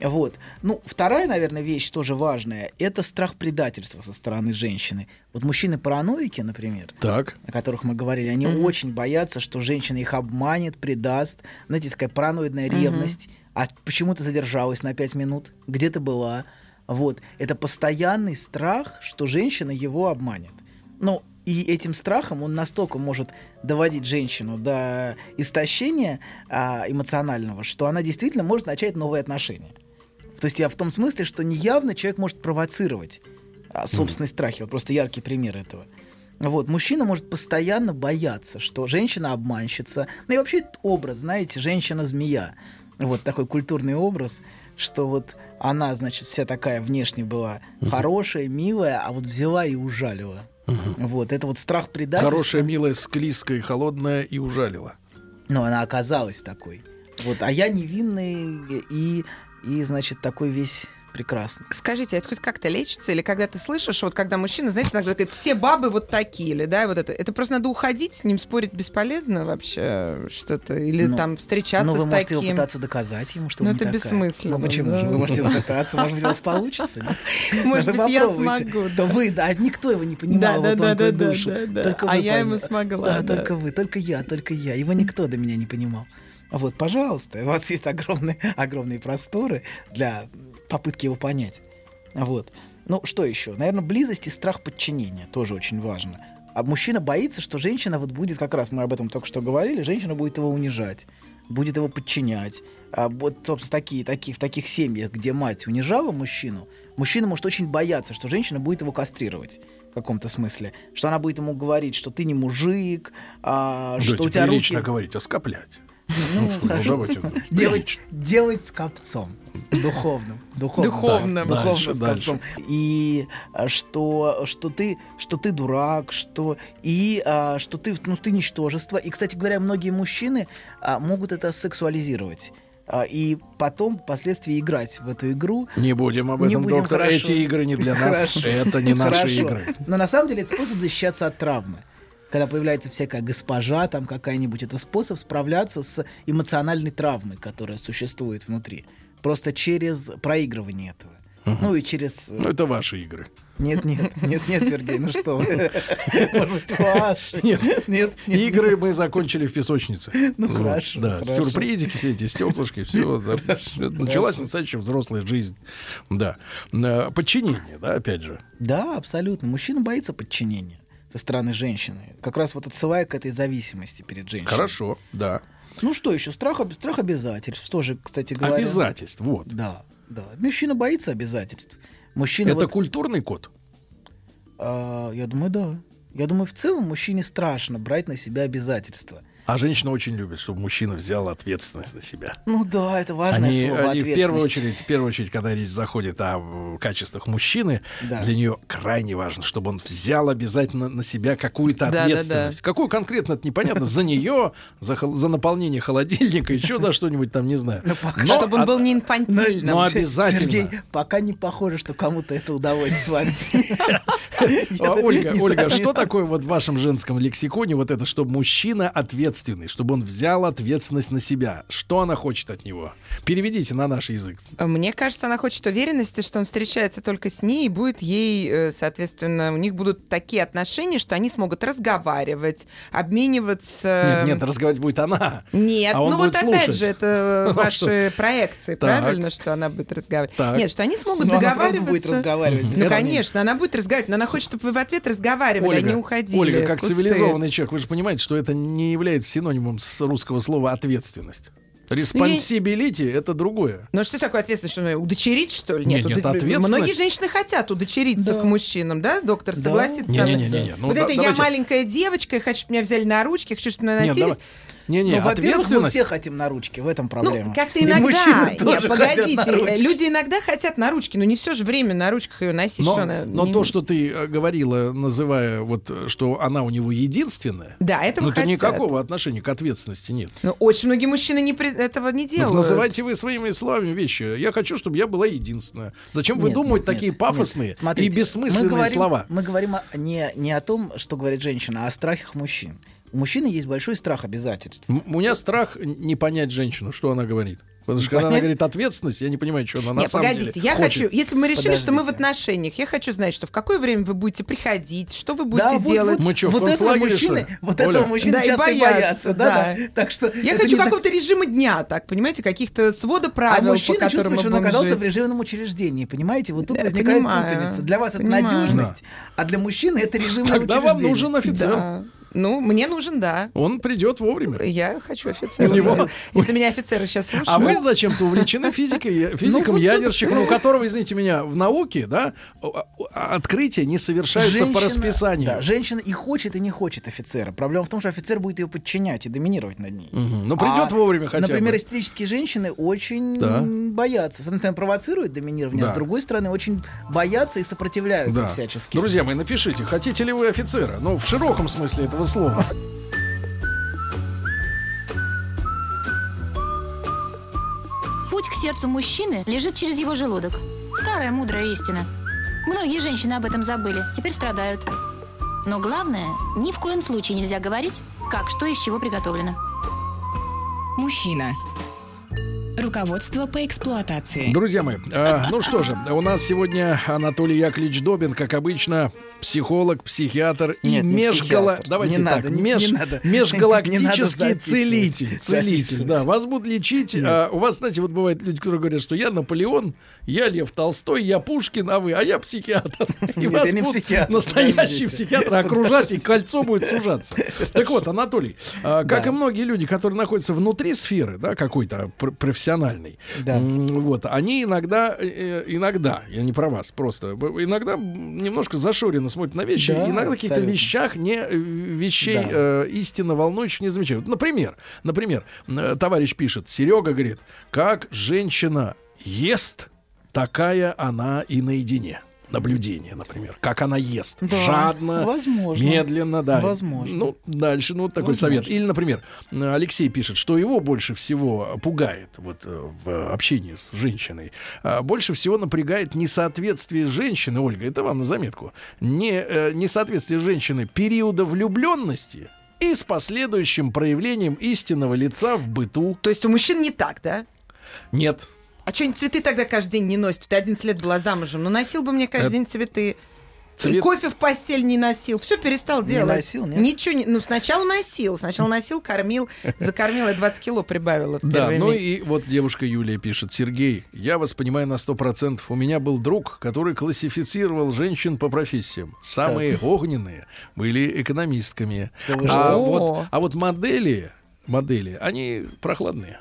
Вот. Ну, вторая, наверное, вещь тоже важная, это страх предательства со стороны женщины. Вот мужчины-параноики, например, Так. о которых мы говорили, они Мгм. очень боятся, что женщина их обманет, предаст. Знаете, такая параноидная ревность. А почему ты задержалась на пять минут? Где ты была? Вот. Это постоянный страх, что женщина его обманет. Ну, и этим страхом он настолько может доводить женщину до истощения а, эмоционального, что она действительно может начать новые отношения. То есть я в том смысле, что неявно человек может провоцировать а, собственные страхи. Вот просто яркий пример этого. Вот, мужчина может постоянно бояться, что женщина обманщица. Ну и вообще этот образ, знаете, женщина-змея. Вот такой культурный образ, что вот она, значит, вся такая внешне была хорошая, милая, а вот взяла и ужалила. Вот, это вот страх предательства. Хорошая, милая, склизкая, холодная и ужалила. Но она оказалась такой. Вот, а я невинный и, и значит, такой весь прекрасный. Скажите, а это хоть как-то лечится? Или когда ты слышишь, вот когда мужчина, знаете, иногда говорит, все бабы вот такие, или да, вот это. Это просто надо уходить, с ним спорить бесполезно вообще что-то? Или Ну, там встречаться Ну, вы с можете таким? его пытаться доказать ему, что Ну, это такая. бессмысленно, Ну, почему да. же? Вы можете его пытаться, может быть, у вас получится. <laughs> Может быть, я смогу, Да вы, да, никто его не понимал, Да, его да, да, да, А я ему смогла, Да, да. только вы, только я, только я. Его никто до меня не понимал. Вот, пожалуйста, у вас есть огромные, <laughs> огромные просторы для попытки его понять. Вот. Ну, что еще? Наверное, близость и страх подчинения тоже очень важно. А мужчина боится, что женщина вот будет, как раз мы об этом только что говорили, женщина будет его унижать, будет его подчинять. А вот, собственно, такие, такие, в таких семьях, где мать унижала мужчину, мужчина может очень бояться, что женщина будет его кастрировать в каком-то смысле. Что она будет ему говорить, что ты не мужик, а, что у тебя руки... говорить, оскоплять. Ну, Ну что, ну давайте. ну, делать, делать с копцом. Духовным. Духовным. Духовным. Да, Дальше, духовным с дальше. концом. И а, что, что, ты, что ты дурак, что, и а, что ты, ну, ты ничтожество. И, кстати говоря, многие мужчины а, могут это сексуализировать. А, и потом впоследствии играть в эту игру. Не будем об Не этом, будем, доктор. хорошо. Эти игры не для <laughs> нас. Хорошо. Это не наши Хорошо. игры. Но на самом деле это способ защищаться от травмы. Когда появляется всякая госпожа, там какая-нибудь, это способ справляться с эмоциональной травмой, которая существует внутри. Просто через проигрывание этого. Ну и через... Ну, это ваши игры. Нет, нет, нет, нет, Сергей, ну что вы. <laughs> Может быть, ваши. Нет, нет. Игры мы закончили в песочнице. Ну, хорошо, Да, сюрпризики, все эти стеклышки, все. <laughs> Началась настоящая взрослая жизнь. Да. Э, Подчинение, да, опять же. Да, абсолютно. Мужчина боится подчинения со стороны женщины. Как раз вот отсылая к этой зависимости перед женщиной. Хорошо, да. Ну что еще? Страх, страх обязательств. Тоже, кстати говоря. Обязательств, вот. Да, да. Мужчина боится обязательств. Мужчина Это вот, культурный код? а, я думаю, да. Я думаю, в целом мужчине страшно брать на себя обязательства. А женщина очень любит, чтобы мужчина взял ответственность на себя. Ну да, это важное Они, слово они в первую ответственность. очередь, в первую очередь, когда речь заходит о качествах мужчины, Да. для нее крайне важно, чтобы он взял обязательно на себя какую-то Да, да, да. ответственность. Какую конкретно, это непонятно. За нее, за, за наполнение холодильника, еще за что-нибудь там, не знаю. Но Чтобы он был не инфантильным. Ну, обязательно. Сергей, пока не похоже, что кому-то это удалось с вами. <laughs> Ольга, Ольга, что такое вот в вашем женском лексиконе вот это, чтобы мужчина ответственный, чтобы он взял ответственность на себя? Что она хочет от него? Переведите на наш язык. Мне кажется, она хочет уверенности, что он встречается только с ней и будет ей, э, соответственно, у них будут такие отношения, что они смогут разговаривать, обмениваться. Нет, нет, разговаривать будет она. Нет, а он ну вот будет опять слушать. же, это <laughs> ваши проекции, правильно, что она будет разговаривать? Нет, что они смогут Ну, она договариваться. будет разговаривать, Ну, конечно, она будет разговаривать, но она хочет, чтобы вы в ответ разговаривали, а не уходили. Ольга, как цивилизованный человек, вы же понимаете, что это не является синонимом с русского слова ответственность. Responsibility это другое. Ну а что такое ответственность? Что, ну, удочерить, что ли? Нет, нет, удо- ответственность- Многие женщины хотят удочериться Да. к мужчинам, да, доктор, Да. согласится? Не-не-не-не. Ну, вот да- это я давайте- маленькая девочка, я хочу, чтобы меня взяли на ручки, я хочу, чтобы меня Нет, носились. Давай. Не-не, Ну, во-первых, мы все хотим на ручки, в этом проблема. Ну, как-то И иногда. мужчины Нет, тоже хотят погодите, на ручки. люди иногда хотят на ручки, но не все же время на ручках ее носить. Но, что она но не- то, что ты э, говорила, называя вот, э, что она у него единственная, Да, этого ну, это хотят. никакого отношения к ответственности нет. Но очень многие мужчины не при- этого не Ну, делают. называйте вы своими словами вещи. Я хочу, чтобы я была единственная. Зачем вы Нет, думаете нет, такие нет, пафосные нет. Смотрите, и бессмысленные мы говорим, слова? Мы говорим о- не, не о том, что говорит женщина, а о страхах мужчин. У мужчины есть большой страх обязательств. М- У меня страх не понять женщину, что она говорит. Потому что когда она говорит ответственность, я не понимаю, что она на Нет, самом погодите, деле я хочет. хочу, если мы решили, что мы в Подождите. отношениях, я хочу знать, что в какое время вы будете приходить, что вы будете Да, вот- делать. Мы чё, в вот этого мужчины, что вот Оля? этого мужчины Да, часто и боятся, боятся, да, да. да. Так что Я это хочу не так- какого-то режима дня, так, понимаете, каких-то свода А правил, мужчина по которым чувствует, что мы он оказался жить. в режимном учреждении, понимаете? Вот тут Да, возникает понимаю, путаница. Для вас это понимаю. надежность, а для мужчины это режимное Тогда учреждение. вам нужен офицер. Да. Ну, мне нужен, да. Он придет вовремя. Я хочу офицера. У него- Если- Если меня офицеры сейчас слушают. А вы зачем-то увлечены физикой, физиком, вот ядерщиком, у которого, извините меня, в науке, да, а- а- открытия не совершаются по расписанию. да, женщина и хочет, и не хочет офицера. Проблема в том, что офицер будет ее подчинять и доминировать над ней. Но придет вовремя хотя Например, бы. истерические женщины очень боятся. С одной стороны, провоцируют доминирование, а с другой стороны, очень боятся и сопротивляются Да. всячески. Друзья мои, напишите, хотите ли вы офицера? Ну, в широком смысле этого слова. Путь к сердцу мужчины лежит через его желудок. Старая мудрая истина. Многие женщины об этом забыли, теперь страдают. Но главное, ни в коем случае нельзя говорить, как что из чего приготовлено. Мужчина. Руководство по эксплуатации. Друзья мои, а, ну что же, у нас сегодня Анатолий Яковлевич Добин, как обычно, психолог, психиатр и Нет, не межгала... психиатр. Давайте Не так, надо, не- меж- не надо. межгалактический <laughs> Не надо целитель. Целитель, да. Вас будут лечить. а, у вас, знаете, вот бывают люди, которые говорят, что я Наполеон, я Лев Толстой, я Пушкин, а вы, а я психиатр. <laughs> И Нет, вас я не будут психиатр, Настоящий психиатр окружать, и кольцо будет сужаться. Так вот, Анатолий, а, как Да. и многие люди, которые находятся внутри сферы, да, какой-то пр- профессиональной, Да. Вот, они иногда, э, иногда, я не про вас, просто иногда немножко зашоренно смотрят на вещи, Да, иногда абсолютно. вещах не э, вещей Да. э, истинно волнующих не замечают. Например, например, э, товарищ пишет, Серега говорит, как женщина ест, такая она и наедине. Наблюдение, например, как она ест. Да, Жадно, возможно. медленно, да. Возможно. Ну, дальше, ну, вот такой Возможно. совет. Или, например, Алексей пишет, что его больше всего пугает вот, э, в общении с женщиной. а, Больше всего напрягает несоответствие женщины, Ольга, это вам на заметку, не, э, несоответствие женщины периода влюбленности и с последующим проявлением истинного лица в быту. То есть у мужчин не так, да? Нет. А что, цветы тогда каждый день не носит? Ты 11 лет была замужем. Ну, носил бы мне каждый Это- день цветы. И Цвет- кофе в постель не носил. Все перестал Не делать. носил, нет? Ничего не... Ну, сначала носил. Сначала носил, кормил. Закормила, и 20 кило прибавила Да, ну месяц. и вот девушка Юлия пишет. Сергей, я вас понимаю на сто процентов. У меня был друг, который классифицировал женщин по профессиям. Самые огненные были экономистками. Да а, вот, а вот модели, модели, они прохладные.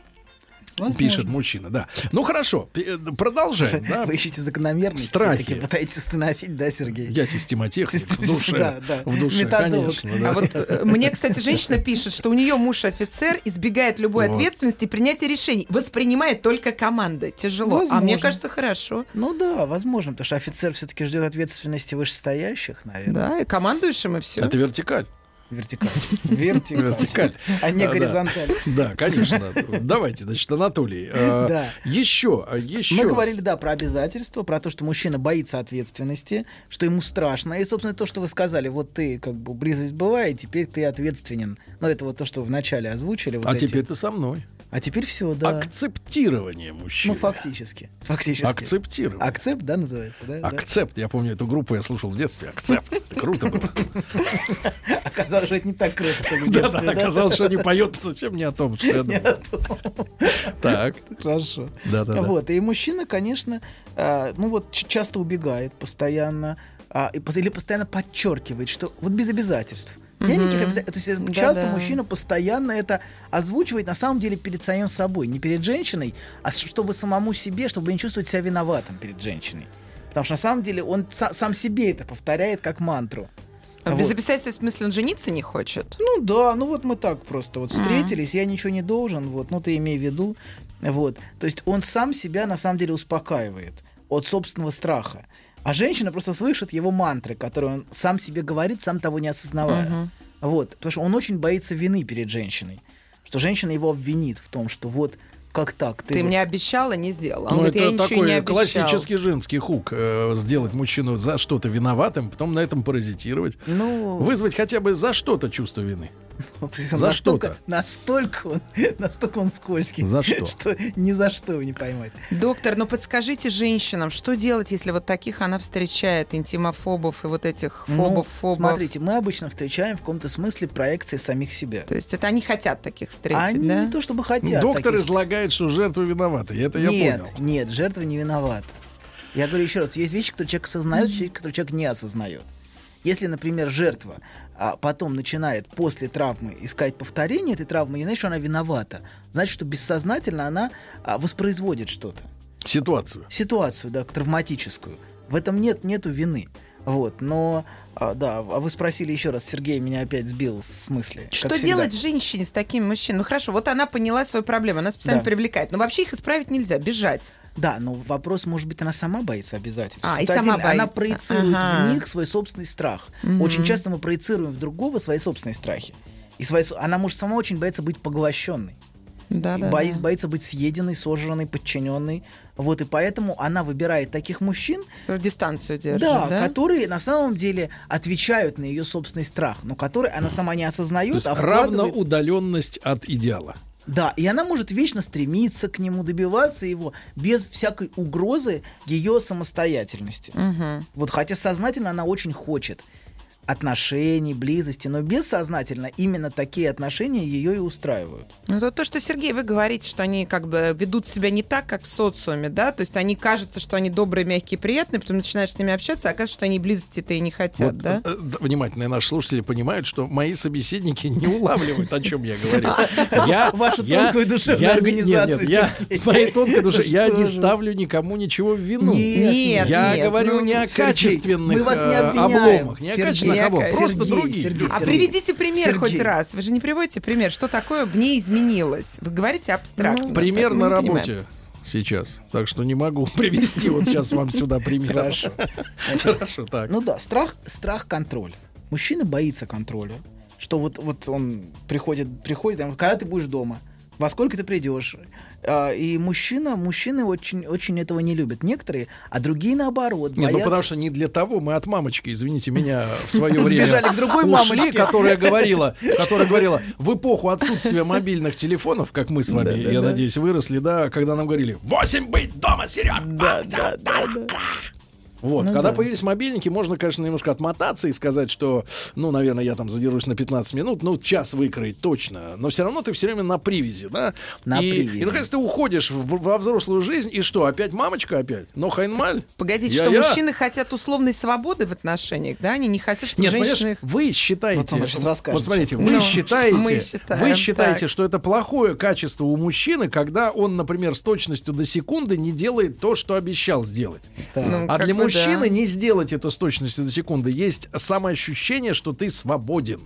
Возможно. Пишет мужчина, да. Ну хорошо, э, продолжаем. да. Вы ищете закономерность, Страхи. пытаетесь остановить, да, Сергей? Я системотехник в Систем- душе. да, да. В душе, Методолог. конечно. да. А вот э, мне, кстати, женщина пишет, что у нее муж офицер, избегает любой Вот. ответственности и принятия решений. Воспринимает только команды. Тяжело. А Возможно. мне кажется, хорошо. Ну да, возможно, потому что офицер все-таки ждет ответственности вышестоящих, наверное. Да, и командуешь им, и все. Это вертикаль. Вертикаль. <laughs> Вертикаль. Вертикаль. А не горизонталь. Да, конечно. Давайте, значит, Анатолий. э, Да. Еще, а, еще. Мы говорили, да, про обязательства, про то, что мужчина боится ответственности, что ему страшно. И, собственно, то, что вы сказали, вот ты, как бы, близость бывает, теперь ты ответственен. Ну, это вот то, что вы вначале озвучили. А теперь ты со мной. А теперь все, да. Акцептирование мужчины. Ну, фактически. Фактически. Акцептирование. Акцепт, да, называется, да? да? Акцепт. Я помню эту группу, я слушал в детстве. Акцепт. Это круто было. Оказалось, что это не так круто, как в Да, детстве, да, оказалось, что они поют совсем не о том, что я думал. Так. Хорошо. Да, да, да. Вот, и мужчина, конечно, а, ну вот часто убегает постоянно, а, или постоянно подчеркивает, что вот без обязательств. Я никаких обязательств. То есть э, часто мужчина постоянно это озвучивает на самом деле перед самим собой, не перед женщиной, а чтобы самому себе, чтобы не чувствовать себя виноватым перед женщиной. Потому что на самом деле он са- сам себе это повторяет как мантру. А Без Вот. обязательства, в смысле, он жениться не хочет? Ну да, ну вот мы так просто вот встретились, я ничего не должен, вот, ну ты имей в виду, вот. То есть он сам себя на самом деле успокаивает от собственного страха. А женщина просто слышит его мантры, которые он сам себе говорит, сам того не осознавая. Мгм. Вот, потому что он очень боится вины перед женщиной. Что женщина его обвинит в том, что вот как так? Ты, вот- мне обещала, не сделала. Он Ну, говорит, я это ничего такой не обещал. классический женский хук. э, сделать мужчину за что-то виноватым, потом на этом паразитировать. Ну, Вызвать хотя бы за что-то чувство вины. <laughs> он за настолько, что-то. настолько, он, <laughs> настолько он скользкий, За что? <laughs> что ни за что его не поймать. Доктор, ну подскажите женщинам, что делать, если вот таких она встречает, интимофобов и вот этих фобов, Ну, фобов? Смотрите, мы обычно встречаем в каком-то смысле проекции самих себя. То есть это они хотят таких встретить, Они да? не то чтобы хотят. Доктор таких- излагает, что жертва виновата. и Это я нет, понял. нет, жертва не виновата. Я говорю еще раз, есть вещи, которые человек осознает, вещи, которые человек не осознает. Если, например, жертва а, потом начинает после травмы искать повторение этой травмы, не значит, что она виновата. Значит, что бессознательно она а, воспроизводит что-то. Ситуацию. Ситуацию, да, травматическую. В этом нет, нету вины. Вот, но, а, да, а вы спросили еще раз, Сергей меня опять сбил с мысли. Что делать женщине с такими мужчинами? Ну хорошо, вот она поняла свою проблему, она специально Да. привлекает. Но вообще их исправить нельзя, бежать. Да, но вопрос, может быть, она сама боится обязательств. А, и сама отдельно. Она боится. проецирует Ага. в них свой собственный страх. Мгм. Очень часто мы проецируем в другого свои собственные страхи. И свои, она может сама очень боится быть поглощенной. Да, да, бои- да. боится быть съеденной, сожранной, подчиненной. Вот, и поэтому она выбирает таких мужчин, Дистанцию держит, да, да? которые на самом деле отвечают на ее собственный страх, но которые она сама не То осознает, есть а вкладывает- равноудаленность от идеала. Да, и она может вечно стремиться к нему, добиваться его без всякой угрозы ее самостоятельности. Мгм. Вот хотя сознательно она очень хочет отношений, близости, но бессознательно именно такие отношения ее и устраивают. Ну, то, то, что, Сергей, вы говорите, что они как бы ведут себя не так, как в социуме, да? То есть они кажется, что они добрые, мягкие, приятные, потом начинаешь с ними общаться, а оказывается, что они близости-то и не хотят, Вот, да? э, э, внимательные наши слушатели понимают, что мои собеседники не улавливают, о чем я говорю. <laughs> Я, Ваша я- тонкая душевная я- организация, Нет, нет, я, Сергей. моей тонкой душе, я не ставлю никому ничего в вину. Нет, я нет, говорю ну, не о Сергей, качественных мы вас не э, обломах, не о Сергей, качественных обломах, Сергей, просто другие. Сергей, А Сергей. приведите пример Сергей. хоть раз. Вы же не приводите пример, что такое в ней изменилось. Вы говорите абстрактно. Пример поэтому на не понимаем. работе. сейчас, так что не могу <laughs> привести вот сейчас вам сюда пример. Хорошо. <laughs> Хорошо, так. Ну да, страх, страх контроля. Мужчина боится контроля. Что вот, вот он приходит, приходит, там, когда ты будешь дома, во сколько ты придешь. А, И мужчина, мужчины очень, очень этого не любят. Некоторые, а другие наоборот. Нет, ну боятся. потому что не для того мы от мамочки, извините меня, в свое Сбежали время к другой ушли, мамочке. которая говорила, <laughs> которая говорила, в эпоху отсутствия мобильных телефонов, как мы с вами, Да, да, я да. надеюсь, выросли, да, когда нам говорили, 8 быть дома, Серега! Да, да, да, да. Вот, Ну когда да. появились мобильники, можно, конечно, немножко отмотаться и сказать, что, ну, наверное, я там задержусь на 15 минут, ну, час выкроить точно. Но все равно ты все время на привязи, да? На и, привязи. И, наконец, ты уходишь в- во взрослую жизнь, и что, опять мамочка опять? Но Хайнмаль? Погодите, Я-я? что мужчины хотят условной свободы в отношениях, да? Они не хотят, чтобы Нет, женщины их... вы считаете, Вот он сейчас расскажет. вот смотрите, вы Ну, считаете, мы считаем, вы считаете, так. что это плохое качество у мужчины, когда он, например, с точностью до секунды не делает то, что обещал сделать. Ну, а для бы мужчины не сделать это с точностью до секунды. Есть самоощущение, что ты свободен.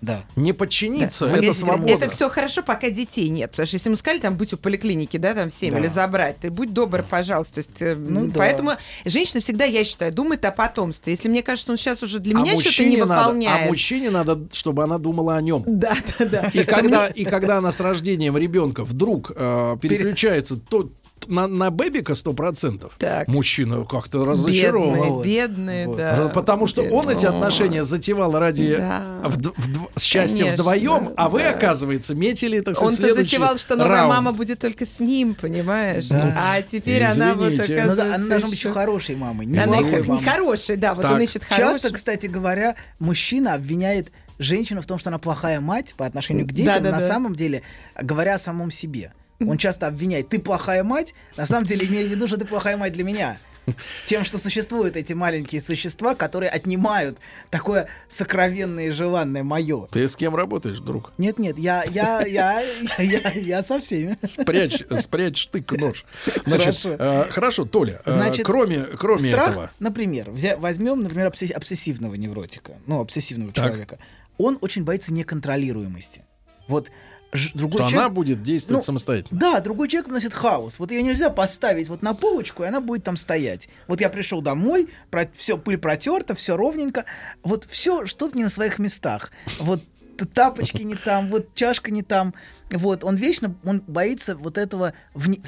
Да. Не подчиниться, Да. это Погодите, свобода. Это все хорошо, пока детей нет. Потому что если ему сказали там быть у поликлиники, да, там в 7 Да. или забрать, ты будь добр, пожалуйста. То есть, э, Ну м, да. Поэтому женщина всегда, я считаю, думает о потомстве. Если мне кажется, он сейчас уже для а меня что-то не надо, выполняет. а мужчине надо, чтобы она думала о нем. Да, да, да. И когда, и когда она с рождением ребенка вдруг э, переключается то, на, на бэбика 100%, Так. мужчина как-то разочарован. Бедные, бедные, Вот. да. Потому что он эти Бедные. отношения затевал ради Да. вд- вд- счастья Конечно, вдвоем, а вы, да. оказывается, метили, так сказать, Он-то затевал, что новая раунд. мама будет только с ним, понимаешь? Да. А теперь она вот Извините. Ну да, оказывается она должна быть еще- хорошей мамой. Не Она плохой мамой. нехорошая, да, вот Так. он ищет Часто, хорошую. кстати говоря, мужчина обвиняет женщину в том, что она плохая мать по отношению к детям, Да-да-да. на самом деле, говоря о самом себе. Он часто обвиняет, ты плохая мать, на самом деле имея в виду, что ты плохая мать для меня. Тем, что существуют эти маленькие существа, которые отнимают такое сокровенное и желанное мое. Ты с кем работаешь, друг? Нет, нет, я, я, я, я, я, я со всеми. Спрячь, спрячь штык нож. Значит, Хорошо. э, хорошо, Толя, э, Значит, кроме, кроме Страх, этого. например, взя- возьмем, например, обсесс- обсессивного невротика, ну, обсессивного Так. человека. Он очень боится неконтролируемости. Вот другой Что человек... она будет действовать Ну, самостоятельно. Да, другой человек вносит хаос. Вот ее нельзя поставить вот на полочку, и она будет там стоять. Вот я пришел домой, все пыль протерта, все ровненько. Вот все что-то не на своих местах. Вот тапочки не там, вот чашка не там. Вот он вечно, он боится вот этого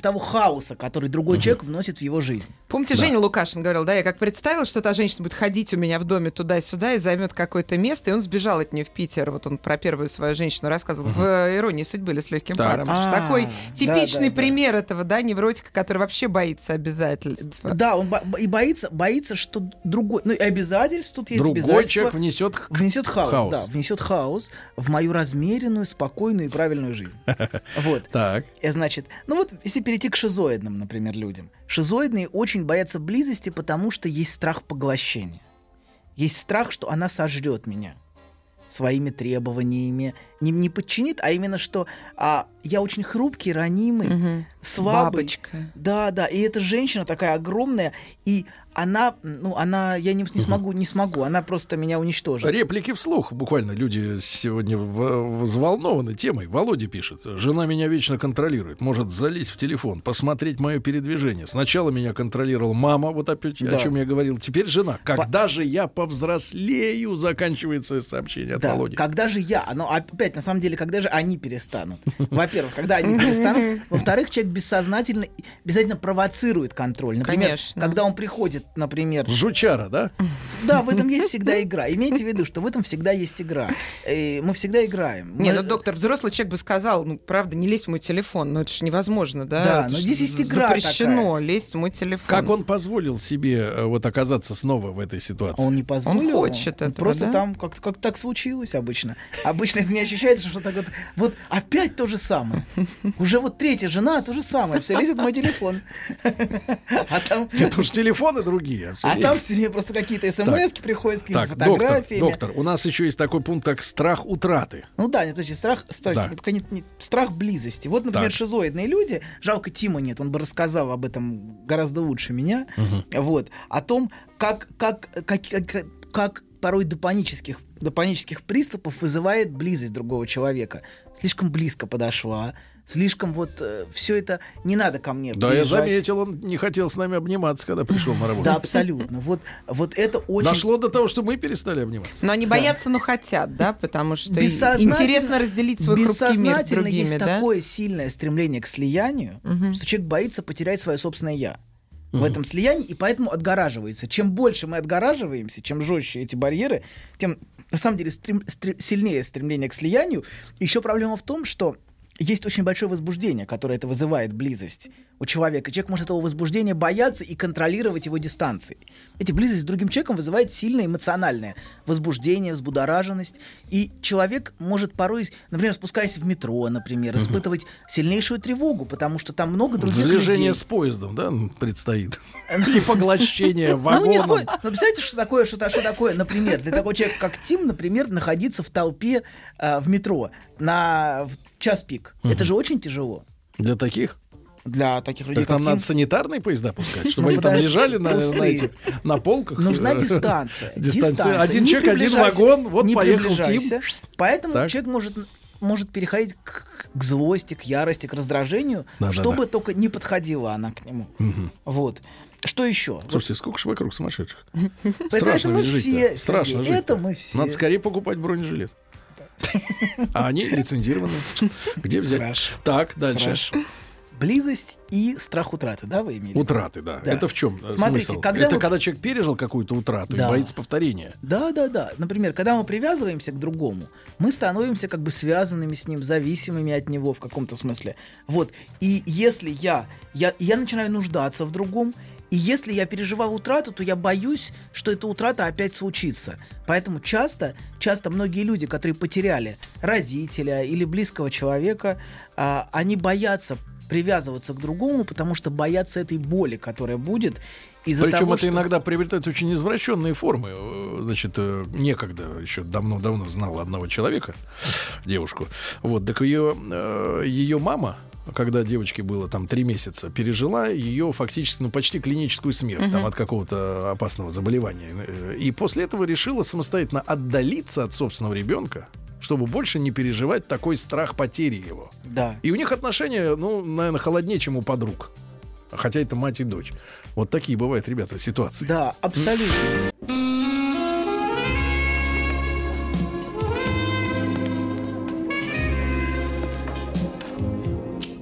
того хаоса, который другой человек вносит в его жизнь. Помните, Женя Лукашин говорил, да, я как представил, что та женщина будет ходить у меня в доме туда-сюда и займет какое-то место, и он сбежал от нее в Питер. Вот он про первую свою женщину рассказывал в э, «Иронии судьбы» или «С легким Так. паром». А, Такой да, типичный да, да. пример этого, да, невротика, который вообще боится обязательств. Да, он бо- и боится, боится, что другой, ну и обязательств тут есть Другой обязательства. человек внесет х- внесет хаос, хаос. да, внесет хаос в мою размеренную, спокойную и правильную жизнь. <laughs> Вот. Так. И, значит, ну вот если перейти к шизоидным, например, людям. Шизоидные очень боятся близости, потому что есть страх поглощения. Есть страх, что она сожрет меня своими требованиями, не, не подчинит, а именно что а, я очень хрупкий, ранимый, Мгм. Слабый. Бабочка. Да, да. И эта женщина такая огромная, и она, ну, она, я не, не смогу, не смогу, она просто меня уничтожит. Реплики вслух. Буквально люди сегодня в- взволнованы темой. Володя пишет. Жена меня вечно контролирует. Может залезть в телефон, посмотреть мое передвижение. Сначала меня контролировала мама, вот опять Да. о чем я говорил. Теперь жена. Когда же я повзрослею, заканчивается сообщение от Да, Володи. когда же я? Но опять, на самом деле, когда же они перестанут? Во-первых, когда они перестанут. <laughs> Во-вторых, человек бессознательно, обязательно провоцирует контроль. Например, Конечно. когда он приходит, например... Жучара, да? Да, в этом есть всегда игра. Имейте в виду, что в этом всегда есть игра. И мы всегда играем. Не, Мы- ну, доктор, взрослый человек бы сказал, ну, правда, не лезь в мой телефон, но это же невозможно, да? Да, Это но здесь есть игра Запрещено лезть в мой телефон. Как он позволил себе э, вот оказаться снова в этой ситуации? Он не позволил. Он хочет Он этого, Просто да? там как, как так случилось обычно. Обычно это не ощущается, что так вот, вот опять то же самое. Уже вот третья жена, то же самое. Все лезет в мой телефон. А там, <laughs> Это уж телефоны другие. а время. там все просто какие-то смс приходят с какими-то фотографиями. доктор, у нас еще есть такой пункт, как страх утраты. Ну да, нет, точно, страх, страх, Да. только не- не- страх близости. Вот, например, Так. шизоидные люди, жалко Тима нет, он бы рассказал об этом гораздо лучше меня, вот, о том, как, как, как, как, как порой до панических, до панических приступов вызывает близость другого человека. Слишком близко подошла, слишком вот все это не надо ко мне. Да, я приезжать». заметил, он не хотел с нами обниматься, когда пришел на работу. Да, абсолютно. Вот, вот это очень... Дошло до того, что мы перестали обниматься. Но они боятся, но хотят, да, потому что интересно разделить свой хрупкий мир с бессознательно другими, есть да? такое сильное стремление к слиянию, Мгм. что человек боится потерять свое собственное я в этом слиянии, и поэтому отгораживается. Чем больше мы отгораживаемся, чем жестче эти барьеры, тем на самом деле стрем- стре- сильнее стремление к слиянию. Еще проблема в том, что есть очень большое возбуждение, которое это вызывает близость у человека. Человек может этого возбуждения бояться и контролировать его дистанцией. Эти близость с другим человеком вызывает сильное эмоциональное возбуждение, взбудораженность. И человек может порой, например, спускаясь в метро, например, Мгм. испытывать сильнейшую тревогу, потому что там много других Сближение людей. с поездом, да, предстоит. <laughs> И поглощение Ну, не вагоном. Ну, представляете, что такое, что, такое, например, для такого человека, как Тим, например, находиться в толпе э, в метро на час пик. Это же очень тяжело. Для таких? Для таких людей, Так нам как надо Тим. санитарные поезда пускать, чтобы Ну, они там подожди, лежали на, этих- на полках. Нужна Э, <laughs> дистанция. Дистанция. Один человек, один вагон, вот не поехал Тим. Поэтому Так. человек может, может переходить к, к злости, к ярости, к раздражению, Да-да-да. чтобы только не подходила она к нему. Мгм. Вот. Что еще? Слушайте, сколько ж вокруг сумасшедших? Страшно <laughs> это мы все, Страшно жить. это мы все. Надо скорее покупать бронежилет. А они лицензированы. <laughs> Где взять? Так, дальше. Близость и страх утраты, да, вы имели? виду? Утраты, да. Да. Это в чем Смотрите, смысл? когда Это мы- когда человек пережил какую-то утрату Да. и боится повторения. Да, да, да. Например, когда мы привязываемся к другому, мы становимся как бы связанными с ним, зависимыми от него в каком-то смысле. Вот. И если я, я, я начинаю нуждаться в другом, и если я переживал утрату, то я боюсь, что эта утрата опять случится. Поэтому часто, часто многие люди, которые потеряли родителя или близкого человека, а, они боятся привязываться к другому, потому что боятся этой боли, которая будет из-за Причем того, это что... иногда приобретает очень извращенные формы. Э, Значит, э, некогда еще давно-давно знал одного человека, девушку. Вот, так ее, э, ее мама, когда девочке было там три месяца, пережила ее фактически, ну, почти клиническую смерть Мгм. там, от какого-то опасного заболевания. И после этого решила самостоятельно отдалиться от собственного ребенка, чтобы больше не переживать такой страх потери его. Да. И у них отношения, ну, наверное, холоднее, чем у подруг. Хотя это мать и дочь. Вот такие бывают, ребята, ситуации. Да, абсолютно.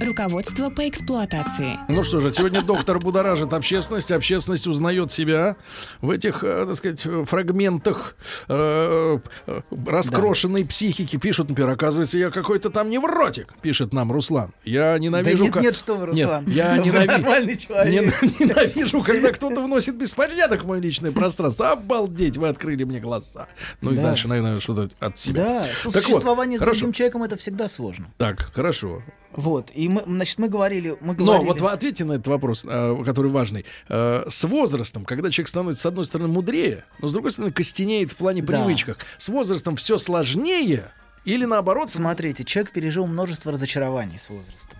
Руководство по эксплуатации. Ну что же, сегодня доктор будоражит общественность. Общественность узнает себя в этих, э, так сказать, фрагментах э, э, раскрошенной психики. Пишут, например, оказывается, я какой-то там невротик, пишет нам Руслан. Я ненавижу... Да нет, нет, что вы, Руслан. Нет, я Вы ненави- нормальный человек. нен- <laughs> ненавижу, когда кто-то вносит беспорядок в мое личное пространство. Обалдеть, вы открыли мне глаза. Ну и Да. дальше, наверное, что-то от себя. Да, Так вот, существование с хорошо. другим человеком это всегда сложно. Так, хорошо. Вот, и мы, значит, мы говорили, мы Но говорили... вот вы ответьте на этот вопрос, э, который важный. Э, С возрастом, когда человек становится, с одной стороны, мудрее, но с другой стороны, костенеет в плане Да. привычках, с возрастом все сложнее или наоборот? Смотрите, человек пережил множество разочарований с возрастом.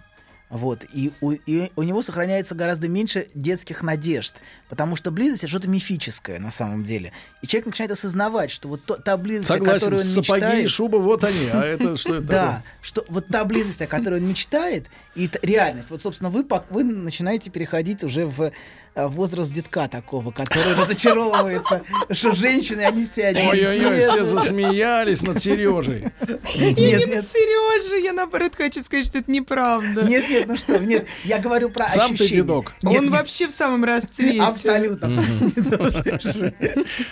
Вот, и у, и у него сохраняется гораздо меньше детских надежд, потому что близость это что-то мифическое на самом деле. И человек начинает осознавать, что вот то- та близость, о Согласен, которой он сапоги мечтает... и шуба, вот они. А это <laughs> что это Да, что вот та близость, о которой он мечтает, и реальность. Вот, собственно, вы, начинаете переходить уже в возраст детка такого, который разочаровывается, что женщины, они все одни. Ой-ой-ой, все засмеялись над Сережей. Я не нет. Сережа, я наоборот хочу сказать, что это неправда. Нет, нет, ну что, нет, я говорю про Сам ты дедок. Он вообще в самом расцвете. Абсолютно.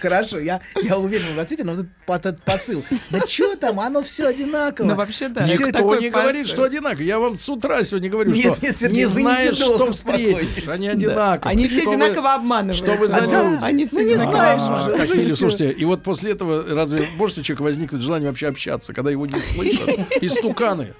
Хорошо, я, я уверен в расцвете, но вот этот, по- этот посыл. Да что там, оно все одинаково. Ну, вообще, да. Никто не говорит, что одинаково. Я вам с утра сегодня говорю, что не знаешь, что встретишь. Они одинаковые. Они все Что вы- одинаково обманывают. Что вы за люди? Они все Ну, не знаешь уже. А, Ну, слушайте, и вот после этого разве может у человека возникнуть желание вообще общаться, когда его не слышат? <laughs> Истуканы.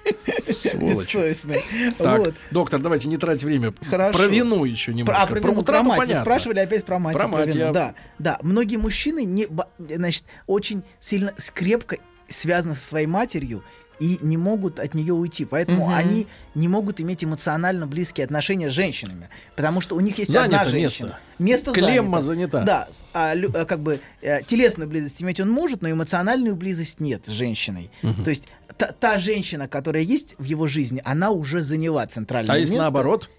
Бессовестный. Так, Вот. доктор, давайте не тратить время. Хорошо. Про вину еще немножко. А, про, про мать. Вы понятно. спрашивали опять про мать. Про мать вину. я- Да, да. Многие мужчины не, значит, очень сильно скрепко связаны со своей матерью и не могут от нее уйти. Поэтому Мгм. они не могут иметь эмоционально близкие отношения с женщинами. Потому что у них есть Занято одна женщина. место. Место Клемма занято. занята. Да, а, а, как бы э, телесную близость иметь он может, но эмоциональную близость нет с женщиной. Мгм. То есть та, та женщина, которая есть в его жизни, она уже заняла центральное А если место. наоборот?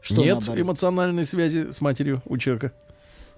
Что Нет наоборот? эмоциональной связи с матерью у человека.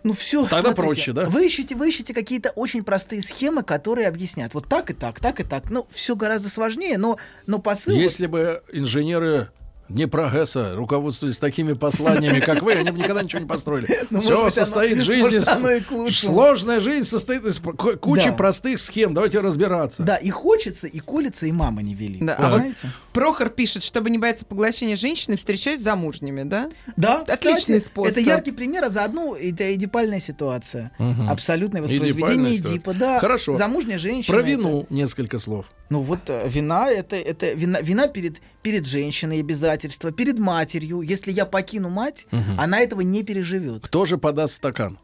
Ну все. Тогда проще, да? Вы ищете, вы ищете какие-то очень простые схемы, которые объяснят. Вот так и так, так и так. Ну, все гораздо сложнее, но, но посыл... вот- Если бы инженеры Днепрогэса руководствовались такими посланиями, как вы, они бы никогда ничего не построили. <laughs> Ну, может Все оно- состоит жизнь может, оно и. Сложная жизнь состоит из ку- кучи Да. простых схем. Давайте разбираться. Да, и хочется, и колется, и мама не вели. Да, Вы а вот знаете? Прохор пишет, чтобы не бояться поглощения женщины, встречаюсь с замужними, да? Да, Отличный кстати, способ. Это яркий пример, а заодно это эдипальная ситуация. Абсолютное воспроизведение. Эдипа. Да, Хорошо. Замужняя женщина. Про это- вину несколько слов. Ну вот э, вина это, это вина, вина перед, перед женщиной обязательства, перед матерью. Если я покину мать, Мгм. она этого не переживет. Кто же подаст стакан?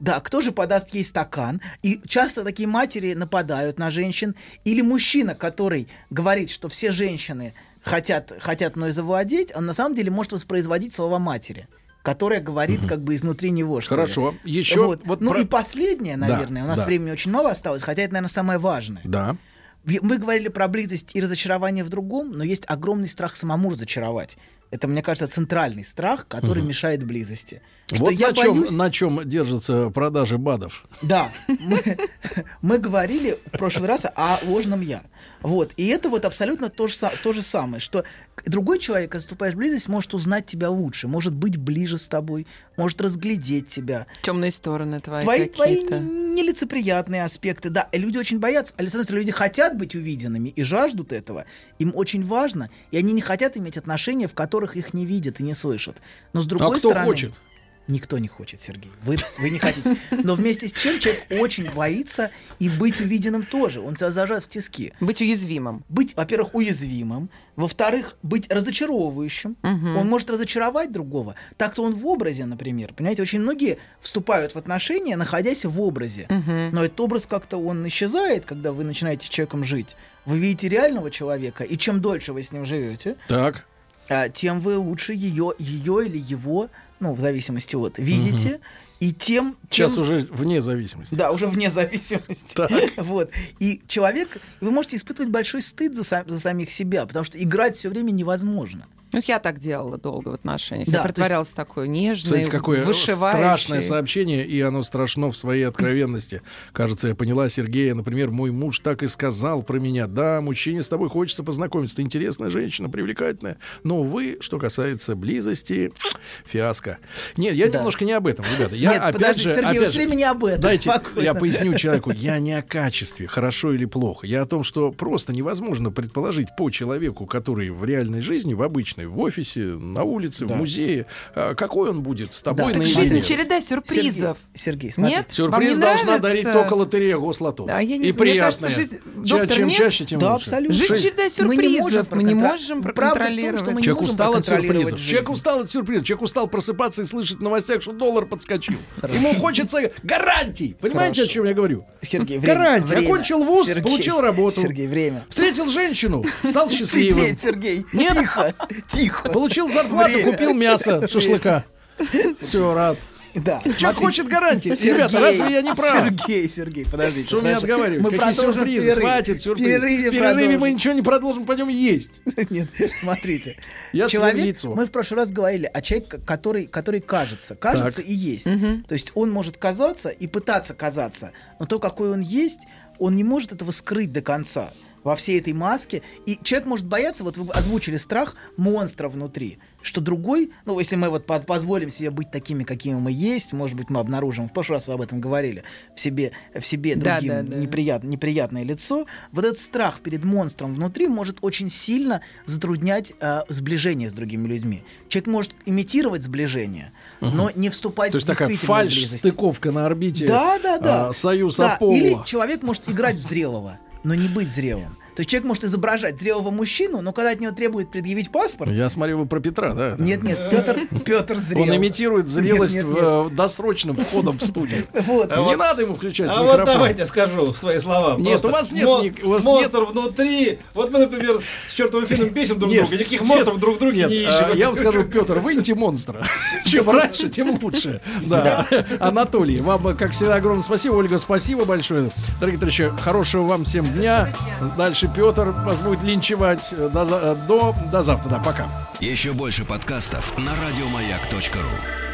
Да, кто же подаст ей стакан? И часто такие матери нападают на женщин. Или мужчина, который говорит, что все женщины хотят, хотят мной завладеть, он на самом деле может воспроизводить слова матери которая говорит как бы изнутри него. Что ли. Хорошо. Еще Вот. вот ну про- и последнее, Да, наверное, у нас да. времени очень мало осталось, хотя это, наверное, самое важное. Да. Мы говорили про близость и разочарование в другом, но есть огромный страх самому разочаровать. Это, мне кажется, центральный страх, который Мгм. мешает близости. Что вот я на, чем, боюсь- на чем держатся продажи БАДов. Да, мы, <laughs> мы говорили в прошлый раз о ложном я. Вот. И это вот абсолютно то же, то же самое, что другой человек, когда вступаешь в близость, может узнать тебя лучше, может быть ближе с тобой, может разглядеть тебя. Темные стороны твои Твои, твои нелицеприятные аспекты, да. И люди очень боятся, а стороны, люди хотят быть увиденными и жаждут этого. Им очень важно, и они не хотят иметь отношения, в которых их не видят и не слышат. Но с другой а кто стороны... хочет? Никто не хочет, Сергей. Вы, вы не хотите. Но вместе с тем человек очень боится и быть увиденным тоже. Он себя зажат в тиски. Быть уязвимым. Быть, во-первых, уязвимым. Во-вторых, быть разочаровывающим. Мгм. Он может разочаровать другого. Так-то он в образе, например. Понимаете, очень многие вступают в отношения, находясь в образе. Мгм. Но этот образ как-то он исчезает, когда вы начинаете с человеком жить. Вы видите реального человека, и чем дольше вы с ним живете, Так. А, тем вы лучше ее, ее или его, ну, в зависимости от, видите, Мгм. и тем... Сейчас тем- уже вне зависимости. Да, уже вне зависимости. Вот. И человек, вы можете испытывать большой стыд за, сам- за самих себя, потому что играть все время невозможно. Ну, я так делала долго в отношениях. Да, я то есть- притворялась такой нежной, Кстати, какое вышивающей. страшное сообщение, и оно страшно в своей откровенности. Кажется, я поняла Сергея. Например, мой муж так и сказал про меня. Да, мужчине с тобой хочется познакомиться. Ты интересная женщина, привлекательная. Но, увы, что касается близости, фиаско. Нет, я Да. немножко не об этом, ребята. Я, Нет, опять подожди, же, Сергей, опять вы же, не об этом. Дайте, спокойно. я поясню человеку, я не о качестве, хорошо или плохо. Я о том, что просто невозможно предположить по человеку, который в реальной жизни, в обычной, в офисе, на улице, Да. в музее, а, какой он будет с тобой Так наедине. жизнь череда сюрпризов. Сергей, смотрите. Нет? Вам Сюрприз не должна нравится? дарить только лотерея Гослото. Да, я не И знаю, мне кажется, жизнь- доктор, Чем нет? чаще, тем Да, лучше. абсолютно. Жизнь череда сюрпризов, мы не можем в том, что проконтролировать. мы Человек можем устал от проконтролировать сюрпризов. Человек устал от сюрпризов. Человек устал просыпаться и слышать в новостях, что доллар подскочил. Ему хочется гарантий. Понимаете, Хорошо. о чем я говорю? Сергей, время, Гарантии. время. Окончил вуз, Сергей, получил работу. Сергей, время. Встретил женщину, стал счастливым. Сидеть, Сергей. Нет? Тихо, тихо. Получил зарплату, Время. купил мясо, шашлыка. Все, рад. Да. Человек смотрите. хочет гарантии. Сергей, Ребята, разве я не прав? Сергей, Сергей, подождите. Что меня хорошо. отговаривать? Мы Какие продолжим сюрпризы? в перерыве. Хватит В сюрпризов. перерыве перерыве мы ничего не продолжим, пойдем есть. <laughs> Нет, смотрите. Я Человек, мы в прошлый раз говорили о человеке, который, который кажется, кажется Так. и есть. То есть он может казаться и пытаться казаться, но то, какой он есть, он не может этого скрыть до конца во всей этой маске. И человек может бояться, вот вы озвучили страх монстра внутри, что другой, ну, если мы вот по- позволим себе быть такими, какими мы есть, может быть, мы обнаружим, в прошлый раз вы об этом говорили, в себе, в себе Да, другим да, да. неприят- неприятное лицо, вот этот страх перед монстром внутри может очень сильно затруднять э, сближение с другими людьми. Человек может имитировать сближение, но не вступать То есть в такая действительную фальш близость. стыковка на орбите Да, да, да. а, Союз Да, Аполло. Или человек может играть в зрелого, но не быть зрелым. То есть человек может изображать зрелого мужчину, но когда от него требует предъявить паспорт, Я смотрю, вы про Петра, да? нет, нет, Петр, <laughs> Петр зрел. Он имитирует зрелость Нет, нет, в, э, досрочным входом в студию. <laughs> Вот. Не надо ему включать А микрофон. вот давайте скажу свои слова. Нет, Просто у вас нет мо- ник- у вас монстр внутри. Вот мы, например, с чертовым финном бесим друг Нет, друга. Никаких нет, монстров друг в друге нет, не а, ищем. Я вам скажу, Петр, выньте монстра. <laughs> Чем раньше, тем лучше. Да. Анатолий, вам, э, как всегда, огромное спасибо. Ольга, спасибо большое. Дорогие товарищи, хорошего вам всем дня. Дальше Петр вас будет линчевать. До, за- до, до завтра, да, пока. Еще больше подкастов на радиомаяк.ру.